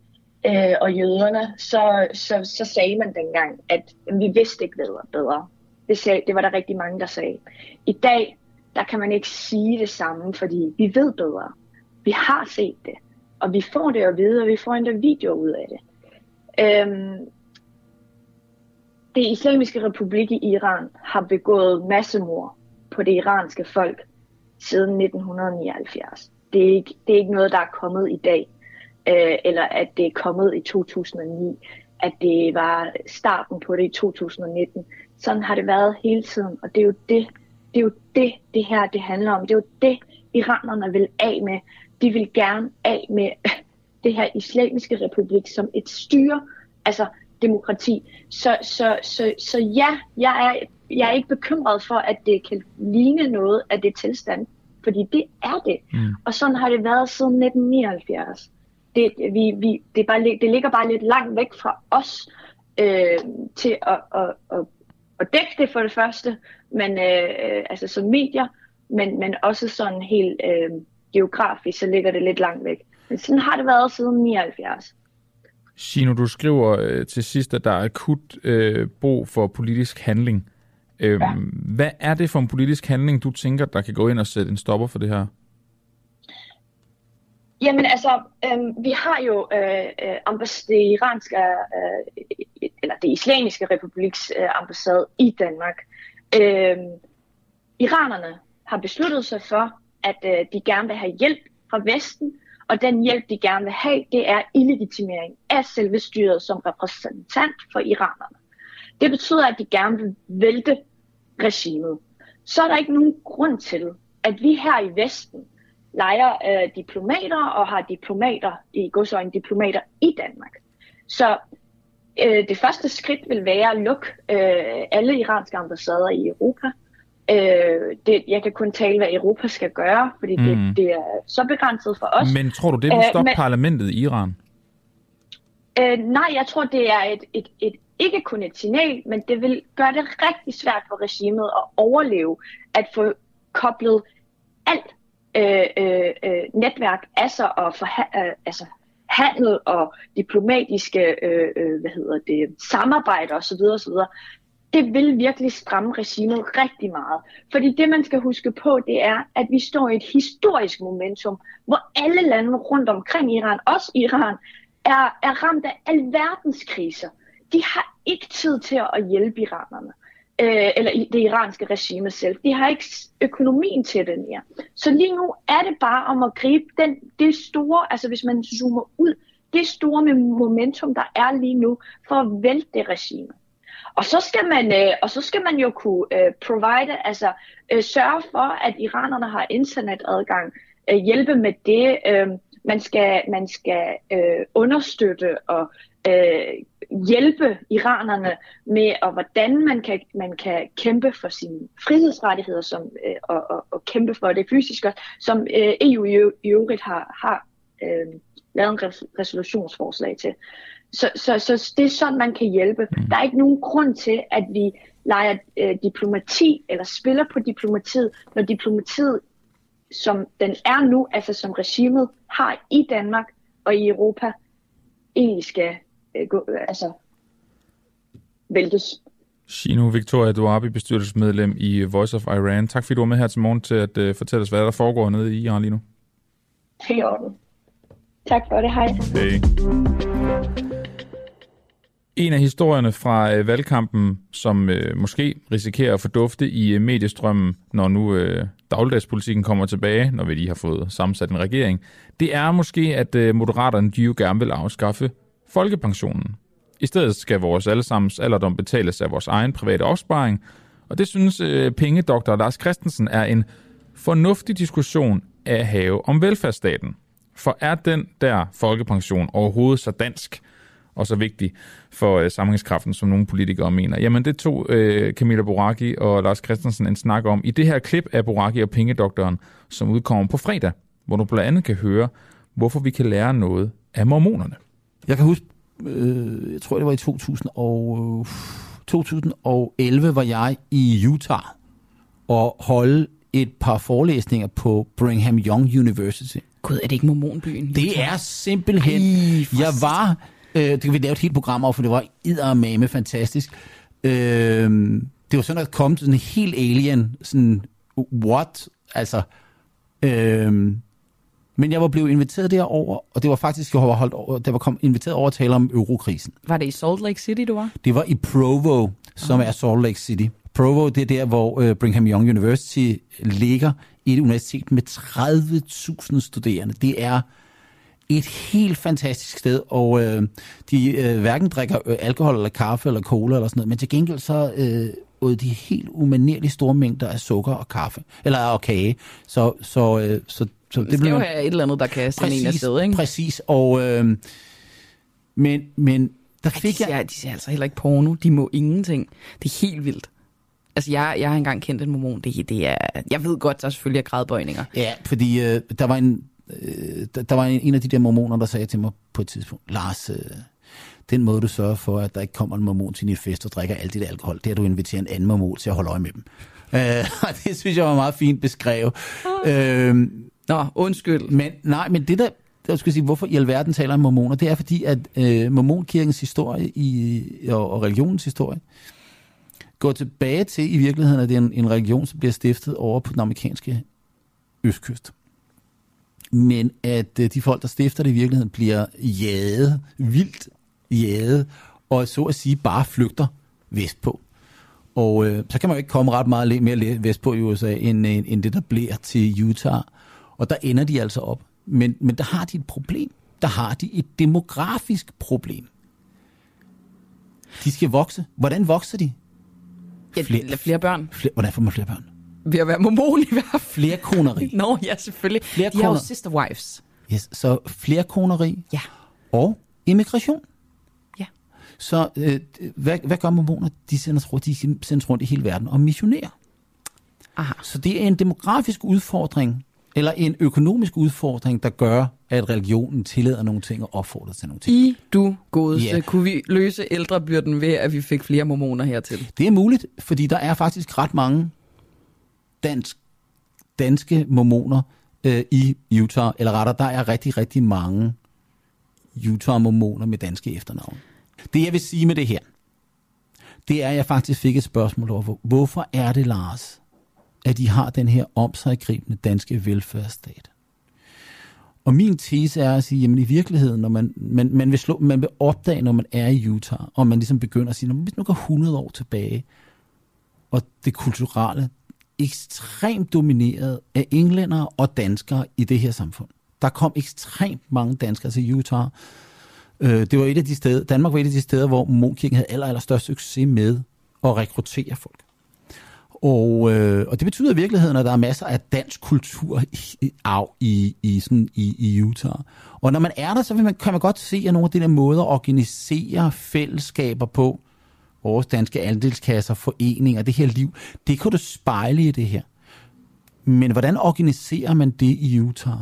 øh, og jøderne, så, så, så sagde man dengang, at vi vidste ikke bedre. bedre. Det, sagde, det var der rigtig mange, der sagde. I dag, der kan man ikke sige det samme, fordi vi ved bedre. Vi har set det, og vi får det at vide, og vi får endda video ud af det. Øhm, det islamiske republik i Iran har begået massemord på det iranske folk siden 1979. Det er, ikke, det er ikke noget, der er kommet i dag øh, eller at det er kommet i 2009, at det var starten på det i 2019. Sådan har det været hele tiden, og det er jo det, det, er jo det, det her det handler om. Det er jo det, iranerne vil af med. De vil gerne af med det her islamiske republik som et styre, altså demokrati. Så, så, så, så ja, jeg er, jeg er ikke bekymret for, at det kan ligne noget af det tilstand, fordi det er det. Mm. Og sådan har det været siden 1979. Det, vi, vi, det, bare, det ligger bare lidt langt væk fra os øh, til at, at, at, at dække det for det første, men øh, altså som medier, men, men også sådan helt øh, geografisk, så ligger det lidt langt væk. Men sådan har det været siden 79. Shino, du skriver øh, til sidst, at der er akut øh, brug for politisk handling. Øhm, ja. Hvad er det for en politisk handling, du tænker, der kan gå ind og sætte en stopper for det her? Jamen altså, øh, vi har jo øh, øh ambass- det iranske, øh, eller det islamiske republiks øh, ambassade i Danmark. Øh, iranerne har besluttet sig for, at øh, de gerne vil have hjælp fra Vesten, og den hjælp, de gerne vil have, det er illegitimering af selve styret som repræsentant for iranerne. Det betyder, at de gerne vil vælte regimet. Så er der ikke nogen grund til, at vi her i Vesten leger øh, diplomater og har diplomater i godsøjne diplomater i Danmark. Så øh, det første skridt vil være at lukke øh, alle iranske ambassader i Europa. Øh, det, jeg kan kun tale, hvad Europa skal gøre, fordi mm. det, det er så begrænset for os. Men tror du, det vil stoppe øh, men, parlamentet i Iran? Øh, nej, jeg tror, det er et, et, et ikke kun et signal, men det vil gøre det rigtig svært for regimet at overleve, at få koblet alt øh, øh, øh, netværk af sig og for, øh, altså handel og diplomatiske øh, øh, hvad hedder det, samarbejde osv. osv. Det vil virkelig stramme regimet rigtig meget. Fordi det, man skal huske på, det er, at vi står i et historisk momentum, hvor alle lande rundt omkring Iran, også Iran, er, er ramt af alverdens kriser. De har ikke tid til at hjælpe iranerne øh, eller det iranske regime selv. De har ikke økonomien til det mere. Så lige nu er det bare om at gribe den, det store, altså hvis man zoomer ud, det store momentum, der er lige nu, for at vælte det regime. Og så skal man, øh, og så skal man jo kunne øh, provide, altså øh, sørge for, at iranerne har internetadgang, øh, hjælpe med det, øh, man skal, man skal øh, understøtte og øh, hjælpe iranerne med, og hvordan man kan, man kan kæmpe for sine frihedsrettigheder som, øh, og, og, og kæmpe for det fysiske, som øh, EU i, øvrigt har, har øh, lavet en resolutionsforslag til. Så, så, så det er sådan, man kan hjælpe. Mm. Der er ikke nogen grund til, at vi leger øh, diplomati eller spiller på diplomatiet, når diplomatiet, som den er nu, altså som regimet har i Danmark og i Europa, egentlig skal øh, gå, øh, altså, væltes. Shino Victoria Duabi, bestyrelsesmedlem i Voice of Iran. Tak fordi du var med her til morgen til at uh, fortælle os, hvad der foregår nede i Iran lige nu. Det er orden. Tak for det. Hej. Hej. En af historierne fra øh, valgkampen, som øh, måske risikerer at fordufte i øh, mediestrømmen, når nu øh, dagligdagspolitikken kommer tilbage, når vi lige har fået sammensat en regering, det er måske, at øh, moderaterne de jo gerne vil afskaffe folkepensionen. I stedet skal vores allesammens alderdom betales af vores egen private opsparing, og det synes øh, pengedoktor Lars Christensen er en fornuftig diskussion at have om velfærdsstaten. For er den der folkepension overhovedet så dansk og så vigtig for øh, samlingskraften, som nogle politikere mener? Jamen det tog øh, Camilla Boraki og Lars Christensen en snak om i det her klip af Boraki og Pengedoktoren, som udkommer på fredag, hvor du blandt andet kan høre, hvorfor vi kan lære noget af mormonerne. Jeg kan huske, øh, jeg tror det var i 2000 og, øh, 2011 var jeg i Utah og holde et par forelæsninger på Brigham Young University. Gud, er det ikke mormonbyen? Det er simpelthen... Ej, jeg var... Øh, det kan vi lave et helt program over, for det var eddermame fantastisk. Øh, det var sådan at komme til sådan en helt alien, sådan, what? Altså, øh, men jeg var blevet inviteret derover, og det var faktisk, jeg var holdt over, der var kom, inviteret over at tale om eurokrisen. Var det i Salt Lake City, du var? Det var i Provo, som okay. er Salt Lake City. Provo, det er der, hvor uh, Brigham Young University ligger i et universitet med 30.000 studerende. Det er et helt fantastisk sted, og uh, de uh, hverken drikker alkohol eller kaffe eller cola eller sådan noget, men til gengæld så uh, ud de helt umanerligt store mængder af sukker og kaffe, eller og kage. Så, så, uh, så så det, det bliver jo have et eller andet, der kan sende en afsted, ikke? Præcis, og, øh, men, men der Ej, de, fik jeg... ser, de ser altså heller ikke porno. De må ingenting. Det er helt vildt. Altså, jeg, jeg har engang kendt en mormon. Det, det er, jeg ved godt, der selvfølgelig er gradbøjninger. Ja, fordi øh, der var en øh, der, der var en, en af de der mormoner, der sagde til mig på et tidspunkt, Lars, øh, den måde du sørger for, at der ikke kommer en mormon til din fest og drikker alt dit alkohol, det er, at du inviterer en anden mormon til at holde øje med dem. Øh, og det synes jeg var meget fint beskrevet. Øh, Nå, undskyld. men nej, men det der, jeg skulle sige, hvorfor i alverden taler om mormoner, det er fordi, at øh, mormonkirkens historie i, og, og religionens historie går tilbage til i virkeligheden, at det er en, en religion, som bliver stiftet over på den amerikanske østkyst. Men at øh, de folk, der stifter det i virkeligheden, bliver jaget, vildt jaget, og så at sige bare flygter vestpå. Og øh, så kan man jo ikke komme ret meget mere vestpå i USA, end, end, end det, der bliver til Utah. Og der ender de altså op. Men, men der har de et problem. Der har de et demografisk problem. De skal vokse. Hvordan vokser de? Ja, flere, flere børn. Flere, hvordan får man flere børn? Ved at være mormon i hvert fald. Flere koneri. Nå, ja, selvfølgelig. Flere de har jo sister wives. Yes, så flere koneri Ja. og immigration. Ja. Så øh, hvad, hvad gør mormoner? De sendes, rundt, de sendes rundt i hele verden og missionerer. Aha. Så det er en demografisk udfordring, eller en økonomisk udfordring, der gør, at religionen tillader nogle ting og opfordrer til nogle ting. I du godeste. Yeah. Kunne vi løse ældrebyrden ved, at vi fik flere mormoner hertil? Det er muligt, fordi der er faktisk ret mange dansk, danske mormoner øh, i Utah, eller rettere, der er rigtig, rigtig mange Utah-mormoner med danske efternavn. Det jeg vil sige med det her, det er, at jeg faktisk fik et spørgsmål over, hvorfor er det, Lars, at de har den her omsaggribende danske velfærdsstat? Og min tese er at sige, jamen i virkeligheden, når man, man, man, vil, slå, man vil opdage, når man er i Utah, og man ligesom begynder at sige, hvis nu går 100 år tilbage, og det kulturelle ekstremt domineret af englænder og danskere i det her samfund. Der kom ekstremt mange danskere til Utah. Øh, det var et af de steder, Danmark var et af de steder, hvor Monkirken havde aller, aller størst succes med at rekruttere folk. Og, øh, og det betyder i virkeligheden, at der er masser af dansk kultur i, arv i, i, sådan, i, i Utah. Og når man er der, så vil man, kan man godt se, at nogle af de der måder at organisere fællesskaber på, vores danske andelskasser, foreninger, det her liv, det kan du spejle i det her. Men hvordan organiserer man det i Utah?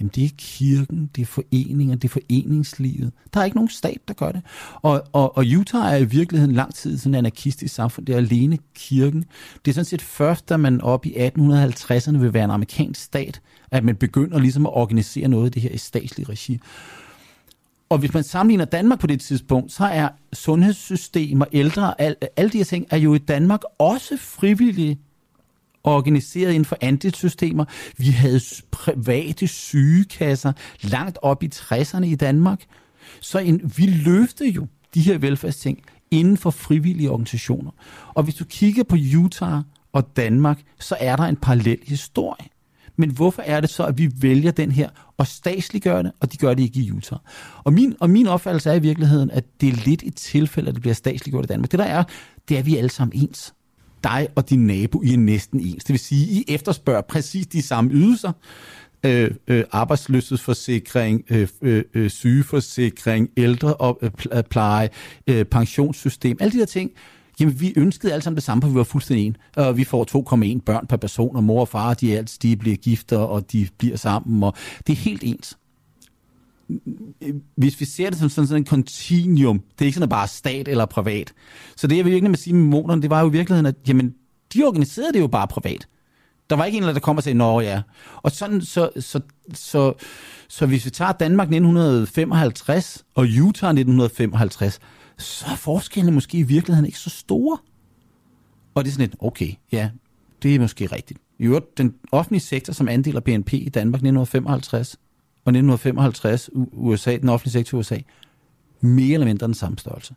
Jamen det er kirken, det er foreninger, det er foreningslivet. Der er ikke nogen stat, der gør det. Og, og, og Utah er i virkeligheden lang tid sådan en anarkistisk samfund. Det er alene kirken. Det er sådan set først, da man op i 1850'erne vil være en amerikansk stat, at man begynder ligesom at organisere noget af det her i statslig regi. Og hvis man sammenligner Danmark på det tidspunkt, så er sundhedssystemer, og ældre, al, alle de her ting, er jo i Danmark også frivillige organiseret inden for andelssystemer. Vi havde private sygekasser langt op i 60'erne i Danmark. Så en, vi løftede jo de her velfærdsting inden for frivillige organisationer. Og hvis du kigger på Utah og Danmark, så er der en parallel historie. Men hvorfor er det så, at vi vælger den her og statsliggør det, og de gør det ikke i Utah? Og min, og min opfattelse er i virkeligheden, at det er lidt et tilfælde, at det bliver statsliggjort i Danmark. Det der er, det er, at vi alle sammen ens. Dig og din nabo, I er næsten ens. Det vil sige, I efterspørger præcis de samme ydelser. Øh, øh, arbejdsløshedsforsikring, øh, øh, øh sygeforsikring, ældrepleje, øh, øh, pensionssystem, alle de der ting. Jamen, vi ønskede alle sammen det samme, for vi var fuldstændig en. Og vi får 2,1 børn per person, og mor og far, de, er, alt- de bliver gifter, og de bliver sammen, og det er helt ens. Hvis vi ser det som sådan, sådan en continuum, det er ikke sådan bare stat eller privat. Så det, jeg vil virkelig med sige med mormonerne, det var jo i virkeligheden, at jamen, de organiserede det jo bare privat. Der var ikke en, der kom og sagde, nå ja. Og sådan, så, så, så, så hvis vi tager Danmark 1955 og Utah 1955, så er forskellene måske i virkeligheden ikke så store. Og det er sådan lidt, okay, ja, det er måske rigtigt. I øvrigt, den offentlige sektor som andel af BNP i Danmark 1955 og 1955 U- USA, den offentlige sektor i USA, mere eller mindre den samme størrelse.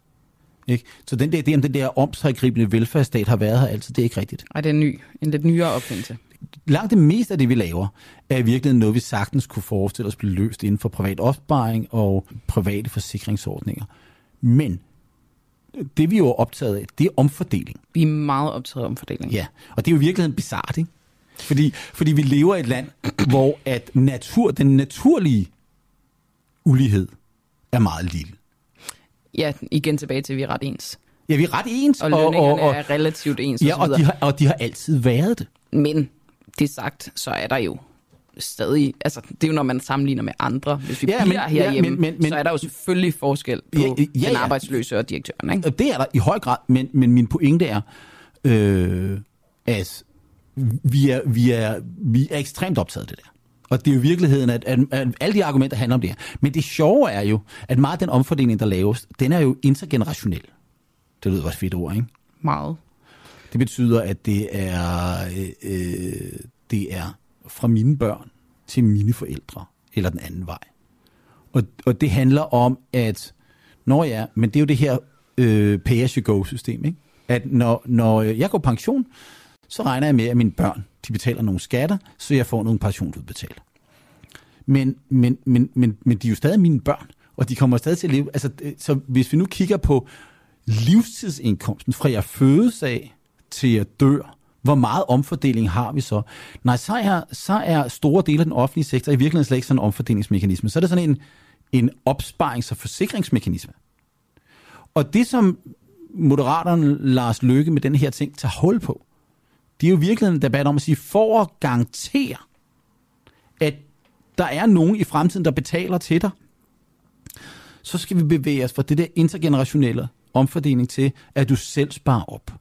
Ikke? Så den der idé om den der omsaggribende velfærdsstat har været her altid, det er ikke rigtigt. Ej, det er en ny. En lidt nyere opfindelse. Langt det meste af det, vi laver, er i virkeligheden noget, vi sagtens kunne forestille os blive løst inden for privat opsparing og private forsikringsordninger. Men det vi jo er optaget af, det er omfordeling. Vi er meget optaget af omfordeling. Ja, og det er jo i virkeligheden bizart, ikke? Fordi, fordi vi lever i et land, hvor at natur, den naturlige ulighed er meget lille. ja, igen tilbage til, at vi er ret ens. Ja, vi er ret ens. Og lønningerne og, og, er relativt ens. Ja, og, og, de har, og de har altid været det. Men det sagt, så er der jo stadig, altså det er jo når man sammenligner med andre, hvis vi ja, bliver men, herhjemme, ja, men, men, men, så er der jo selvfølgelig forskel på ja, ja, den arbejdsløse og direktøren. Ikke? Det er der i høj grad, men, men min pointe er, øh, at vi er, vi, er, vi er ekstremt optaget af det der. Og det er jo virkeligheden, at, at, at alle de argumenter handler om det her. Men det sjove er jo, at meget af den omfordeling, der laves, den er jo intergenerationel. Det lyder også fedt ord, ikke? Meget. Det betyder, at det er, øh, det er fra mine børn til mine forældre, eller den anden vej. Og, og det handler om, at, når ja, men det er jo det her øh, pay-as-you-go-system, ikke? At når, når øh, jeg går pension, så regner jeg med, at mine børn de betaler nogle skatter, så jeg får nogle pensionsudbetalt. Men, men, men, men, men de er jo stadig mine børn, og de kommer stadig til at leve. Altså, øh, så hvis vi nu kigger på livstidsindkomsten fra jeg fødes af til jeg dør, hvor meget omfordeling har vi så? Nej, så er, så er store dele af den offentlige sektor i virkeligheden slet ikke sådan en omfordelingsmekanisme. Så er det sådan en, en opsparings- og forsikringsmekanisme. Og det, som Moderaterne Lars Løkke med den her ting tager hul på, det er jo virkelig en debat om at sige, for at garantere, at der er nogen i fremtiden, der betaler til dig, så skal vi bevæge os fra det der intergenerationelle omfordeling til, at du selv sparer op.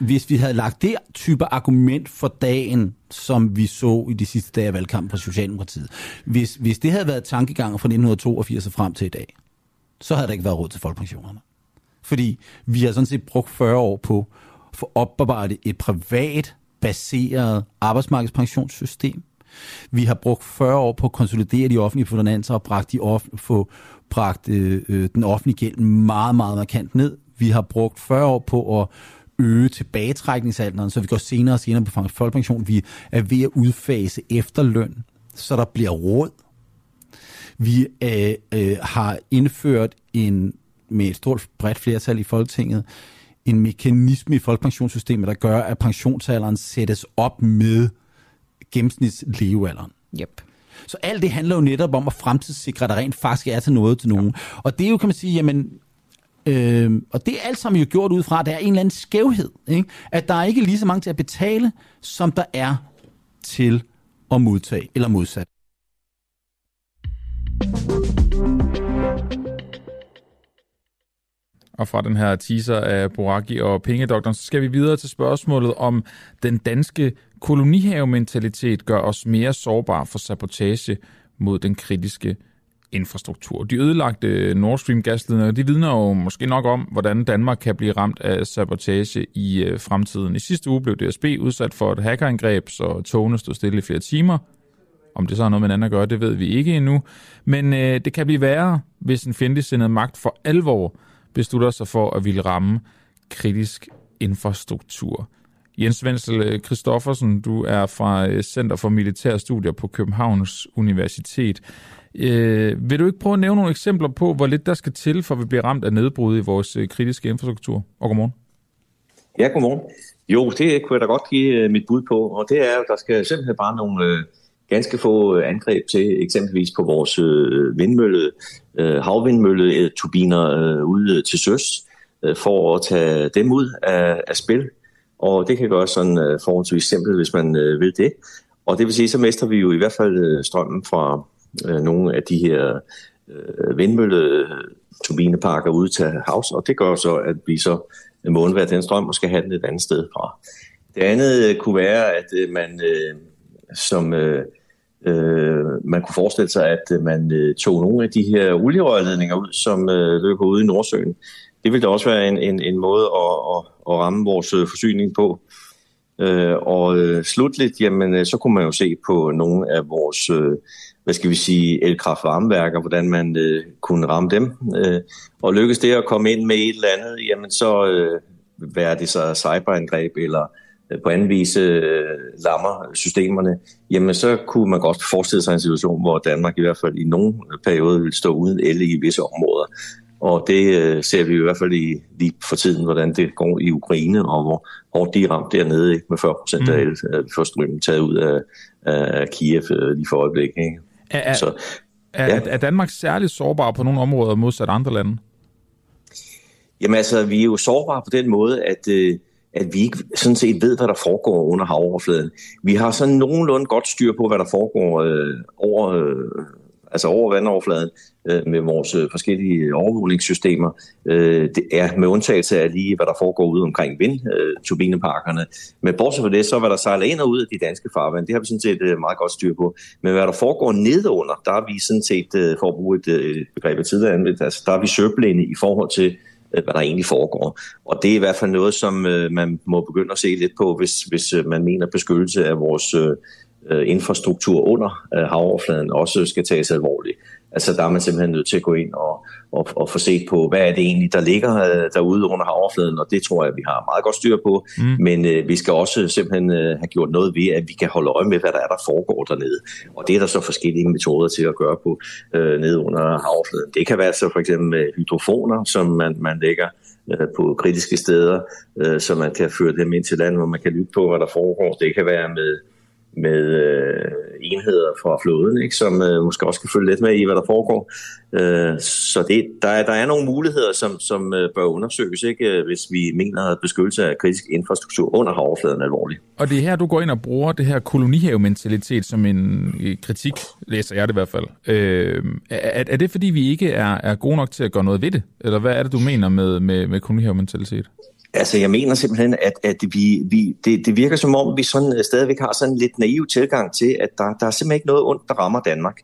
Hvis vi havde lagt det type argument for dagen, som vi så i de sidste dage af valgkampen fra Socialdemokratiet, hvis, hvis det havde været tankegangen fra 1982 og frem til i dag, så havde der ikke været råd til folkepensionerne. Fordi vi har sådan set brugt 40 år på at få oparbejdet et privat baseret arbejdsmarkedspensionssystem. Vi har brugt 40 år på at konsolidere de offentlige finanser og bragt de off- få bragt øh, øh, den offentlige gæld meget, meget markant ned. Vi har brugt 40 år på at øge tilbagetrækningsalderen, så vi går senere og senere på folkepension. Vi er ved at udfase efterløn, så der bliver råd. Vi øh, øh, har indført en med et stort bredt flertal i Folketinget en mekanisme i folkepensionssystemet, der gør, at pensionsalderen sættes op med gennemsnitslevealderen. Yep. Så alt det handler jo netop om at fremtidssikre, at der rent faktisk er til noget til nogen. Og det er jo, kan man sige, jamen, øh, og det er alt sammen jo gjort ud fra, at der er en eller anden skævhed. Ikke? At der er ikke lige så mange til at betale, som der er til at modtage, eller modsat. Og fra den her teaser af Boraki og Pengedoktoren, så skal vi videre til spørgsmålet om den danske kolonihavementalitet gør os mere sårbare for sabotage mod den kritiske infrastruktur. De ødelagte Nord Stream gasledninger, de vidner jo måske nok om, hvordan Danmark kan blive ramt af sabotage i øh, fremtiden. I sidste uge blev DSB udsat for et hackerangreb, så togene stod stille i flere timer. Om det så har noget med andet at gøre, det ved vi ikke endnu. Men øh, det kan blive værre, hvis en fjendtligsindet magt for alvor beslutter sig for at ville ramme kritisk infrastruktur. Jens Wenzel øh, Christoffersen, du er fra øh, Center for Militære Studier på Københavns Universitet. Øh, vil du ikke prøve at nævne nogle eksempler på, hvor lidt der skal til, for at vi bliver ramt af nedbrud i vores øh, kritiske infrastruktur? Og godmorgen. Ja, godmorgen. Jo, det kunne jeg da godt give øh, mit bud på, og det er at der skal simpelthen bare nogle øh, ganske få øh, angreb til, eksempelvis på vores øh, vindmølle, øh, havvindmølleturbiner øh, ude til søs, øh, for at tage dem ud af, af spil. Og det kan gøres sådan øh, forholdsvis simpelt, hvis man øh, vil det. Og det vil sige, så mester vi jo i hvert fald øh, strømmen fra øh, nogle af de her øh, vindmølleturbineparker øh, ude til havs, og det gør så, at vi så må undvære den strøm og skal have den et andet sted fra. Det andet øh, kunne være, at øh, man øh, som øh, øh, man kunne forestille sig, at øh, man øh, tog nogle af de her olierørledninger ud, som øh, løber ude i Nordsøen. Det ville da også være en, en, en måde at, at, at ramme vores øh, forsyning på. Øh, og øh, slutligt, jamen, øh, så kunne man jo se på nogle af vores, øh, hvad skal vi sige, elkraftvarmeværker, hvordan man øh, kunne ramme dem. Øh, og lykkes det at komme ind med et eller andet, jamen så øh, være det så cyberangreb eller Øh, på anden vis øh, lammer systemerne, jamen så kunne man godt forestille sig en situation, hvor Danmark i hvert fald i nogle perioder vil stå uden el i visse områder. Og det øh, ser vi i hvert fald i, lige for tiden, hvordan det går i Ukraine, og hvor hårdt de er ramt dernede ikke, med 40 procent af mm. el øh, for strømmen taget ud af, af Kiev øh, lige for øjeblikket. Ikke? Er, så, er, ja. er Danmark særligt sårbar på nogle områder modsat andre lande? Jamen altså, vi er jo sårbare på den måde, at, øh, at vi ikke sådan set ved, hvad der foregår under havoverfladen. Vi har sådan nogenlunde godt styr på, hvad der foregår øh, over, øh, altså over vandoverfladen øh, med vores øh, forskellige overvågningssystemer. Øh, det er med undtagelse af lige, hvad der foregår ude omkring vindturbineparkerne. Øh, Men bortset fra det, så hvad der sejler ind og ud af de danske farvand, det har vi sådan set øh, meget godt styr på. Men hvad der foregår nedunder, der er vi sådan set, øh, for at bruge et øh, begreb af tidligere anvendt, altså der er vi søblinde i forhold til, øh, hvad der egentlig foregår. Og det er i hvert fald noget, som øh, man må begynde at se lidt på, hvis, hvis øh, man mener beskyttelse af vores øh, øh, infrastruktur under øh, havoverfladen også skal tages alvorligt. Altså der er man simpelthen nødt til at gå ind og, og, og få set på, hvad er det egentlig, der ligger øh, derude under havoverfladen, og det tror jeg, vi har meget godt styr på. Mm. Men øh, vi skal også simpelthen øh, have gjort noget ved, at vi kan holde øje med, hvad der er, der foregår dernede. Og det er der så forskellige metoder til at gøre på øh, nede under havoverfladen. Det kan være så for eksempel med hydrofoner, som man, man lægger øh, på kritiske steder, øh, så man kan føre dem ind til land, hvor man kan lytte på, hvad der foregår. Det kan være med med øh, enheder fra flåden, ikke, som øh, måske også kan følge lidt med i, hvad der foregår. Øh, så det, der, er, der er nogle muligheder, som, som øh, bør undersøges, ikke, øh, hvis vi mener, at beskyttelse af kritisk infrastruktur under havoverfladen er alvorligt. Og det er her, du går ind og bruger det her kolonihavementalitet som en kritik, læser jeg det i hvert fald. Øh, er, er det fordi, vi ikke er, er gode nok til at gøre noget ved det? Eller hvad er det, du mener med, med, med kolonihavementalitet? Altså, jeg mener simpelthen, at, at vi, vi, det, det virker som om, vi sådan, øh, stadigvæk har sådan en lidt naiv tilgang til, at der, der er simpelthen ikke noget ondt, der rammer Danmark.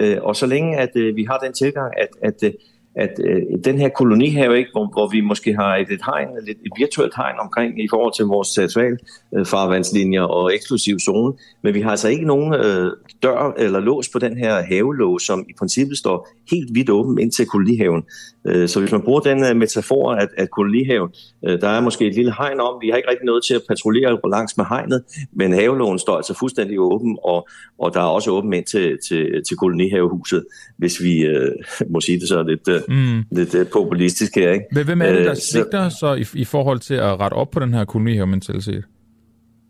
Øh, og så længe, at øh, vi har den tilgang, at, at, øh, at øh, den her kolonihave, ikke, hvor, hvor vi måske har et, et, hegn, et, et virtuelt hegn omkring i forhold til vores territorial øh, farvandslinjer og eksklusiv zone, men vi har altså ikke nogen øh, dør eller lås på den her havelås, som i princippet står helt vidt åben ind til kolonihaven. Øh, så hvis man bruger den øh, metafor, at, at kolonihaven, øh, der er måske et lille hegn om, vi har ikke rigtig noget til at patruljere langs med hegnet, men havelågen står altså fuldstændig åben, og, og der er også åben ind til, til, til kolonihavehuset, hvis vi øh, må sige det så lidt, øh, mm. lidt populistisk her. Ikke? Hvem er det, der svigter så i, i forhold til at rette op på den her kolonihave-mentalitet?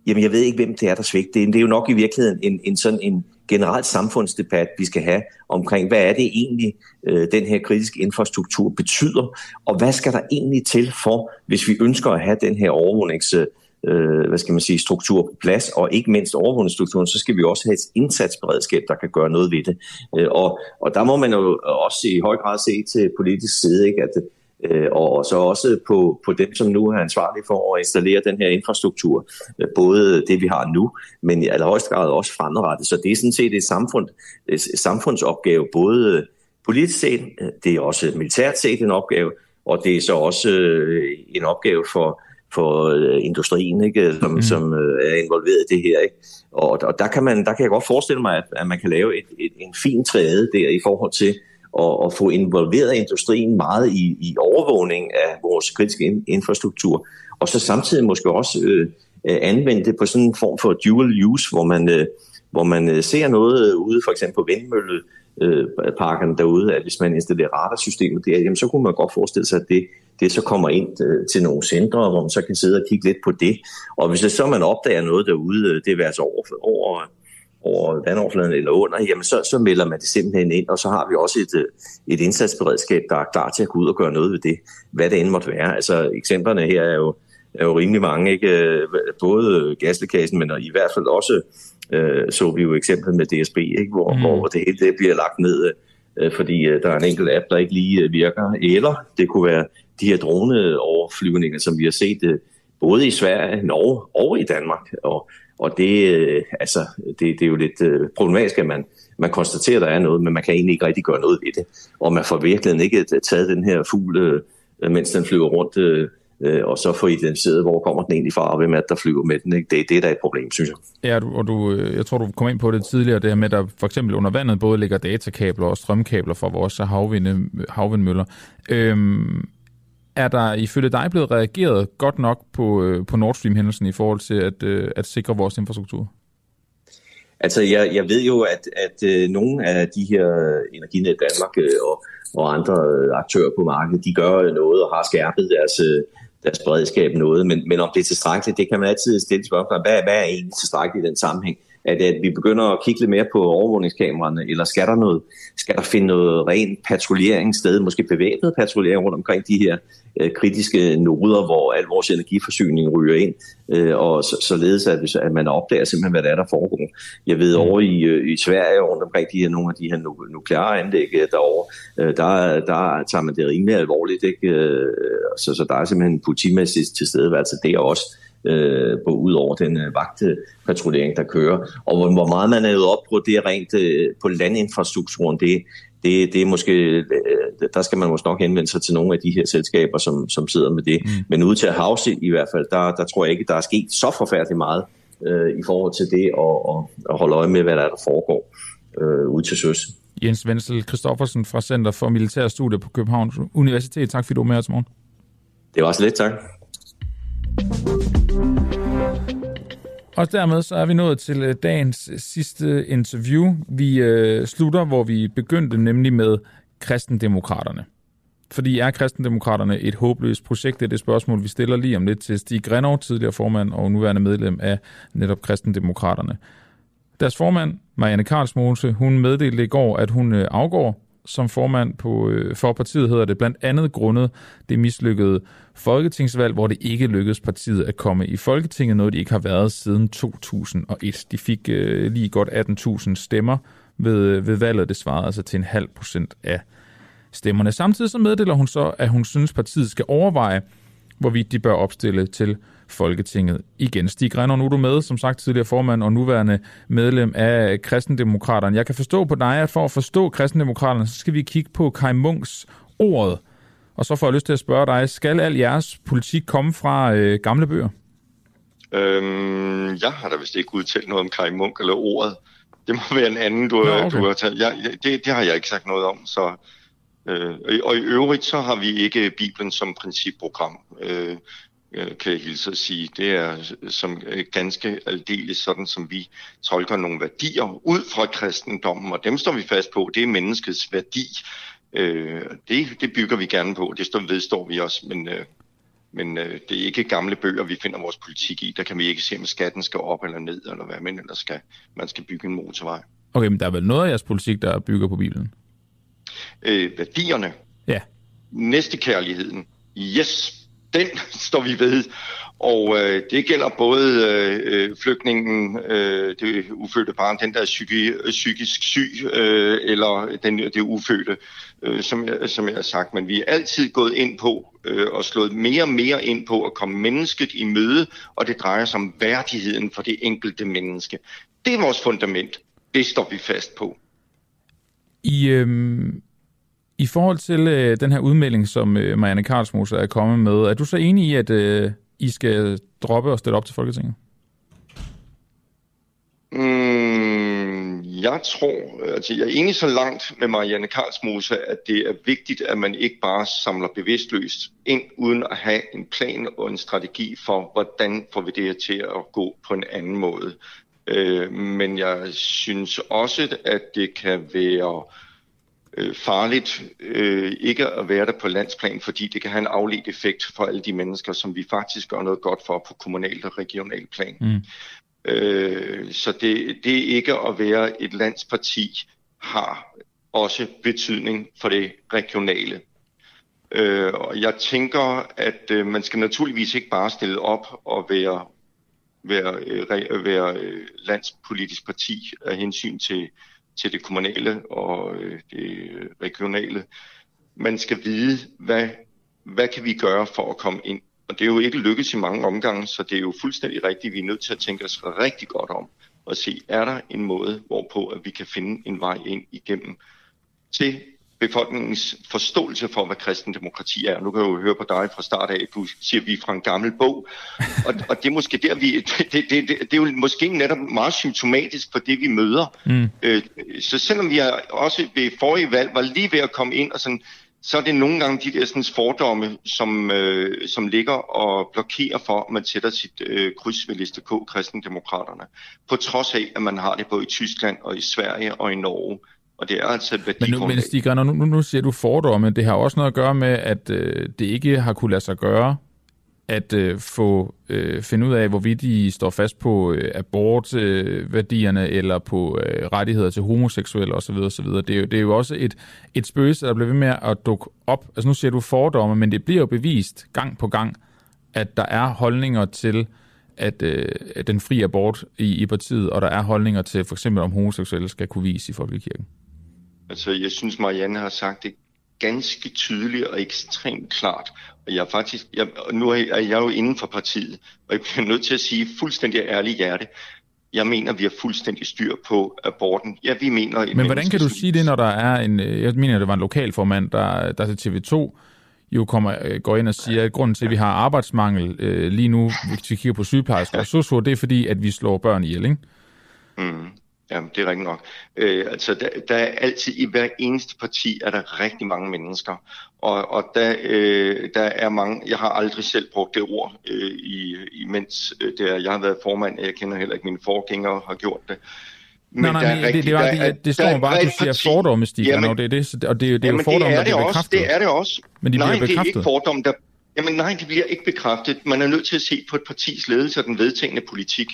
Jamen, jeg ved ikke, hvem det er, der svigter. Det er jo nok i virkeligheden en, en sådan en generelt samfundsdebat, vi skal have omkring, hvad er det egentlig, øh, den her kritiske infrastruktur betyder, og hvad skal der egentlig til for, hvis vi ønsker at have den her overvågnings øh, hvad skal man sige, struktur på plads, og ikke mindst overvågningsstrukturen, så skal vi også have et indsatsberedskab, der kan gøre noget ved det. Øh, og, og der må man jo også i høj grad se til politisk side, ikke, at øh, og så også på, på dem, som nu er ansvarlige for at installere den her infrastruktur. Øh, både det, vi har nu, men i allerhøjeste grad også fremadrettet. Så det er sådan set et, samfund, et samfundsopgave, både politisk set, øh, det er også militært set en opgave, og det er så også øh, en opgave for, for øh, industrien, ikke, som, mm. som øh, er involveret i det her. Ikke? Og, og der, kan man, der kan jeg godt forestille mig, at, at man kan lave et, et, en fin træde der i forhold til og, og få involveret industrien meget i, i overvågning af vores kritiske infrastruktur, og så samtidig måske også øh, øh, anvende det på sådan en form for dual use, hvor man, øh, hvor man ser noget ude for eksempel på vindmølle, øh, parkerne derude, at hvis man installerer radarsystemet der, jamen, så kunne man godt forestille sig, at det, det så kommer ind øh, til nogle centre, hvor man så kan sidde og kigge lidt på det. Og hvis det så man opdager noget derude, øh, det vil altså over, over over vandoverfladen eller under, jamen så, så melder man det simpelthen ind, og så har vi også et, øh, et indsatsberedskab, der er klar til at gå ud og gøre noget ved det, hvad det end måtte være. Altså eksemplerne her er jo, er jo rimelig mange, ikke? Øh, både gaslækagen, men i hvert fald også øh, så vi jo eksemplet med DSB, ikke? Hvor, mm. hvor det hele det bliver lagt ned, øh, fordi øh, der er en enkelt app, der ikke lige øh, virker, eller det kunne være de her droneoverflyvninger, som vi har set øh, både i Sverige, Norge og i Danmark, og og det, øh, altså, det, det er jo lidt øh, problematisk, at man, man konstaterer, at der er noget, men man kan egentlig ikke rigtig gøre noget ved det. Og man får virkelig ikke taget den her fugl, øh, mens den flyver rundt, øh, og så få identificeret, hvor kommer den egentlig fra, og hvem er det, der flyver med den. Ikke? Det, det er da et problem, synes jeg. Ja, og du, jeg tror, du kom ind på det tidligere, det her med, at der for eksempel under vandet både ligger datakabler og strømkabler fra vores havvinde, havvindmøller. Øhm, er der ifølge dig blevet reageret godt nok på, øh, på Nord Stream-hændelsen i forhold til at, øh, at sikre vores infrastruktur? Altså, jeg, jeg ved jo, at, at øh, nogle af de her Energinet Danmark øh, og, og andre øh, aktører på markedet, de gør noget og har skærpet deres, øh, deres beredskab noget, men, men om det er tilstrækkeligt, det kan man altid stille spørgsmål. Hvad, hvad er egentlig tilstrækkeligt i den sammenhæng? at, at vi begynder at kigge lidt mere på overvågningskameraerne, eller skal der, noget, skal der finde noget rent patruljering sted, måske bevæbnet patruljering rundt omkring de her øh, kritiske noder, hvor al vores energiforsyning ryger ind, øh, og så, således at, at man opdager simpelthen, hvad der er, der foregår. Jeg ved mm. over i, øh, i Sverige, rundt omkring de her, nogle af de her nukleare anlæg øh, derovre, øh, der, der tager man det rimelig alvorligt. Ikke? Øh, så, så der er simpelthen en politimæssig tilstedeværelse der også, øh, på ud over den øh, vagtpatruljering, der kører. Og hvor, hvor meget man er op på det rent øh, på landinfrastrukturen, det, det, det er måske, øh, der skal man måske nok henvende sig til nogle af de her selskaber, som, som sidder med det. Mm. Men ude til havs i hvert fald, der, der tror jeg ikke, der er sket så forfærdeligt meget øh, i forhold til det at, at, at holde øje med, hvad der er, der foregår øh, ude til søs. Jens Wenzel Christoffersen fra Center for Militære Studier på Københavns Universitet. Tak fordi du var med os morgen. Det var også lidt, tak. Og dermed så er vi nået til øh, dagens øh, sidste interview. Vi øh, slutter, hvor vi begyndte nemlig med kristendemokraterne. Fordi er kristendemokraterne et håbløst projekt? Det er det spørgsmål, vi stiller lige om lidt til Stig Grenov, tidligere formand og nuværende medlem af netop kristendemokraterne. Deres formand, Marianne Karlsmose, hun meddelte i går, at hun øh, afgår som formand på, øh, for partiet, hedder det blandt andet grundet det mislykkede folketingsvalg, hvor det ikke lykkedes partiet at komme i Folketinget, noget de ikke har været siden 2001. De fik øh, lige godt 18.000 stemmer ved, øh, ved valget, det svarede altså til en halv procent af stemmerne. Samtidig så meddeler hun så, at hun synes, partiet skal overveje, hvorvidt de bør opstille til Folketinget igen. Stig Renner, nu er du med, som sagt tidligere formand og nuværende medlem af Kristendemokraterne. Jeg kan forstå på dig, at for at forstå Kristendemokraterne, så skal vi kigge på Kai Munks ordet. Og så får jeg lyst til at spørge dig, skal al jeres politik komme fra øh, gamle bøger? Øhm, jeg har da vist ikke udtalt noget om Kai Munk eller ordet. Det må være en anden, du, Nå, okay. du har taget. Jeg, det, det har jeg ikke sagt noget om. Så, øh, og i øvrigt så har vi ikke Bibelen som principprogram. Øh, Øh, kan jeg hilse at sige. Det er som øh, ganske aldeles sådan, som vi tolker nogle værdier ud fra kristendommen, og dem står vi fast på. Det er menneskets værdi. Øh, det, det bygger vi gerne på, det står, vedstår vi også, men, men det er ikke gamle bøger, vi finder vores politik i. Der kan vi ikke se, om skatten skal op eller ned, eller hvad man ellers skal. Man skal bygge en motorvej. Okay, men der er vel noget af jeres politik, der bygger på Bibelen? Øh, værdierne. Ja. Næstekærligheden. Yes, den står vi ved. Og øh, det gælder både øh, flygtningen, øh, det ufødte barn, den der er psyki, psykisk syg, øh, eller den, det ufødte, øh, som, jeg, som jeg har sagt. Men vi er altid gået ind på øh, og slået mere og mere ind på at komme mennesket i møde, og det drejer sig om værdigheden for det enkelte menneske. Det er vores fundament. Det står vi fast på. I, øh, i forhold til øh, den her udmelding, som øh, Marianne Karlsmose er kommet med, er du så enig i, at øh, I skal droppe og stille op til Folketinget? Mm, jeg tror, altså jeg er enig så langt med Marianne Karlsmose, at det er vigtigt, at man ikke bare samler bevidstløst ind, uden at have en plan og en strategi for, hvordan får vi det her til at gå på en anden måde. Øh, men jeg synes også, at det kan være øh, farligt øh, ikke at være der på landsplan, fordi det kan have en afledt effekt for alle de mennesker, som vi faktisk gør noget godt for på kommunalt og regionalt plan. Mm. Øh, så det, det ikke at være et landsparti har også betydning for det regionale. Øh, og jeg tænker, at øh, man skal naturligvis ikke bare stille op og være, være, øh, være øh, landspolitisk parti af hensyn til til det kommunale og øh, det øh, regionale. Man skal vide, hvad, hvad kan vi gøre for at komme ind. Og det er jo ikke lykkedes i mange omgange, så det er jo fuldstændig rigtigt. Vi er nødt til at tænke os rigtig godt om og se, er der en måde, hvorpå at vi kan finde en vej ind igennem til befolkningens forståelse for, hvad kristendemokrati er. Nu kan jeg jo høre på dig fra start af, du siger, at vi er fra en gammel bog. Og, og det er måske der, vi, det, det, det, det er jo måske netop meget symptomatisk for det, vi møder. Mm. Øh, så selvom vi også ved forrige valg var lige ved at komme ind, og sådan, så er det nogle gange de der sådan, fordomme, som, øh, som ligger og blokerer for, at man sætter sit øh, kryds ved liste K, kristendemokraterne. På trods af, at man har det både i Tyskland og i Sverige og i Norge. Og det er altså et Men, nu, men Stig nu, nu, nu siger du fordomme. Det har også noget at gøre med, at øh, det ikke har kunne lade sig gøre at øh, få øh, finde ud af, hvorvidt de står fast på øh, abortværdierne øh, eller på øh, rettigheder til homoseksuelle osv. osv. Det, er jo, det er jo også et, et spøgelse, der bliver ved med at dukke op. Altså nu siger du fordomme, men det bliver jo bevist gang på gang, at der er holdninger til at, øh, den frie abort i, i partiet, og der er holdninger til for eksempel, om homoseksuelle skal kunne vise i folkekirken. Altså, jeg synes, Marianne har sagt det ganske tydeligt og ekstremt klart. Og jeg faktisk, jeg, nu er jeg jo inden for partiet, og jeg bliver nødt til at sige fuldstændig ærligt hjerte, jeg mener, vi har fuldstændig styr på aborten. Ja, vi mener... Men hvordan kan du sige det, når der er en... Jeg mener, det var en lokalformand, der, der til TV2 jo kommer, øh, går ind og siger, at grunden til, at vi har arbejdsmangel øh, lige nu, hvis vi kigger på sygeplejersker og så det er fordi, at vi slår børn ihjel, ikke? Mm. Ja, det er rigtigt nok. Øh, altså, der, der er altid, i hver eneste parti er der rigtig mange mennesker. Og, og der, øh, der er mange, jeg har aldrig selv brugt det ord, øh, i, imens øh, det er, jeg har været formand, jeg kender heller ikke mine forgængere har gjort det. Men nej, nej, der er rigtig, det, det, var, det, det står bare, at du siger fordomme, Stig, jamen, og det er, det, og det, det er jo fordomme, der bliver bekræftet. Det er det også. Men de nej, bliver bekræftet. det er ikke fordomme, der... Jamen nej, det bliver ikke bekræftet. Man er nødt til at se på et partis ledelse og den vedtagende politik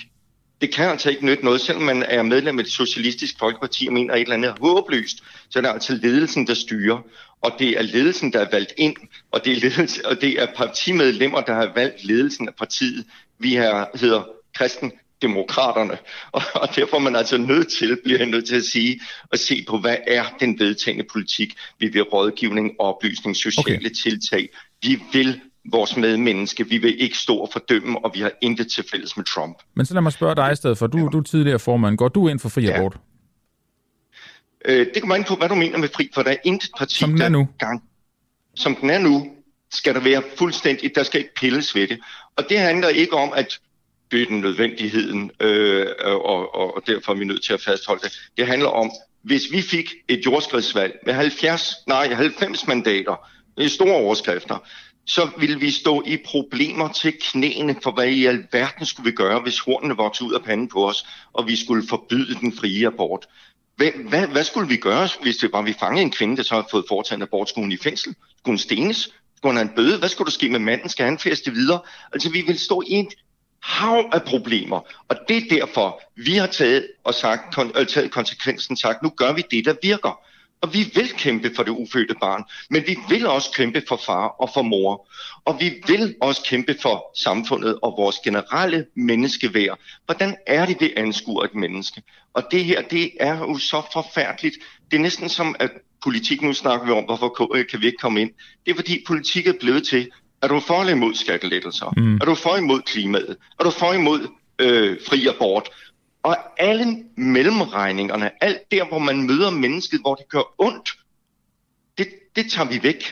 det kan altså ikke nytte noget, selvom man er medlem af det socialistiske folkeparti og mener et eller andet håbløst, så er det altså ledelsen, der styrer. Og det er ledelsen, der er valgt ind, og det er, ledelse, og det er partimedlemmer, der har valgt ledelsen af partiet. Vi her hedder kristen demokraterne, og, og derfor er man altså nødt til, bliver jeg nødt til at sige, at se på, hvad er den vedtagende politik. Vi vil rådgivning, oplysning, sociale okay. tiltag. Vi vil vores medmenneske. Vi vil ikke stå og fordømme, og vi har intet til fælles med Trump. Men så lad mig spørge dig i stedet for. Du, ja. du er tidligere formand. Går du ind for fri ja. abort? Øh, det kommer ind på, hvad du mener med fri, for der er intet parti, som den er nu. gang. Som den er nu, skal der være fuldstændig, der skal ikke pilles ved det. Og det handler ikke om, at det er den nødvendigheden, øh, og, og, og derfor er vi nødt til at fastholde det. Det handler om, hvis vi fik et jordskredsvalg med 70, nej, 90 mandater, det er store overskrifter, så ville vi stå i problemer til knæene for, hvad i alverden skulle vi gøre, hvis hornene voksede ud af panden på os, og vi skulle forbyde den frie abort. Hvad, hvad, hvad skulle vi gøre, hvis det var, vi fangede en kvinde, der så havde fået foretaget en abort? Skulle hun i fængsel? Skulle hun stenes? Skulle hun have en bøde? Hvad skulle der ske med manden? Skal han fæste videre? Altså, vi vil stå i et hav af problemer. Og det er derfor, vi har taget, og sagt, kon, øh, taget konsekvensen sagt, nu gør vi det, der virker. Og vi vil kæmpe for det ufødte barn, men vi vil også kæmpe for far og for mor. Og vi vil også kæmpe for samfundet og vores generelle menneskeværd. Hvordan er det, vi anskuer et menneske? Og det her, det er jo så forfærdeligt. Det er næsten som, at politik, nu snakker vi om, hvorfor kan vi ikke komme ind. Det er fordi politik er blevet til, er du for eller imod skattelettelser? Mm. Er du for imod klimaet? Er du for imod øh, fri abort? Og alle mellemregningerne, alt der, hvor man møder mennesket, hvor det gør ondt, det, det tager vi væk.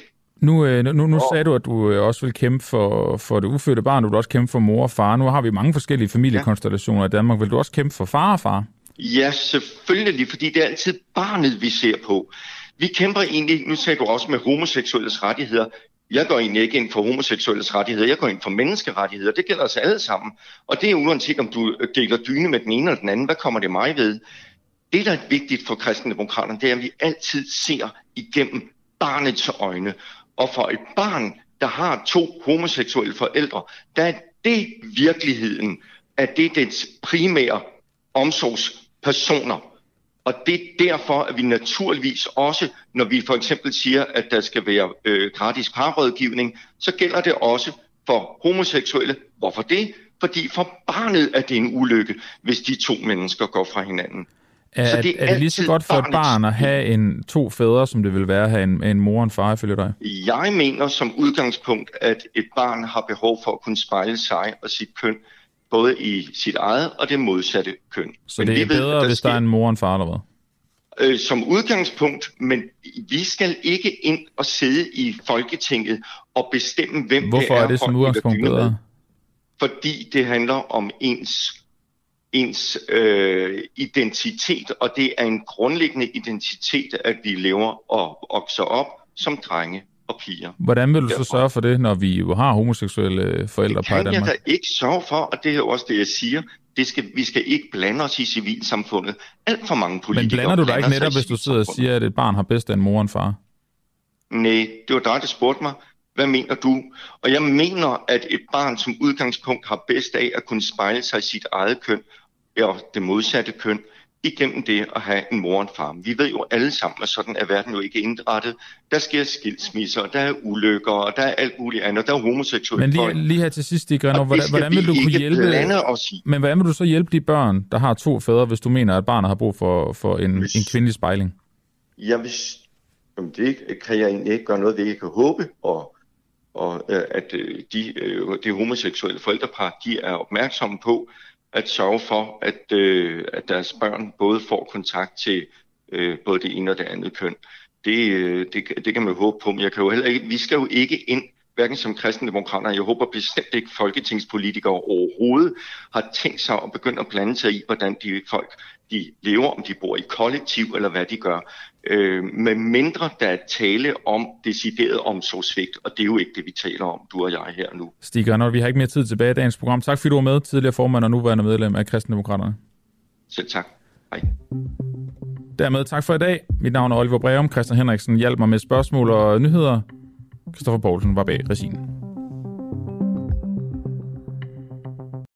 Nu, øh, nu, nu sagde du, at du øh, også vil kæmpe for, for det ufødte barn, du vil også kæmpe for mor og far. Nu har vi mange forskellige familiekonstellationer ja. i Danmark. Vil du også kæmpe for far og far? Ja, selvfølgelig, fordi det er altid barnet, vi ser på. Vi kæmper egentlig, nu sagde du også med homoseksuelles rettigheder, jeg går egentlig ikke ind for homoseksuelles rettigheder, jeg går ind for menneskerettigheder. Det gælder os alle sammen. Og det er uanset om du øh, deler dyne med den ene eller den anden, hvad kommer det mig ved? Det, der er vigtigt for kristendemokraterne, det er, at vi altid ser igennem barnets øjne. Og for et barn, der har to homoseksuelle forældre, der er det virkeligheden, at det er dets primære omsorgspersoner. Og det er derfor, at vi naturligvis også, når vi for eksempel siger, at der skal være øh, gratis parrådgivning, så gælder det også for homoseksuelle. Hvorfor det? Fordi for barnet er det en ulykke, hvis de to mennesker går fra hinanden. Er, så det er, er det lige så godt for et barn at have en, to fædre, som det vil være at have en, en mor og en far, ifølge dig? Jeg mener som udgangspunkt, at et barn har behov for at kunne spejle sig og sit køn både i sit eget og det modsatte køn. Så men det er bedre, ved, der hvis sker, der er en mor og en far, eller hvad? Øh, som udgangspunkt, men vi skal ikke ind og sidde i Folketinget og bestemme, hvem Hvorfor det er. Hvorfor er det som udgangspunkt bedre? Fordi det handler om ens ens øh, identitet, og det er en grundlæggende identitet, at vi lever og vokser op som drenge og piger. Hvordan vil du så sørge for det, når vi jo har homoseksuelle forældre på i Danmark? Det kan jeg da ikke sørge for, og det er også det, jeg siger. Det skal, vi skal ikke blande os i civilsamfundet. Alt for mange politikere Men blander du dig ikke netop, hvis du sidder og siger, at et barn har bedst af en mor og en far? Nej, det var dig, der spurgte mig. Hvad mener du? Og jeg mener, at et barn som udgangspunkt har bedst af at kunne spejle sig i sit eget køn, og det modsatte køn, igennem det at have en mor og en far. Vi ved jo alle sammen, at sådan er verden jo ikke indrettet. Der sker skilsmisser, der er ulykker, og der er alt muligt andet, der er homoseksuelle Men lige, lige her til sidst, Stig hvordan, hvordan vil du kunne hjælpe, os i. men hvordan vil du så hjælpe de børn, der har to fædre, hvis du mener, at barnet har brug for, for en, hvis, en kvindelig spejling? Ja, hvis, jamen det kan jeg egentlig ikke gøre noget ved. Jeg kan håbe, og, og øh, at øh, de, øh, de homoseksuelle forældrepar, de er opmærksomme på, at sørge for, at, øh, at deres børn både får kontakt til øh, både det ene og det andet køn. Det, øh, det, det kan man håbe på, men jeg kan jo heller ikke, vi skal jo ikke ind, hverken som kristendemokrater, jeg håber bestemt ikke folketingspolitikere overhovedet har tænkt sig at begynde at blande sig i, hvordan de folk de lever, om de bor i kollektiv eller hvad de gør. Øh, med mindre der er tale om decideret omsorgsvigt, og det er jo ikke det, vi taler om, du og jeg her nu. Stig Arnold, vi har ikke mere tid tilbage i dagens program. Tak fordi du var med, tidligere formand og nuværende medlem af Kristendemokraterne. Selv tak. Hej. Dermed tak for i dag. Mit navn er Oliver Breum. Christian Henriksen hjalp mig med spørgsmål og nyheder. Christoffer Poulsen var bag regien.